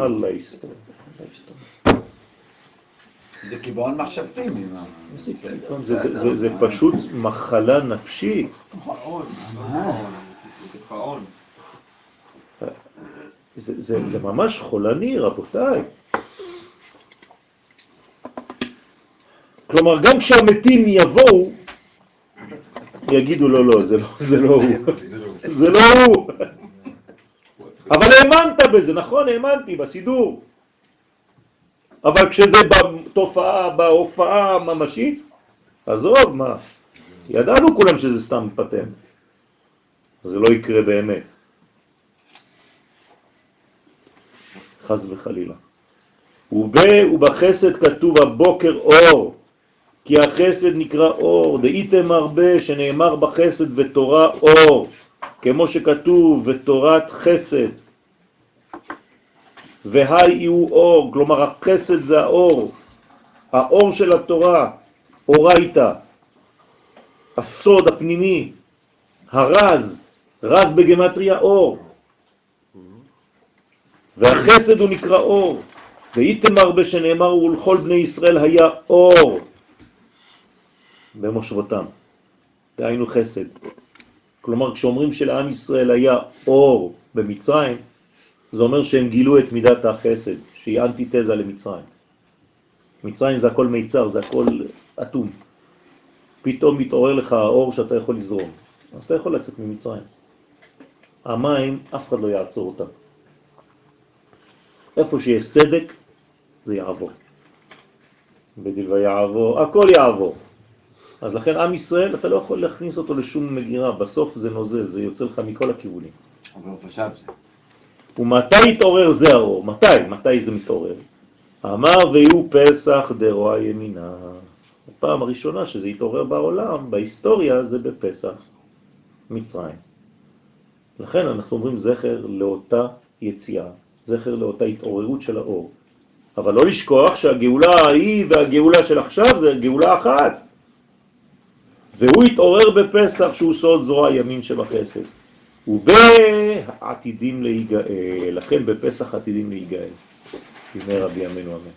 אללה יסתור. זה קיבעון מחשבתי. ממה- זה, פשוט מחלה נפשית. לא דיכאון, זה ממש חולני, רבותיי. כלומר, גם כשהמתים יבואו, יגידו לא, לא, זה לא, זה לא הוא. זה לא הוא. אבל האמנת בזה, נכון? האמנתי בסידור. אבל כשזה בתופעה, בהופעה הממשית, עזוב, מה? ידענו כולם שזה סתם פטנט. זה לא יקרה באמת. חס וחלילה. וב, ובחסד כתוב הבוקר אור, כי החסד נקרא אור, דהיתם הרבה שנאמר בחסד ותורה אור, כמו שכתוב ותורת חסד, והי הוא אור, כלומר החסד זה האור, האור של התורה, אורייתא, הסוד הפנימי, הרז, רז בגמטריה אור, והחסד הוא נקרא אור, והייתם הרבה שנאמר ולכל בני ישראל היה אור במושבותם, דהיינו חסד. כלומר, כשאומרים שלעם ישראל היה אור במצרים, זה אומר שהם גילו את מידת החסד, שהיא אנטיתזה למצרים. מצרים זה הכל מיצר, זה הכל אטום. פתאום מתעורר לך האור שאתה יכול לזרום, אז אתה יכול לצאת ממצרים. המים, אף אחד לא יעצור אותם. איפה שיש סדק, זה יעבור. בדיל ויעבור, הכל יעבור. אז לכן עם ישראל, אתה לא יכול להכניס אותו לשום מגירה, בסוף זה נוזל, זה יוצא לך מכל הכיוונים. אבל הוא חשב זה. ומתי יתעורר זה האור? מתי? מתי זה מתעורר? אמר ויהיו פסח דרועה ימינה. הפעם הראשונה שזה יתעורר בעולם, בהיסטוריה, זה בפסח, מצרים. לכן אנחנו אומרים זכר לאותה יציאה, זכר לאותה התעוררות של האור. אבל לא לשכוח שהגאולה ההיא והגאולה של עכשיו זה גאולה אחת. והוא יתעורר בפסח שהוא סוד זרוע ימין שבחסד. ובעתידים להיגאל, לכן בפסח עתידים להיגאל. במהרה בימינו אמן.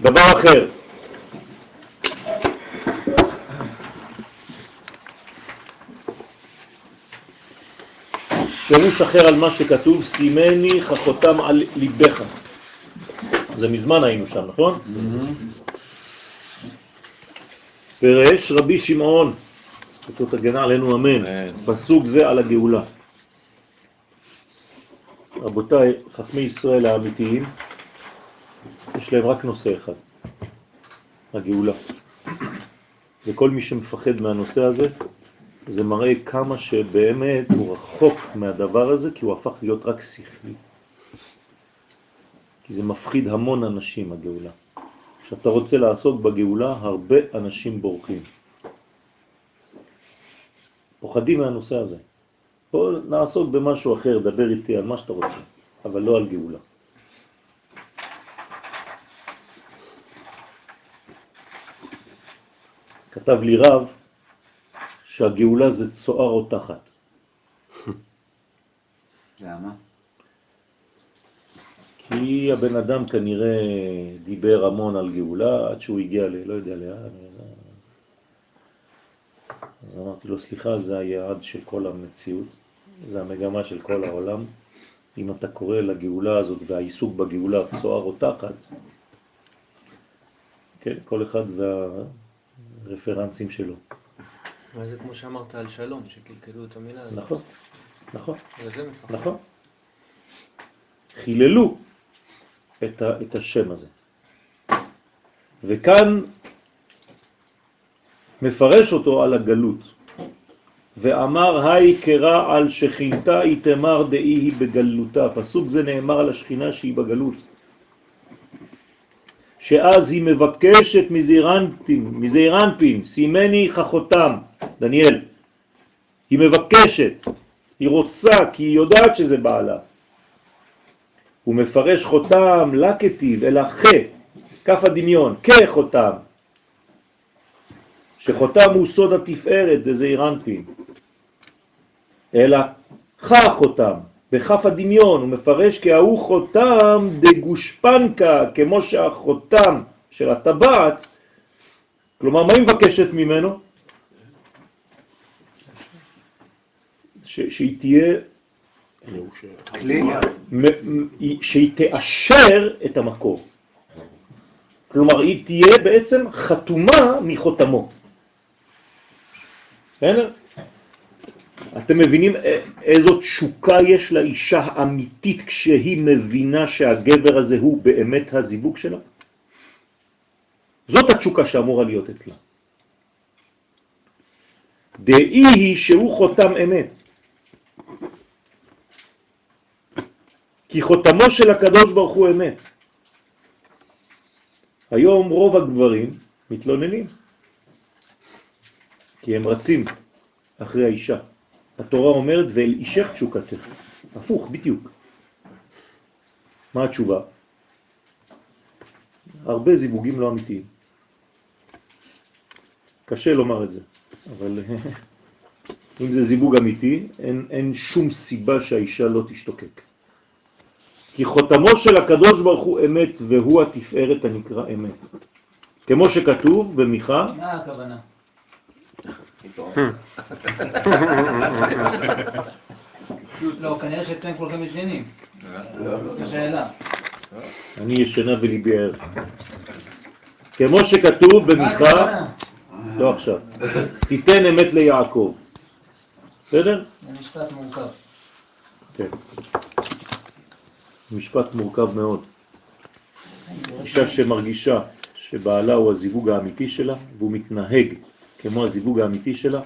דבר אחר, פירוש אחר על מה שכתוב, סימני חכותם על ליבך. זה מזמן היינו שם, נכון? פירש רבי שמעון, זכותו תגנה עלינו אמן, פסוק זה על הגאולה. רבותיי, חכמי ישראל האמיתיים, יש להם רק נושא אחד, הגאולה. וכל מי שמפחד מהנושא הזה, זה מראה כמה שבאמת הוא רחוק מהדבר הזה, כי הוא הפך להיות רק שכלי. כי זה מפחיד המון אנשים, הגאולה. כשאתה רוצה לעסוק בגאולה, הרבה אנשים בורחים. פוחדים מהנושא הזה. בוא נעסוק במשהו אחר, דבר איתי על מה שאתה רוצה, אבל לא על גאולה. כתב לי רב שהגאולה זה צוער או תחת. למה? כי הבן אדם כנראה דיבר המון על גאולה עד שהוא הגיע ל... לא יודע לאן. אז אמרתי לו, סליחה, זה היעד של כל המציאות, זה המגמה של כל העולם. אם אתה קורא לגאולה הזאת והעיסוק בגאולה צוער או תחת, כן, כל אחד והרפרנסים שלו. אבל זה כמו שאמרת על שלום, שקלקלו את המילה הזאת. נכון, נכון. נכון. חיללו את, ה, את השם הזה. וכאן מפרש אותו על הגלות. ואמר היי קרא על שכינתה איתמר דאי היא בגלותה. פסוק זה נאמר על השכינה שהיא בגלות. שאז היא מבקשת מזעירנפין, מזעירנפין, סימני חכותם, דניאל. היא מבקשת, היא רוצה, כי היא יודעת שזה בעלה. הוא מפרש חותם לה כתיב, אלא ח, כף הדמיון, כחותם. שחותם הוא סוד התפארת דזעיר אנפין. אלא ח חותם, בכף הדמיון, הוא מפרש כי ההוא חותם דגושפנקה, כמו שהחותם של הטבעת, כלומר, מה היא מבקשת ממנו? שהיא תהיה, שהיא תאשר את המקור. כלומר, היא תהיה בעצם חתומה מחותמו. בסדר? אתם מבינים איזו תשוקה יש לאישה האמיתית כשהיא מבינה שהגבר הזה הוא באמת הזיווג שלה? זאת התשוקה שאמורה להיות אצלה. דאי היא שהוא חותם אמת. כי חותמו של הקדוש ברוך הוא אמת. היום רוב הגברים מתלוננים, כי הם רצים אחרי האישה. התורה אומרת, ואל אישך תשוקתך. הפוך, בדיוק. מה התשובה? הרבה זיווגים לא אמיתיים. קשה לומר את זה, אבל [LAUGHS] אם זה זיווג אמיתי, אין, אין שום סיבה שהאישה לא תשתוקק. כי חותמו של הקדוש ברוך הוא אמת, והוא התפארת הנקרא אמת. כמו שכתוב במיכה, מה הכוונה? לא, כנראה שאתם כולכם ישנים. זאת השאלה. אני ישנה וליבי ער. כמו שכתוב במיכה? לא עכשיו, תיתן אמת ליעקב. בסדר? זה משפט מורכב. כן. משפט מורכב מאוד. אישה שמרגישה שבעלה הוא הזיווג האמיתי שלה, והוא מתנהג כמו הזיווג האמיתי שלה,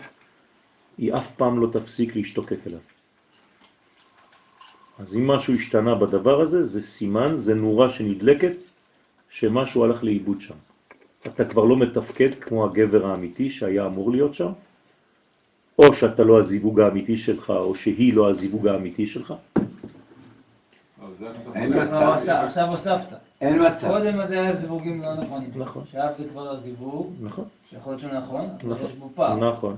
היא אף פעם לא תפסיק להשתוקק אליו. אז אם משהו השתנה בדבר הזה, זה סימן, זה נורה שנדלקת, שמשהו הלך לאיבוד שם. אתה כבר לא מתפקד כמו הגבר האמיתי שהיה אמור להיות שם, או שאתה לא הזיווג האמיתי שלך, או שהיא לא הזיווג האמיתי שלך. עכשיו הוספת. אין מצב. קודם זה היה זיווגים לא נכונים. נכון. עכשיו זה כבר הזיווג, נכון, שיכול להיות שהוא נכון, אבל נכון, יש בו פער. נכון,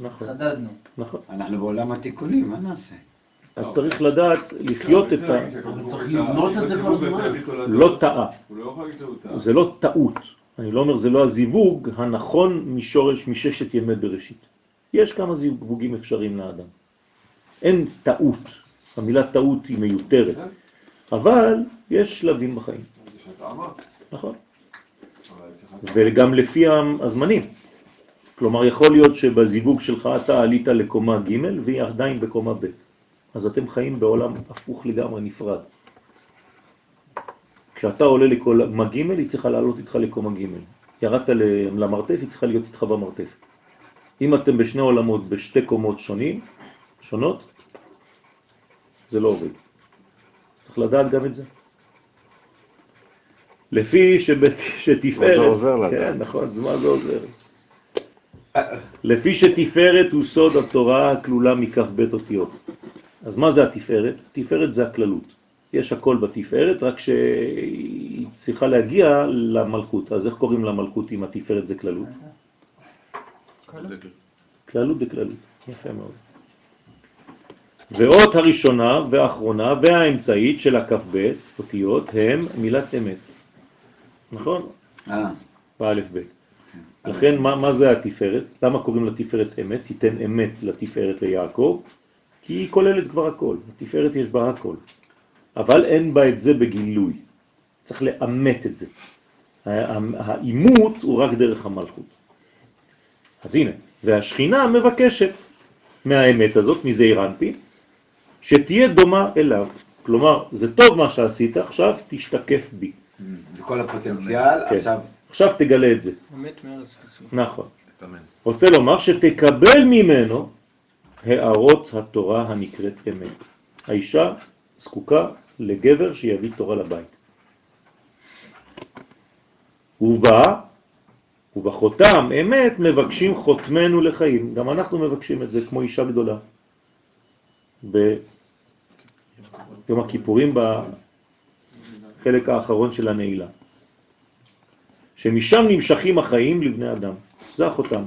נכון, חדדנו. נכון. אנחנו בעולם התיקונים, מה נעשה? אז צריך לדעת לחיות את ה... צריך לבנות את זה כל הזמן. לא טעה. לא טעה. זה לא טעות. אני לא אומר, זה לא הזיווג הנכון משורש, מששת ימי בראשית. יש כמה זיווגים אפשריים לאדם. אין טעות. המילה טעות היא מיותרת. אבל יש שלבים בחיים. נכון? וגם לפי הזמנים. כלומר, יכול להיות שבזיווג שלך אתה עלית לקומה ג' והיא עדיין בקומה ב'. אז אתם חיים בעולם הפוך לגמרי, נפרד. כשאתה עולה לקומה ג' היא צריכה לעלות איתך לקומה ג'. ירדת למרתף, היא צריכה להיות איתך במרתף. אם אתם בשני עולמות, בשתי קומות שונים, שונות, זה לא עובד. צריך לדעת גם את זה. לפי שבת, שתפארת... זה עוזר לדעת. כן, נכון, אז מה זה עוזר? לפי שתפארת הוא סוד התורה הכלולה מכף בית אותיות. אז מה זה התפארת? תפארת זה הכללות. יש הכל בתפארת, רק שהיא צריכה להגיע למלכות. אז איך קוראים למלכות אם התפארת זה כללות? כללות דקללות, יפה מאוד. ואות הראשונה והאחרונה והאמצעית של הכף ב' אותיות הם מילת אמת. נכון? אה, באלף ב'. לכן מה, מה זה התפארת? למה קוראים לתפארת אמת? תיתן אמת לתפארת ליעקב, כי היא כוללת כבר הכל. התפארת יש בה הכל. אבל אין בה את זה בגילוי. צריך לאמת את זה. הא- האימות הוא רק דרך המלכות. אז הנה, והשכינה מבקשת מהאמת הזאת, מזעיר אנפין, שתהיה דומה אליו. כלומר, זה טוב מה שעשית, עכשיו תשתקף בי. זה כל הפוטנציאל, כן. עכשיו עכשיו תגלה את זה. אמת מארץ תצאו. נכון. אמן. רוצה לומר שתקבל ממנו הערות התורה הנקראת אמת. האישה זקוקה לגבר שיביא תורה לבית. ובה, ובחותם אמת מבקשים חותמנו לחיים. גם אנחנו מבקשים את זה כמו אישה גדולה. ביום הכיפורים בחלק האחרון של הנעילה. שמשם נמשכים החיים לבני אדם. זה החותם.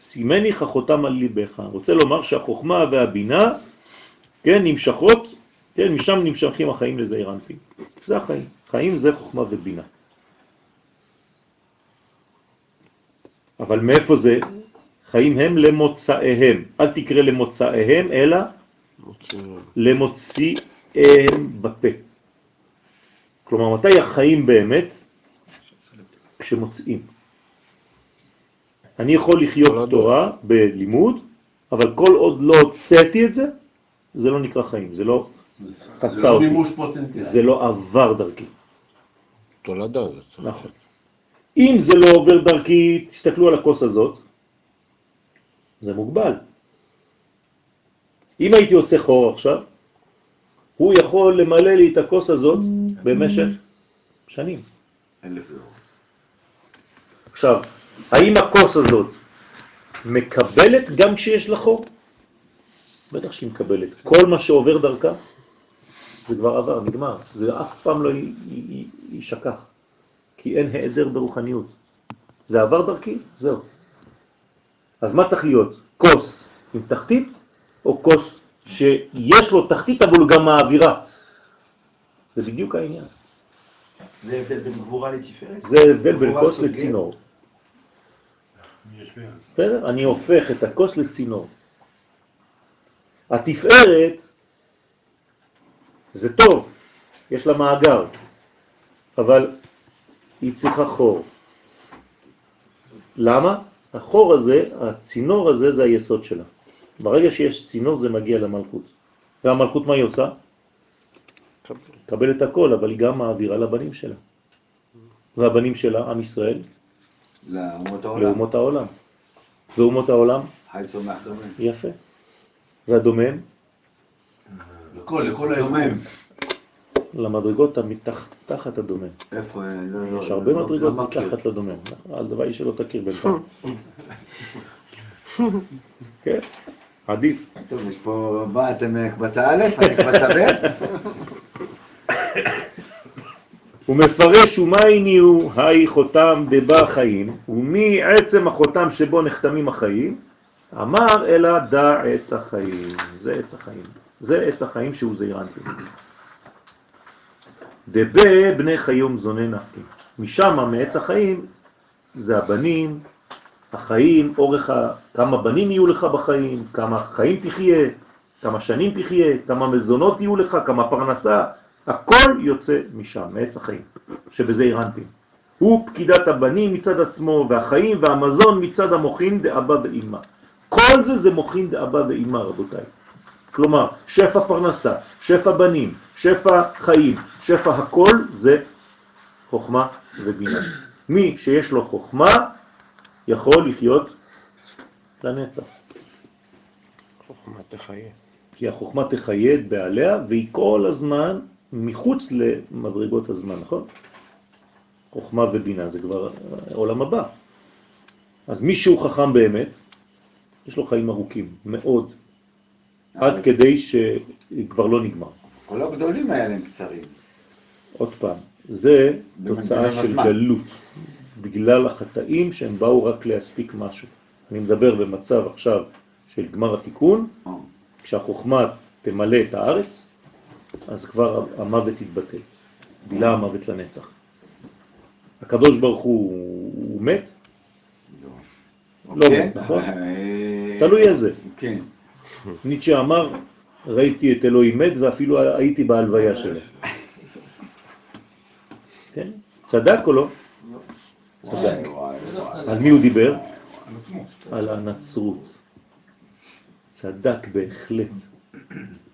סימניך החותם על ליבך. רוצה לומר שהחוכמה והבינה, כן, נמשכות, כן, משם נמשכים החיים לזעיר אנפין. זה החיים. חיים זה חוכמה ובינה. אבל מאיפה זה? חיים הם למוצאיהם. אל תקרא למוצאיהם, אלא למוציאיהם בפה. כלומר, מתי החיים באמת? כשמוצאים. אני יכול לחיות תורה בלימוד, אבל כל עוד לא הוצאתי את זה, זה לא נקרא חיים, זה לא זה חצה לא אותי. זה לא עבר דרכי. תולדה זה צריך. נכון. אם זה לא עובר דרכי, תסתכלו על הכוס הזאת, זה מוגבל. אם הייתי עושה חור עכשיו, הוא יכול למלא לי את הכוס הזאת במשך שנים. עכשיו, האם הכוס הזאת מקבלת גם כשיש לה חור? בטח שהיא מקבלת. כל מה שעובר דרכה, זה כבר עבר, נגמר. זה אף פעם לא יישכח, כי אין העדר ברוחניות. זה עבר דרכי, זהו. אז מה צריך להיות? כוס עם תחתית, או כוס שיש לו תחתית אבל הוא גם מעבירה? זה בדיוק העניין. זה הבדל בין גבורה לתפארת? זה הבדל בין כוס. לצינור. בסדר? אני הופך את הכוס לצינור. התפארת זה טוב, יש לה מאגר, אבל היא צריכה חור. למה? החור הזה, הצינור הזה, זה היסוד שלה. ברגע שיש צינור זה מגיע למלכות. והמלכות מה היא עושה? קבל את הכל, אבל היא גם מעבירה לבנים שלה. והבנים שלה, עם ישראל, לאומות העולם. לאומות העולם. ואומות העולם, חי צומח דומה. יפה. והדומם, לכל, לכל היום. דומם. למדרגות המתחת תחת הדומם. איפה? יש הרבה מדרגות. מתחת לדומם. הלוואי שלא תכיר בינתיים. [LAUGHS] כן, עדיף. טוב, יש פה, מה, אתם קבצה א', אני קבצה ב'? הוא מפרש ומייני הוא היי חותם דבה חיים, ומי עצם החותם שבו נחתמים החיים, אמר אלא דע עץ החיים. זה עץ החיים. זה עץ החיים שהוא זעירנטי. דבה בני חיום זוני נפקי. משם, מעץ החיים, זה הבנים, החיים, אורך. כמה בנים יהיו לך בחיים, כמה חיים תחיה, כמה שנים תחיה, כמה מזונות יהיו לך, כמה פרנסה, הכל יוצא משם, מעץ החיים, שבזה אירנטים. הוא פקידת הבנים מצד עצמו, והחיים והמזון מצד המוכין דאבא ואימא. כל זה זה מוכין דאבא ואימא, רבותיי. כלומר, שפע פרנסה, שפע בנים, שפע חיים, שפע הכל זה חוכמה ובינה. מי שיש לו חוכמה יכול לחיות לנצח. חוכמה תחיה. כי החוכמה תחיה את בעליה, והיא כל הזמן מחוץ למדרגות הזמן, נכון? חוכמה ובינה זה כבר העולם הבא. אז מי שהוא חכם באמת, יש לו חיים ארוכים, מאוד, עד כדי שכבר לא נגמר. כל הגדולים האלה הם קצרים. עוד פעם, זה תוצאה של. גלות, בגלל החטאים שהם באו רק להספיק משהו. אני מדבר במצב עכשיו של גמר התיקון, אה. כשהחוכמה תמלא את הארץ, אז כבר המוות יתבטל. בילה המוות לנצח. הקדוש ברוך הוא, הוא מת? לא כן? מת, נכון? אה, תלוי איזה. כן. ניטשה אמר, ראיתי את אלוהים מת ואפילו הייתי בהלוויה שלו. כן? צדק או לא? צדק. וואי, וואי. על מי הוא דיבר? על הנצרות. צדק בהחלט.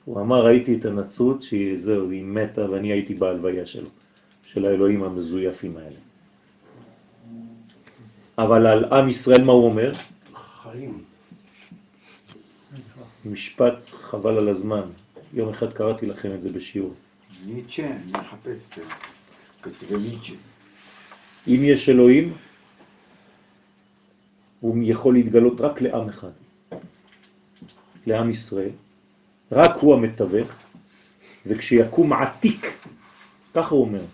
הוא אמר, ראיתי את הנצרות שהיא זהו, היא מתה ואני הייתי בהלוויה שלו, של האלוהים המזויפים האלה. אבל על עם ישראל מה הוא אומר? חיים. משפט חבל על הזמן. יום אחד קראתי לכם את זה בשיעור. ניטשה, אני מחפש את זה. כתבי ניטשה. אם יש אלוהים, הוא יכול להתגלות רק לעם אחד, לעם ישראל. רק הוא המתווך, וכשיקום עתיק, ככה הוא אומר,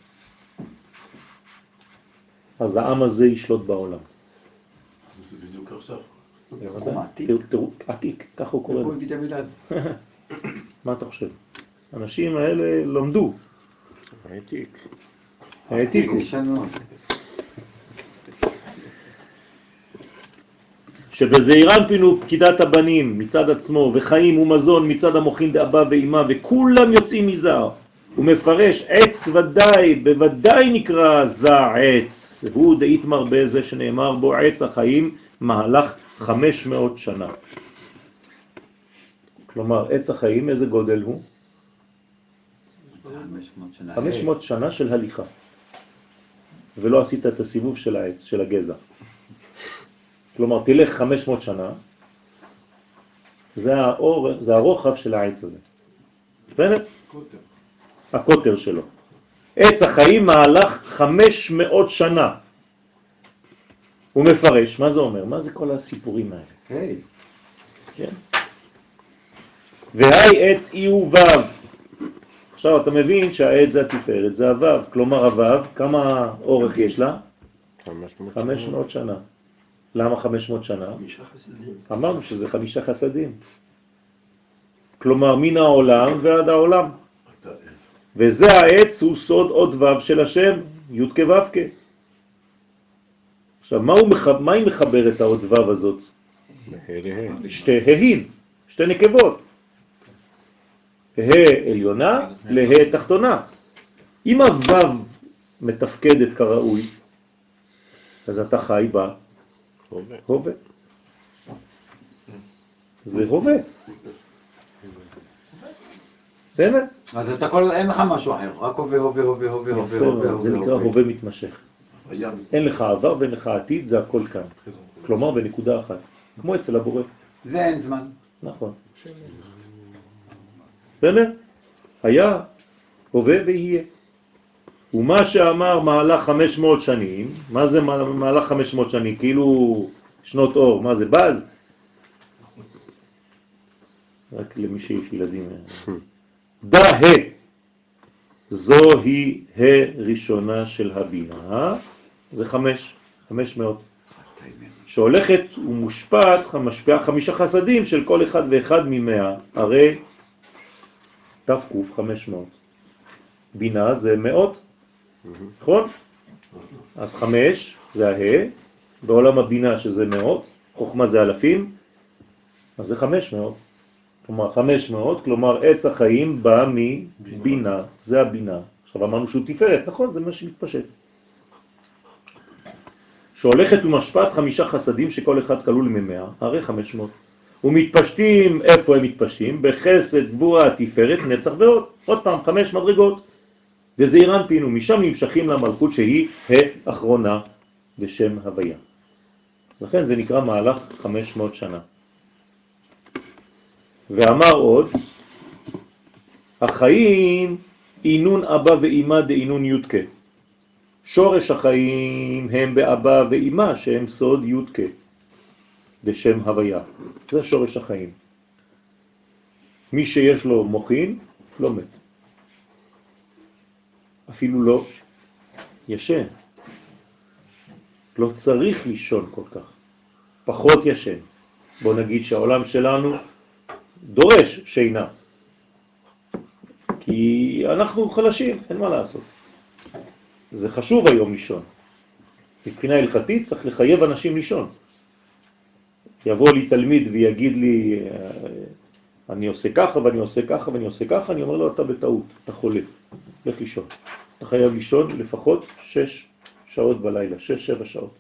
אז העם הזה ישלוט בעולם. זה בדיוק עכשיו. תראו, עתיק, ככה הוא קורא? [LAUGHS] מה אתה חושב? האנשים האלה למדו, העתיק. העתיקו. שבזעירן פינו פקידת הבנים מצד עצמו, וחיים ומזון מצד המוחין דאבא ואימה, וכולם יוצאים מזר. הוא מפרש עץ ודאי, בוודאי נקרא זע עץ, הוא דאיתמר בזה שנאמר בו עץ החיים מהלך 500 שנה. כלומר, עץ החיים, איזה גודל הוא? 500 שנה. 500 שנה של הליכה. ולא עשית את הסיבוב של העץ, של הגזע. כלומר, תלך 500 שנה, זה, האור, זה הרוחב של העץ הזה. בסדר? קוטר. הקוטר שלו. עץ החיים מהלך 500 שנה. הוא מפרש, מה זה אומר? מה זה כל הסיפורים האלה? היי, כן? והי עץ אי הוא וו. עכשיו אתה מבין שהעץ זה התפארת, זה הוו. כלומר הוו, כמה אורך יש לה? 500 500 שנה. למה 500 שנה? חמישה חסדים. אמרנו שזה חמישה חסדים. כלומר, מן העולם ועד העולם. וזה העץ הוא סוד עוד וו של השם, י' כו' כ'. עכשיו, מה, הוא מח... מה היא מחברת העוד וו הזאת? שתי ההיב, שתי נקבות. ה' עליונה לה' תחתונה. אם הוו מתפקדת כראוי, אז אתה חי בה הווה. הווה. זה הווה. בסדר? אז אתה כל, אין לך משהו אחר, רק הווה, הווה, הווה, הווה, הווה, הווה, מאוד, זה הווה, נקרא הווה. הווה מתמשך. אין לך עבר ואין לך עתיד, זה הכל כאן. כלומר בנקודה אחת, כמו אצל הבורא. זה אין זמן. נכון. בסדר? היה, הווה ויהיה. ומה שאמר מהלך 500 שנים, מה זה מה- מהלך 500 שנים? כאילו שנות אור, מה זה בז? רק למי שיש ילדים. דה ה, זוהי ה ראשונה של הבינה, זה חמש, חמש מאות. שהולכת ומושפעת, משפיעה חמישה חסדים של כל אחד ואחד ממאה, הרי תק 500. בינה זה מאות, נכון? אז חמש זה הה, בעולם הבינה שזה מאות, חוכמה זה אלפים, אז זה 500. כלומר 500, כלומר עץ החיים בא מבינה, זה הבינה. עכשיו אמרנו שהוא תפארת, נכון, זה מה שמתפשט. שהולכת ומשפט חמישה חסדים שכל אחד כלול ממאה, הרי 500. ומתפשטים, איפה הם מתפשטים? בחסד, גבורה, תפארת, נצח ועוד. עוד פעם, חמש מדרגות. וזעירן פינו, משם נמשכים למלכות שהיא האחרונה בשם הוויה. לכן זה נקרא מהלך 500 שנה. ואמר עוד, החיים אינון אבא ואימא דאינון יודקה. שורש החיים הם באבא ואימא שהם סוד יודקה, בשם הוויה. זה שורש החיים. מי שיש לו מוחין, לא מת. אפילו לא ישן. לא צריך לישון כל כך. פחות ישן. בוא נגיד שהעולם שלנו דורש שינה. כי אנחנו חלשים, אין מה לעשות. זה חשוב היום לישון. מבחינה הלכתית צריך לחייב אנשים לישון. יבוא לי תלמיד ויגיד לי, אה, אני עושה ככה ואני עושה ככה ואני עושה ככה, אני אומר לו, אתה בטעות, אתה חולה, לך לישון. אתה חייב לישון לפחות 6 שעות בלילה, 6-7 שעות.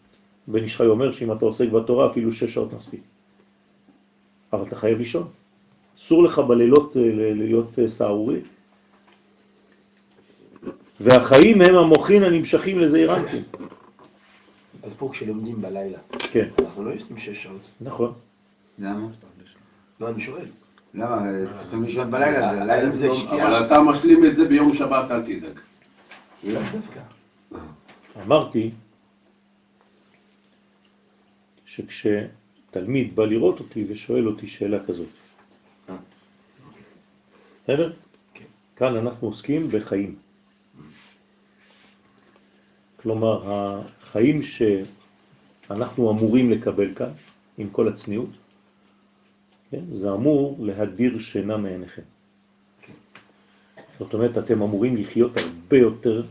בן איש חי אומר שאם אתה עוסק בתורה אפילו 6 שעות מספיק. אבל אתה חייב לישון. אסור לך בלילות אה, להיות אה, סערורי. והחיים הם המוחין הנמשכים לזעיר אנפין. אז פה כשלומדים בלילה, כן. אנחנו לא ישנים שש שעות. נכון. למה? לא, אני שואל. למה? צריכים לישון בלילה, זה לילה זה זה שקיעה. אבל אתה משלים את זה ביום שבת, אל תדאג. לאו דווקא. אמרתי שכשתלמיד בא לראות אותי ושואל אותי שאלה כזאת, אה. בסדר? כן. כאן אנחנו עוסקים בחיים. כלומר, החיים שאנחנו אמורים לקבל כאן, עם כל הצניעות, כן? זה אמור להדיר שינה מעיניכם. זאת אומרת, אתם אמורים לחיות הרבה יותר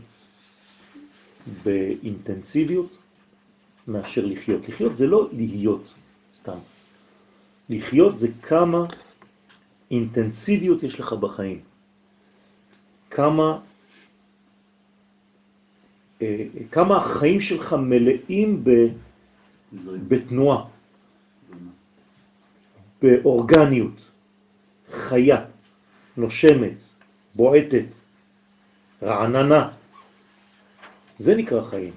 באינטנסיביות מאשר לחיות. לחיות זה לא להיות סתם. לחיות זה כמה אינטנסיביות יש לך בחיים. כמה, אה, כמה החיים שלך מלאים ב, בתנועה, באורגניות, חיה, נושמת, בועטת, רעננה. זה נקרא חיים.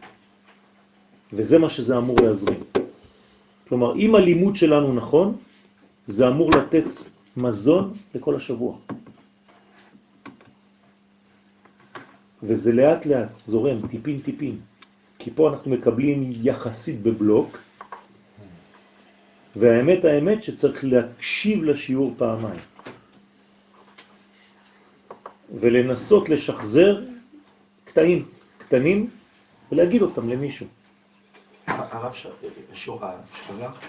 וזה מה שזה אמור להזרים. כלומר, אם הלימוד שלנו נכון, זה אמור לתת מזון לכל השבוע. וזה לאט לאט זורם, טיפין טיפין. כי פה אנחנו מקבלים יחסית בבלוק, והאמת האמת שצריך להקשיב לשיעור פעמיים. ולנסות לשחזר קטעים קטנים ולהגיד אותם למישהו. הרב ש- שור שלח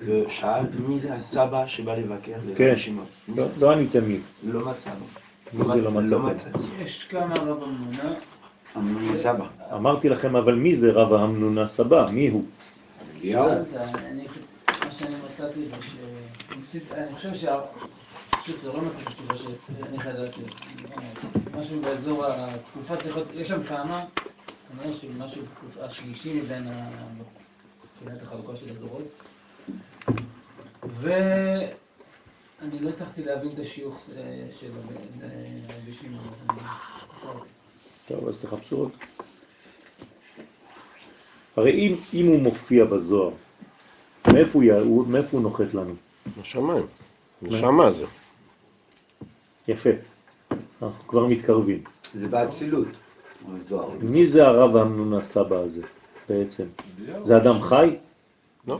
ושאל מי זה הסבא שבא לבקר כן, לרשימה. לא, לא אני תמיד. לא מצאנו. מי זה לא מצאתם? מצאתי. יש כמה רב אמונה. אמנון סבא. אמרתי לכם, אבל מי זה רב המנונה סבא? מי הוא? שאלת, ש... ניסית- אני חושב שה... פשוט זה לא מתאים התשובה שאני חדלתי. משהו באזור התקופה צריך להיות, יש שם כמה, כנראה שמשהו השלישי מבין. מבחינת החלוקה של הדורות. ואני לא הצלחתי להבין את השיוך אה, שלו לרבי שמעון. טוב, אז תחפשו אותו. הרי אם, אם הוא מופיע בזוהר, מאיפה הוא, מאיפה הוא נוחת לנו? בשמיים. נשמה זה. יפה. אנחנו כבר מתקרבים. זה באצילות. הזוהר. מי זה הרב המנונה סבא הזה בעצם? זה אדם חי? לא.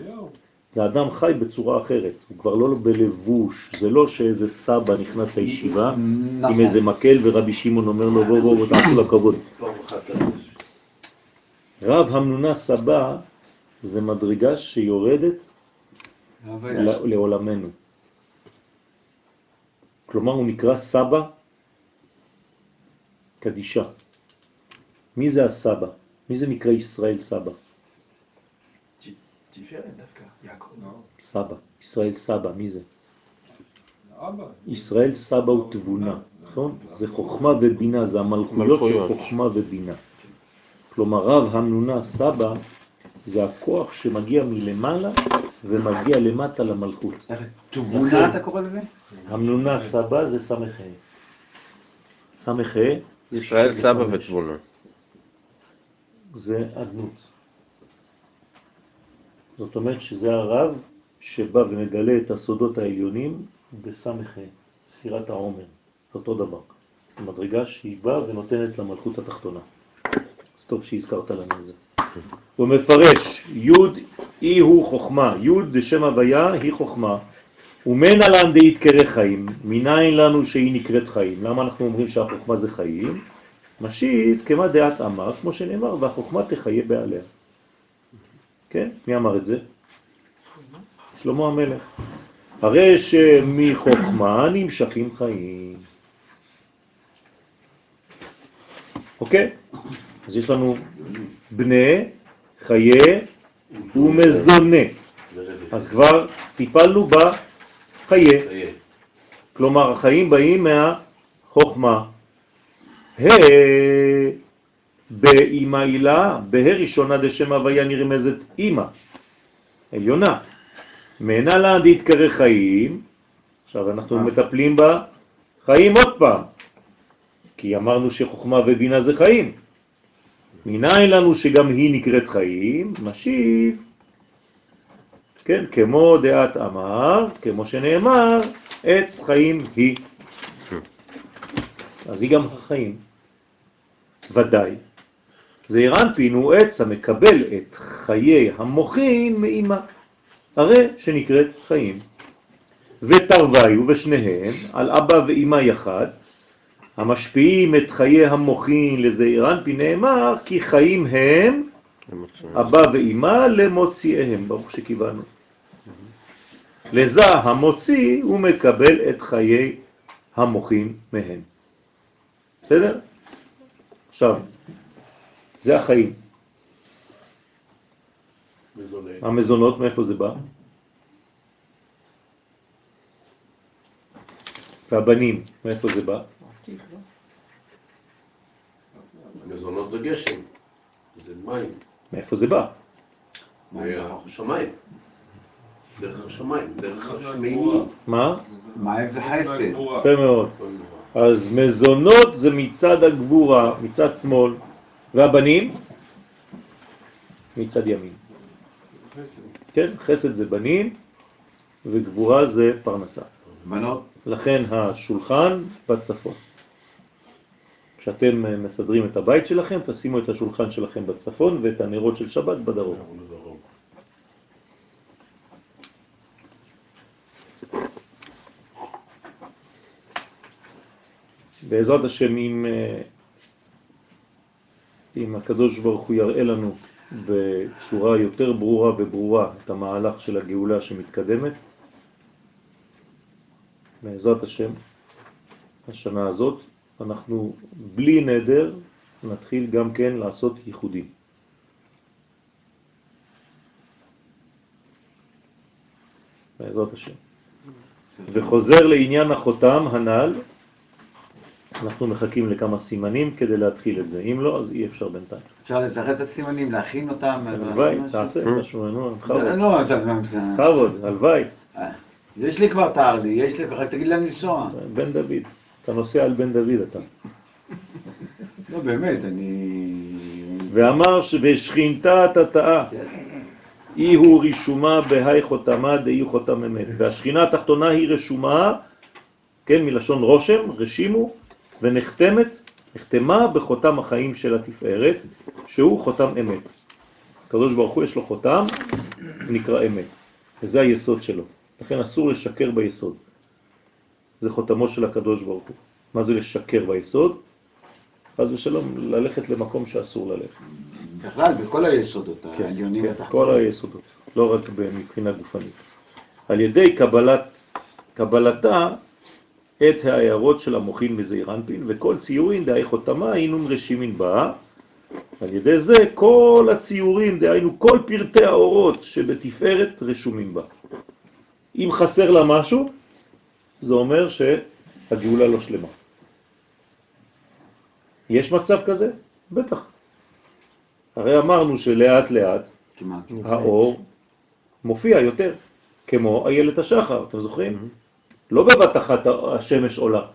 זה אדם חי בצורה אחרת, הוא כבר לא בלבוש, זה לא שאיזה סבא נכנס לישיבה עם נכון. איזה מקל ורבי שמעון אומר לו בוא בוא בוא תעשו לכבוד. רב המנונה סבא זה מדרגה שיורדת. ל- לעולמנו. כלומר הוא נקרא סבא קדישה. מי זה הסבא? מי זה נקרא ישראל סבא? יעקב. סבא, ישראל סבא, מי זה? אבא. ישראל סבא הוא תבונה, נכון? זה חוכמה ובינה, זה המלכויות של. חוכמה ובינה. כלומר רב המנונה סבא זה הכוח שמגיע מלמעלה ומגיע למטה למלכות. תבונה אתה קורא לזה? המנונה סבא זה סמכה. סמכה ישראל סבא ותבונה. זה אדנות. זאת אומרת שזה הרב שבא ומגלה את הסודות העליונים בסמכה, ספירת העומר, אותו דבר. המדרגה שהיא באה ונותנת למלכות התחתונה. אז טוב שהזכרת לנו את זה. הוא מפרש, י' אי הוא חוכמה, י' דשם הוויה היא חוכמה, ומנה לן דאית קרא חיים, מניין לנו שהיא נקראת חיים. למה אנחנו אומרים שהחוכמה זה חיים? משיב כמה דעת אמר, כמו שנאמר, והחוכמה תחיה בעליה. כן? מי אמר את זה? שלמה המלך. הרי שמחוכמה נמשכים חיים. אוקיי? אז יש לנו בני, חיי ומזונה. אז כבר טיפלנו בחיי. כלומר, החיים באים מהחוכמה. ה באמא הילה, בה ראשונה דשם הוויה נרמזת אמא, עליונה. מנה לה דהתקרא חיים, עכשיו אנחנו מטפלים בחיים עוד פעם, כי אמרנו שחוכמה ובינה זה חיים. מניין לנו שגם היא נקראת חיים, משיב, כן, כמו דעת אמר, כמו שנאמר, עץ חיים היא. אז היא גם החיים, ודאי. זעיר אנפין הוא עץ המקבל את חיי המוחין מאמא, הרי שנקראת חיים. ותרוויו ושניהם על אבא ואמא יחד, המשפיעים את חיי המוחין לזעיר אנפין נאמר כי חיים הם אבא ואמא למוציאיהם, ברוך שקיבלנו. לזה המוציא הוא מקבל את חיי המוחין מהם. בסדר? עכשיו, זה החיים. המזונות, מאיפה זה בא? והבנים, מאיפה זה בא? המזונות זה גשם, זה מים, מאיפה זה בא? מהשמיים. דרך השמיים, דרך השמימים. מה? מים זה חסד. יפה מאוד. אז מזונות זה מצד הגבורה, מצד שמאל, והבנים מצד ימין. כן, חסד זה בנים וגבורה זה פרנסה. בנות? לכן השולחן בצפון. כשאתם אה, מסדרים את הבית שלכם, תשימו את השולחן שלכם בצפון ואת הנרות של שבת בדרום. בעזרת השם, אם, אה, אם הקדוש ברוך הוא יראה לנו בצורה יותר ברורה וברורה את המהלך של הגאולה שמתקדמת, בעזרת השם, השנה הזאת, אנחנו בלי נדר נתחיל גם כן לעשות ייחודים. בעזרת השם. וחוזר לעניין החותם הנ"ל, אנחנו מחכים לכמה סימנים כדי להתחיל את זה. אם לא, אז אי אפשר בינתיים. אפשר לזרז את הסימנים, להכין אותם? הלוואי, תעשה, תשמע, נו, לא, בכבוד. לא. בכבוד, הלוואי. יש לי כבר תאר לי, יש לי, רק תגיד לאן לנסוע. בן דוד, אתה נוסע על בן דוד אתה. לא, באמת, אני... ואמר שבשכינתה תתאה, אי הוא רישומה בהי חותמה דאי חותם אמת. והשכינה התחתונה היא רשומה, כן, מלשון רושם, רשימו, ונחתמת, נחתמה בחותם החיים של התפארת, שהוא חותם אמת. הקדוש ברוך הוא יש לו חותם, נקרא אמת, וזה היסוד שלו. לכן אסור לשקר ביסוד. זה חותמו של הקדוש ברוך הוא. מה זה לשקר ביסוד? חס ושלום, ללכת למקום שאסור ללכת. בכלל, בכל היסודות כן, העליונים כן. כל היסודות, לא רק מבחינה גופנית. על ידי קבלת, קבלתה את ההערות של המוחין מזעיר אנפין, וכל ציורין דהי חותמה אינום רשימין בה, על ידי זה כל הציורים, דהיינו כל פרטי האורות שבתפארת רשומים בה. אם חסר לה משהו, זה אומר שהגאולה לא שלמה. יש מצב כזה? בטח. הרי אמרנו שלאט לאט כמעט. האור מופיע יותר, כמו איילת השחר, אתם זוכרים? לא בבת אחת השמש עולה.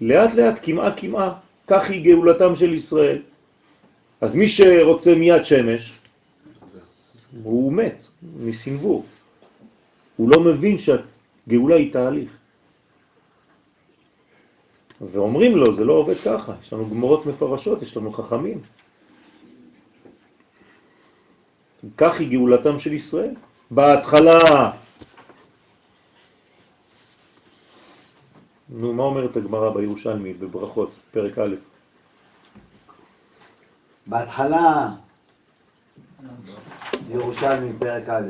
לאט לאט, כמעה כמעה, כך היא גאולתם של ישראל. אז מי שרוצה מיד שמש, הוא מת מסנבור. הוא לא מבין שהגאולה היא תהליך. ואומרים לו, זה לא עובד ככה, יש לנו גמורות מפרשות, יש לנו חכמים. כך היא גאולתם של ישראל. בהתחלה, נו, מה אומרת הגמרא בירושלמי בברכות, פרק א'? בהתחלה, ירושלמי, פרק א'.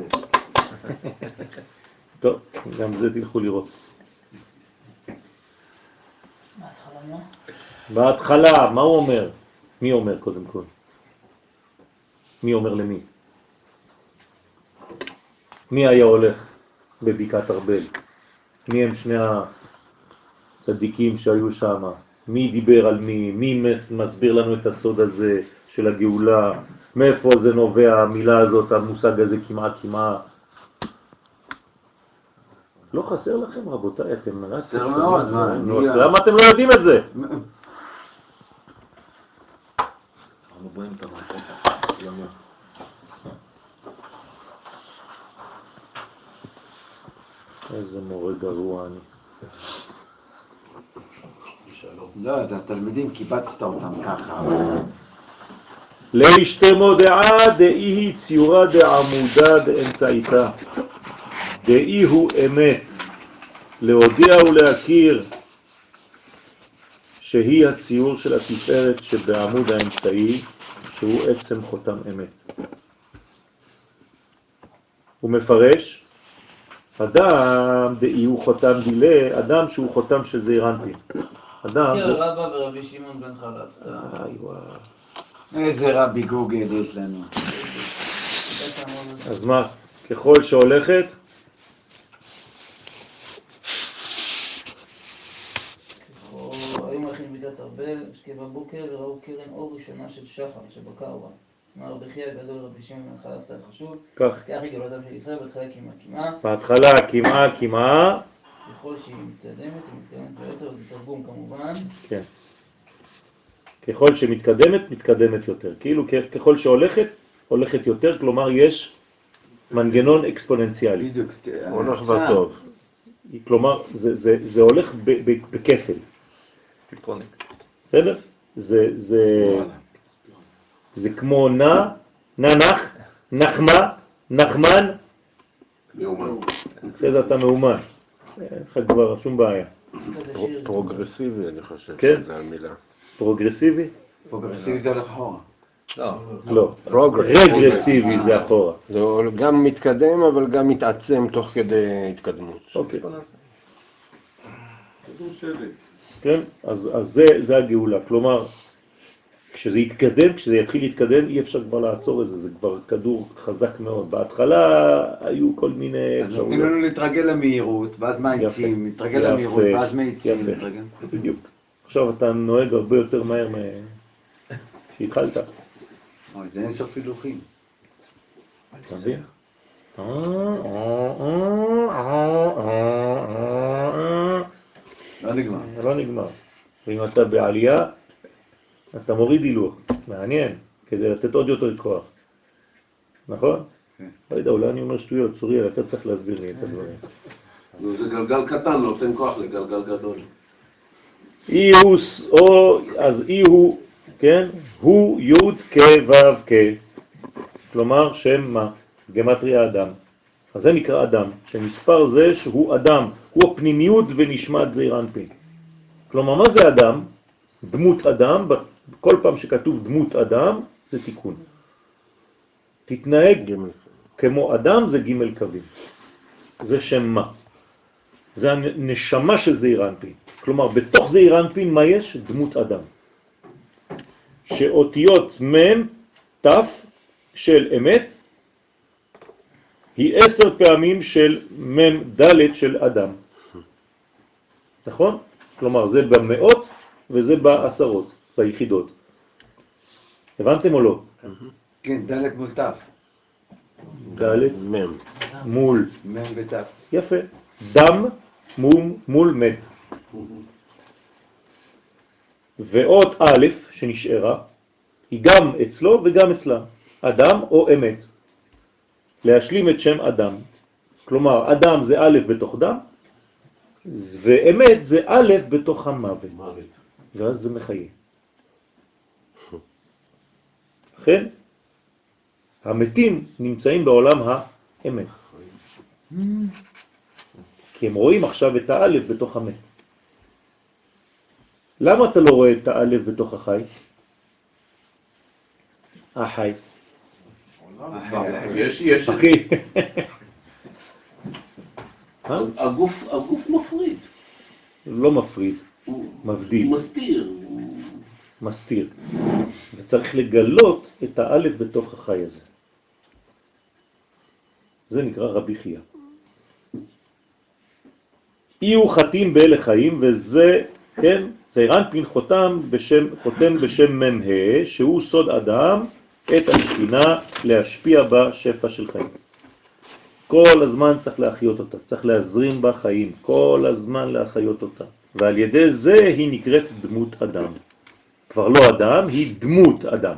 [LAUGHS] טוב, גם זה תלכו לראות. בהתחלה מה? הוא אומר? מי אומר קודם כל? מי אומר למי? מי היה הולך בבקעת ארבל? מי הם שני הצדיקים שהיו שם? מי דיבר על מי? מי מס- מסביר לנו את הסוד הזה של הגאולה? מאיפה זה נובע המילה הזאת, המושג הזה כמעט כמעט? לא חסר לכם רבותיי, אתם רק... חסר מאוד, מה, אז למה אתם לא יודעים את זה? אנחנו בונים את המערכות יום יום. איזה מורה גרוע אני. לא, את התלמידים קיבצת אותם ככה. לאשתמו דעה דאי ציורה דעמודה דאמצעיתה. דאי הוא אמת, להודיע ולהכיר שהיא הציור של התפארת שבעמוד האמצעי, שהוא עצם חותם אמת. הוא מפרש, אדם דאי הוא חותם דילה, אדם שהוא חותם של זעיר אנפין. אדם קיר זה... רבא ורבי שמעון בן חלב. איי. איזה רבי גוגל יש לנו. אז מה, ככל שהולכת, או היו מלכים מידת ארבל, השקיע בבוקר וראו קרן אור ראשונה של שחר שבקר בה. אמר רבי חייא הגדול רבי שמעון בן חלב תל חשוב, כך, כך היא גאולתם של ישראל בהתחלה כמעה כמעה, בהתחלה כמעה כמעה, ככל שהיא מתקדמת, היא מתקדמת ביותר, זה תרגום כמובן, כן. ככל שמתקדמת, מתקדמת יותר. כאילו ככל שהולכת, הולכת יותר, כלומר יש מנגנון אקספוננציאלי. בדיוק. הולך. וטוב. כלומר, זה, זה, זה הולך ב, ב, בכפל, טיפונת. בסדר? זה, זה, זה כמו נע, ננח, נחמה, נחמן, מאומן. אחרי זה אתה מאומן. אין לך כבר שום בעיה. פרוגרסיבי, אני חושב כן. שזה המילה. פרוגרסיבי? פרוגרסיבי זה הולך אחורה. לא, לא. רגרסיבי זה אחורה. זה גם מתקדם, אבל גם מתעצם תוך כדי התקדמות. אוקיי. כן? אז, אז זה, זה הגאולה. כלומר, כשזה יתקדם, כשזה יתחיל להתקדם, אי אפשר כבר לעצור את זה, זה כבר כדור חזק מאוד. בהתחלה היו כל מיני אז נותנים. לנו להתרגל למהירות, ואז מאיצים, להתרגל למהירות, ואז מאיצים. להתרגל. בדיוק. עכשיו אתה נוהג הרבה יותר מהר שהתחלת. אוי, זה אין סוף הילוכים. אתה מבין? לא נגמר. לא נגמר. ואם אתה בעלייה, אתה מוריד הילוך. מעניין, כדי לתת עוד יותר כוח. נכון? כן. לא יודע, אולי אני אומר שטויות, צוריאל, אתה צריך להסביר לי את הדברים. זה גלגל קטן, נותן כוח לגלגל גדול. אי הוא, או, אז אי הוא, כן? הוא י' כ' ו' כ', כלומר שם מה? גמטריה אדם. אז זה נקרא אדם, שמספר זה שהוא אדם, הוא הפנימיות ונשמת זעיר אנפין. כלומר, מה זה אדם? דמות אדם, כל פעם שכתוב דמות אדם, זה תיקון. תתנהג גימל. כמו אדם זה ג' קווים. זה שם מה. זה הנשמה של זעיר אנפין. כלומר, בתוך זעיר אנפין מה יש? דמות אדם. שאותיות מ' ת' של אמת היא עשר פעמים של מ' ד' של אדם. נכון? כלומר, זה במאות וזה בעשרות, ביחידות. הבנתם או לא? כן, ד' מול ת', ד' מם. מול מ' ות'. יפה. דם מול, מול מת. ואות א' שנשארה, היא גם אצלו וגם אצלה. אדם או אמת. להשלים את שם אדם. כלומר, אדם זה א' בתוך דם, ואמת זה א' בתוך המוות. ואז זה מחיה. לכן, המתים נמצאים בעולם האמת. כי הם רואים עכשיו את האלף בתוך המת. למה אתה לא רואה את האלף בתוך החי? החי. יש, יש, אחי. [LAUGHS] הגוף, הגוף מפריד, לא מפריד, הוא מבדיל, מסתיר, הוא- מסתיר. וצריך לגלות את האלף בתוך החי הזה. זה נקרא רבי חייא. אי הוא חתים באלה חיים, וזה, כן, זעירנפין חותם בשם, חותם בשם מ"ה, שהוא סוד אדם, את השכינה להשפיע בה שפע של חיים. כל הזמן צריך להחיות אותה, צריך להזרים בה חיים, כל הזמן להחיות אותה. ועל ידי זה היא נקראת דמות אדם. כבר לא אדם, היא דמות אדם.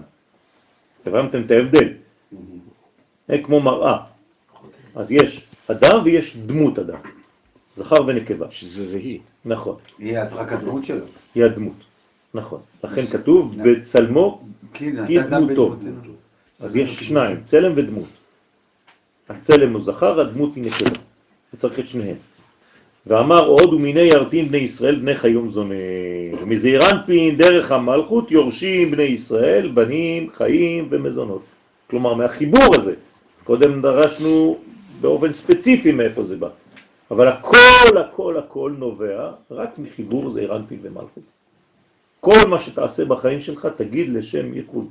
הבנתם את ההבדל? זה כמו מראה. אז יש אדם ויש דמות אדם, זכר ונקבה. שזה זה היא. נכון, היא רק הדמות שלו. היא הדמות. נכון. לכן כתוב בצלמו כן, כי אתה גם דמותו. בדמותנו. אז יש שניים, צלם ודמות. הצלם הוא זכר, הדמות היא נקבה. וצריך את שניהם. ואמר עוד ומיני ירתין בני ישראל בני חיום זונה. מזעיר אנפין דרך המלכות יורשים בני ישראל בנים, חיים ומזונות. כלומר מהחיבור הזה. קודם דרשנו באופן ספציפי מאיפה זה בא. אבל הכל הכל הכל נובע רק מחיבור זעיר אנפין ומלכות. כל מה שתעשה בחיים שלך תגיד לשם ייחוד.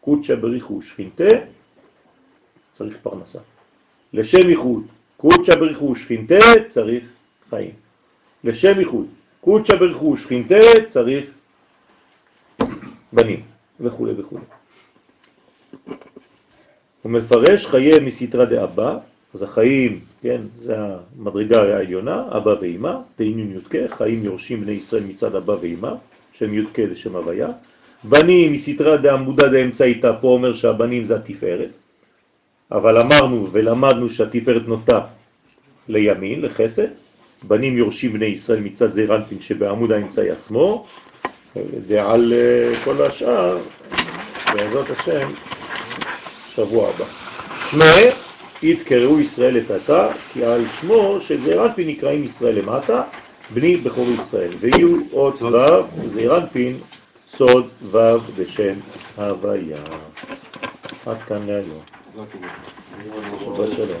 קודשא בריחו שכינתה, צריך פרנסה. לשם ייחוד, קודשא בריחו שכינתה, צריך חיים. לשם ייחוד, קודשא בריחו שכינתה, צריך בנים, וכו' וכו'. הוא מפרש חיי מסתרא דאבא, אז החיים, כן, זה המדרגה העליונה, אבא ואמא, תהינון יודקה, חיים יורשים בני ישראל מצד אבא ואמא, שם יודקה לשם הוויה. בנים מסתרא דעמודה דאמצעיתא, פה אומר שהבנים זה התפארת, אבל אמרנו ולמדנו שהתפארת נוטה לימין, לחסד, בנים יורשים בני ישראל מצד זעיר אנפין שבעמוד האמצעי עצמו, ועל אה, כל השאר, בעזרת השם, שבוע הבא. שמה יתקראו ישראל לטאטא, כי על שמו של זעיר אנפין נקראים ישראל למטה, בני בכור ישראל, ויהיו אות ו' זעיר אנפין סוד ו' בשם הוויה. עד כאן להיום. שבת שלום.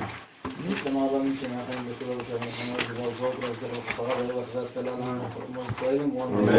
נראה